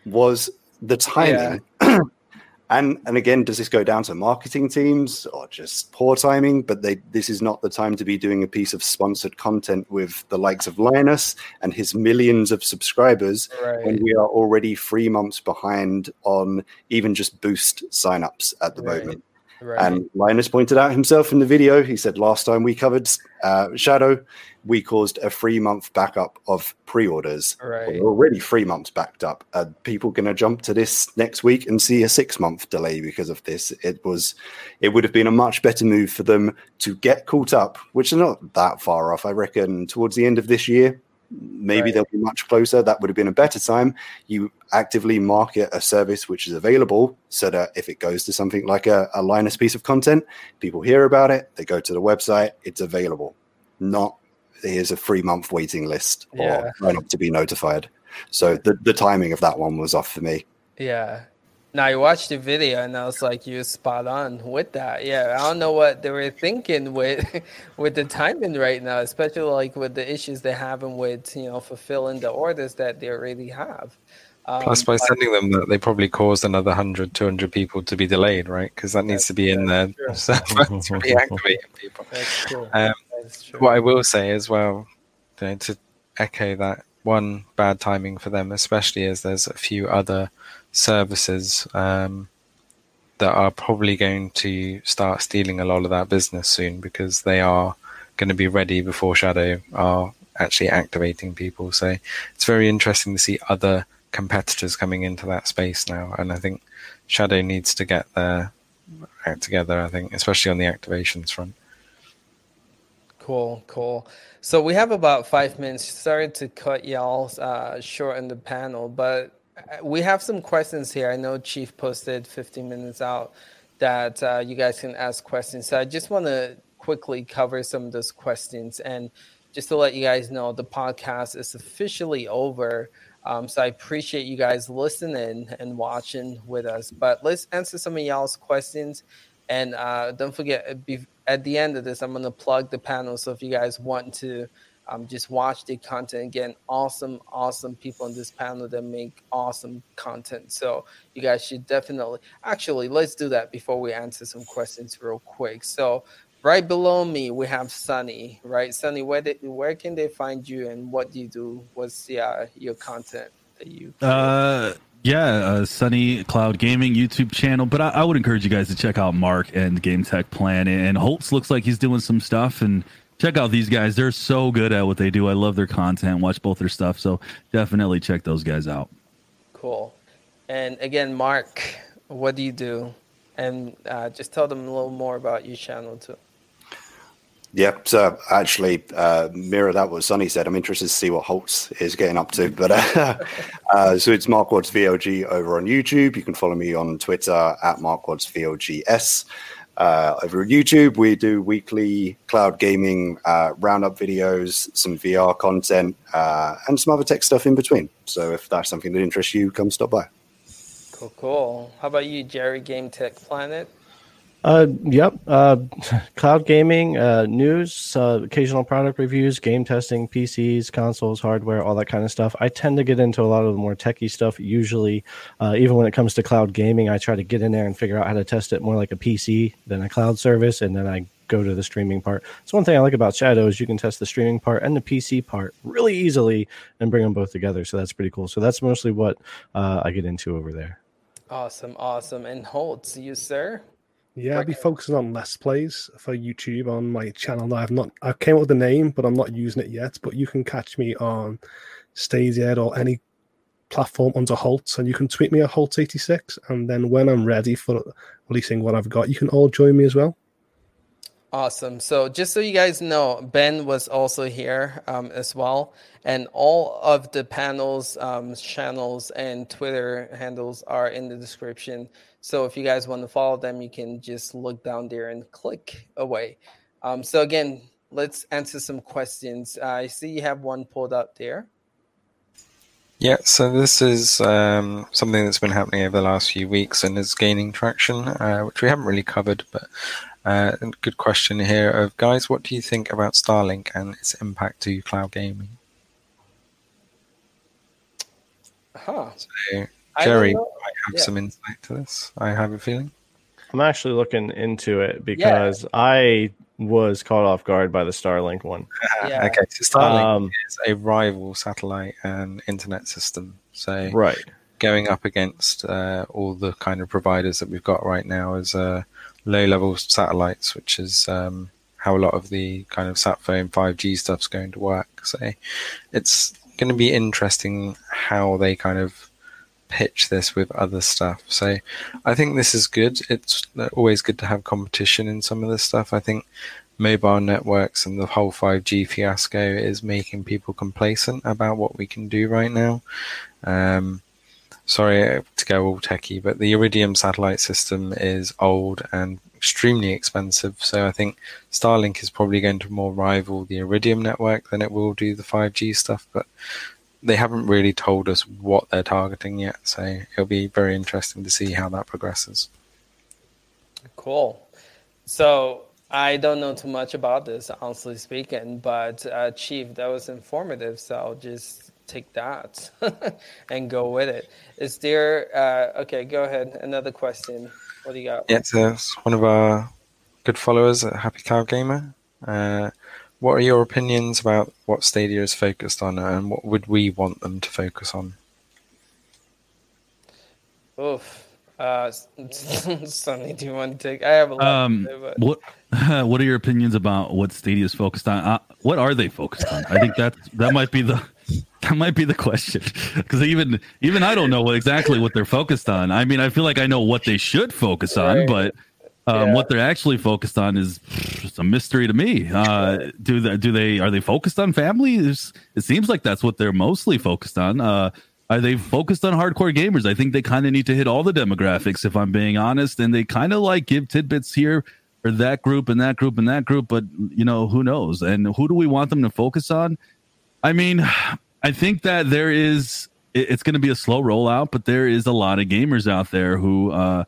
was the timing. Yeah. [CLEARS THROAT] And and again, does this go down to marketing teams or just poor timing? But they this is not the time to be doing a piece of sponsored content with the likes of Linus and his millions of subscribers right. when we are already three months behind on even just boost signups at the right. moment. Right. And Linus pointed out himself in the video. He said last time we covered uh, Shadow, we caused a three month backup of pre orders. right. We're already three months backed up. Are people going to jump to this next week and see a six month delay because of this? It was, it would have been a much better move for them to get caught up, which is not that far off. I reckon towards the end of this year, maybe Right. they'll be much closer. That would have been a better time. You actively market a service which is available so that if it goes to something like a, a Linus piece of content, people hear about it, they go to the website, it's available. Not here's a three month waiting list Yeah. or sign up to be notified. So the, the timing of that one was off for me. Yeah. Now I watched the video and I was like, you're spot on with that. Yeah, I don't know what they were thinking with [LAUGHS] with the timing right now, especially like with the issues they're having with you know fulfilling the orders that they already have. Um, Plus, by but- sending them that, they probably caused another 100, 200 people to be delayed, right? Because that needs to be in there true. so [LAUGHS] to reactivating [LAUGHS] people. that's true. Um, That's true. What I will say as well, you know, to echo that, one bad timing for them, especially as there's a few other services um, that are probably going to start stealing a lot of that business soon because they are going to be ready before Shadow are actually activating people. So it's very interesting to see other competitors coming into that space now, and I think Shadow needs to get their act together. I think, especially on the activations front. Cool, cool. So we have about five minutes. Sorry to cut y'all uh, short in the panel, but uh, we have some questions here. I know Chief posted 15 minutes out that uh, you guys can ask questions. So I just want to quickly cover some of those questions. And just to let you guys know, the podcast is officially over. Um, so I appreciate you guys listening and watching with us. But let's answer some of y'all's questions. And uh, don't forget, uh, be, at the end of this, I'm going to plug the panel. So if you guys want to um, just watch the content again, awesome, awesome people on this panel that make awesome content. So you guys should definitely, actually, let's do that before we answer some questions real quick. So right below me, we have Sunny, right? Sunny, where, where can they find you and what do you do? What's yeah, your content that you Uh, yeah, uh, Sunny Cloud Gaming YouTube channel. But I, I would encourage you guys to check out Mark and Game Tech Plan. And Holtz looks like he's doing some stuff. And check out these guys; they're so good at what they do. I love their content. Watch both their stuff. So definitely check those guys out. Cool. And again, Mark, what do you do? And uh, just tell them a little more about your channel too. Yeah, so actually, uh, mirror that what Sunny said. I'm interested to see what Holtz is getting up to. But [LAUGHS] uh, uh, so it's Mark Watts VOG over on YouTube. You can follow me on Twitter at Mark Watts VOGS. Uh, over on YouTube, we do weekly cloud gaming uh, roundup videos, some VR content, uh, and some other tech stuff in between. So if that's something that interests you, come stop by. Cool, cool. How about you, Jerry Game Tech Planet? Uh, yep. Uh, [LAUGHS] cloud gaming, uh, news, uh, occasional product reviews, game testing, PCs, consoles, hardware, all that kind of stuff. I tend to get into a lot of the more techie stuff. Usually, uh, even when it comes to cloud gaming, I try to get in there and figure out how to test it more like a PC than a cloud service, and then I go to the streaming part. So one thing I like about Shadow is you can test the streaming part and the PC part really easily and bring them both together. So that's pretty cool. So that's mostly what uh, I get into over there. Awesome, awesome. And Holtz, you sir? Yeah, I'll be focusing on Let's Plays for YouTube on my channel. I've not I came up with the name, but I'm not using it yet. But you can catch me on Stadia or any platform under Holtz, and you can tweet me at Holt86. And then when I'm ready for releasing what I've got, you can all join me as well. Awesome. So just so you guys know, Ben was also here um, as well, and all of the panels, um, channels, and Twitter handles are in the description. So if you guys want to follow them, you can just look down there and click away. Um, so again, let's answer some questions. I see you have one pulled up there. Yeah, so this is um, something that's been happening over the last few weeks and is gaining traction, uh, which we haven't really covered. But uh, good question here of guys, what do you think about Starlink and its impact to cloud gaming? Huh. So, Jerry know. might have Yeah. some insight to this. I have a feeling. I'm actually looking into it because I was caught off guard by the Starlink one. [LAUGHS] Yeah. Okay, so Starlink Um, is a rival satellite and internet system. So right. going up against uh, all the kind of providers that we've got right now as uh, low level satellites, which is um, how a lot of the kind of sat phone 5G stuff's going to work. So it's going to be interesting how they kind of pitch this with other stuff. So I think this is good. It's always good to have competition in some of this stuff. I think mobile networks and the whole 5G fiasco is making people complacent about what we can do right now. Um, sorry to go all techie, but the Iridium satellite system is old and extremely expensive. So I think Starlink is probably going to more rival the Iridium network than it will do the 5G stuff. But they haven't really told us what they're targeting yet. So it'll be very interesting to see how that progresses. Cool. So I don't know too much about this, honestly speaking, but uh, Chief, that was informative. So I'll just take that [LAUGHS] and go with it. Is there, uh, okay, go ahead. Another question. What do you got? Yeah, it's, uh, it's one of our good followers at Happy Cloud Gamer. What are your opinions about what Stadia is focused on and what would we want them to focus on? Oof. Uh, [LAUGHS] Sunny, do you want to take? I have a lot. Um, say, what [LAUGHS] What are your opinions about what Stadia is focused on? Uh, what are they focused on? I think that that might be the [LAUGHS] that might be the question because even even I don't know what exactly what they're focused on. I mean, I feel like I know what they should focus on, right. but um, yeah. what they're actually focused on is just a mystery to me. Uh, do they, do they are they focused on family? It's, it seems like that's what they're mostly focused on. Uh, are they focused on hardcore gamers? I think they kind of need to hit all the demographics, if I'm being honest, and they kind of like give tidbits here or that group and that group and that group, but you know who knows? And who do we want them to focus on? I mean, I think that there is. It's going to be a slow rollout, but there is a lot of gamers out there who. Uh,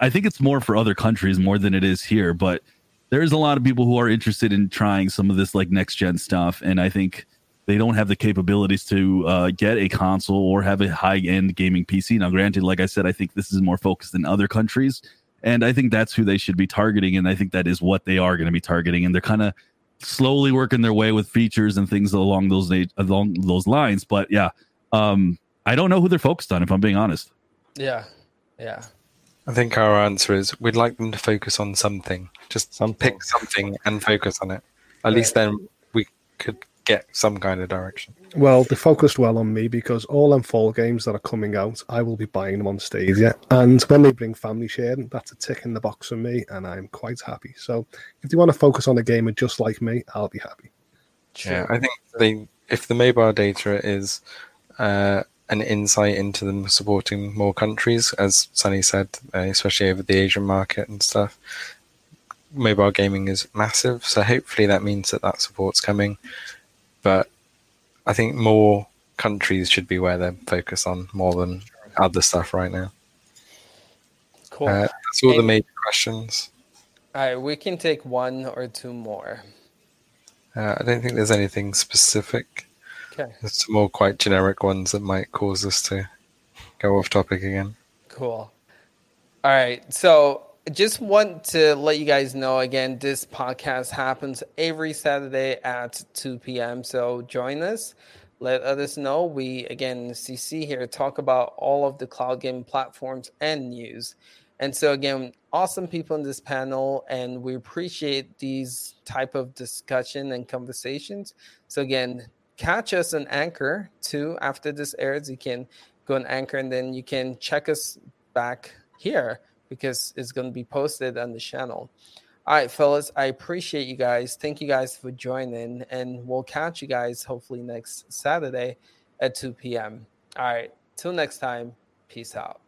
I think it's more for other countries more than it is here, but there's a lot of people who are interested in trying some of this like next gen stuff, and I think they don't have the capabilities to uh, get a console or have a high end gaming PC. Now, granted, like I said, I think this is more focused in other countries, and I think that's who they should be targeting, and I think that is what they are going to be targeting, and they're kind of slowly working their way with features and things along those along those lines. But yeah, um, I don't know who they're focused on if I'm being honest. Yeah, yeah. I think our answer is we'd like them to focus on something. Just something. pick something and focus on it. At right. least then we could get some kind of direction. Well, they focused well on me because all them fall games that are coming out, I will be buying them on Stadia. And when they bring family sharing, that's a tick in the box for me, and I'm quite happy. So if they want to focus on a gamer just like me, I'll be happy. Yeah, I think they if the mobile data is uh, an insight into them supporting more countries, as Sunny said, uh, especially over the Asian market and stuff. Mobile gaming is massive, so hopefully that means that that support's coming but I think more countries should be where they're focused on more than other stuff right now. Cool. Uh, that's all the major questions. All right, we can take one or two more. Uh, I don't think there's anything specific. Okay. There's some more quite generic ones that might cause us to go off topic again. Cool. All right. So just want to let you guys know again this podcast happens every saturday at 2 p.m so join us let others know we again cc here talk about all of the cloud gaming platforms and news and so again awesome people in this panel and we appreciate these type of discussion and conversations so again catch us on anchor too after this airs you can go on anchor and then you can check us back here because it's going to be posted on the channel. All right, fellas, I appreciate you guys. Thank you guys for joining, and we'll catch you guys hopefully next Saturday at 2 p.m. All right, till next time, peace out.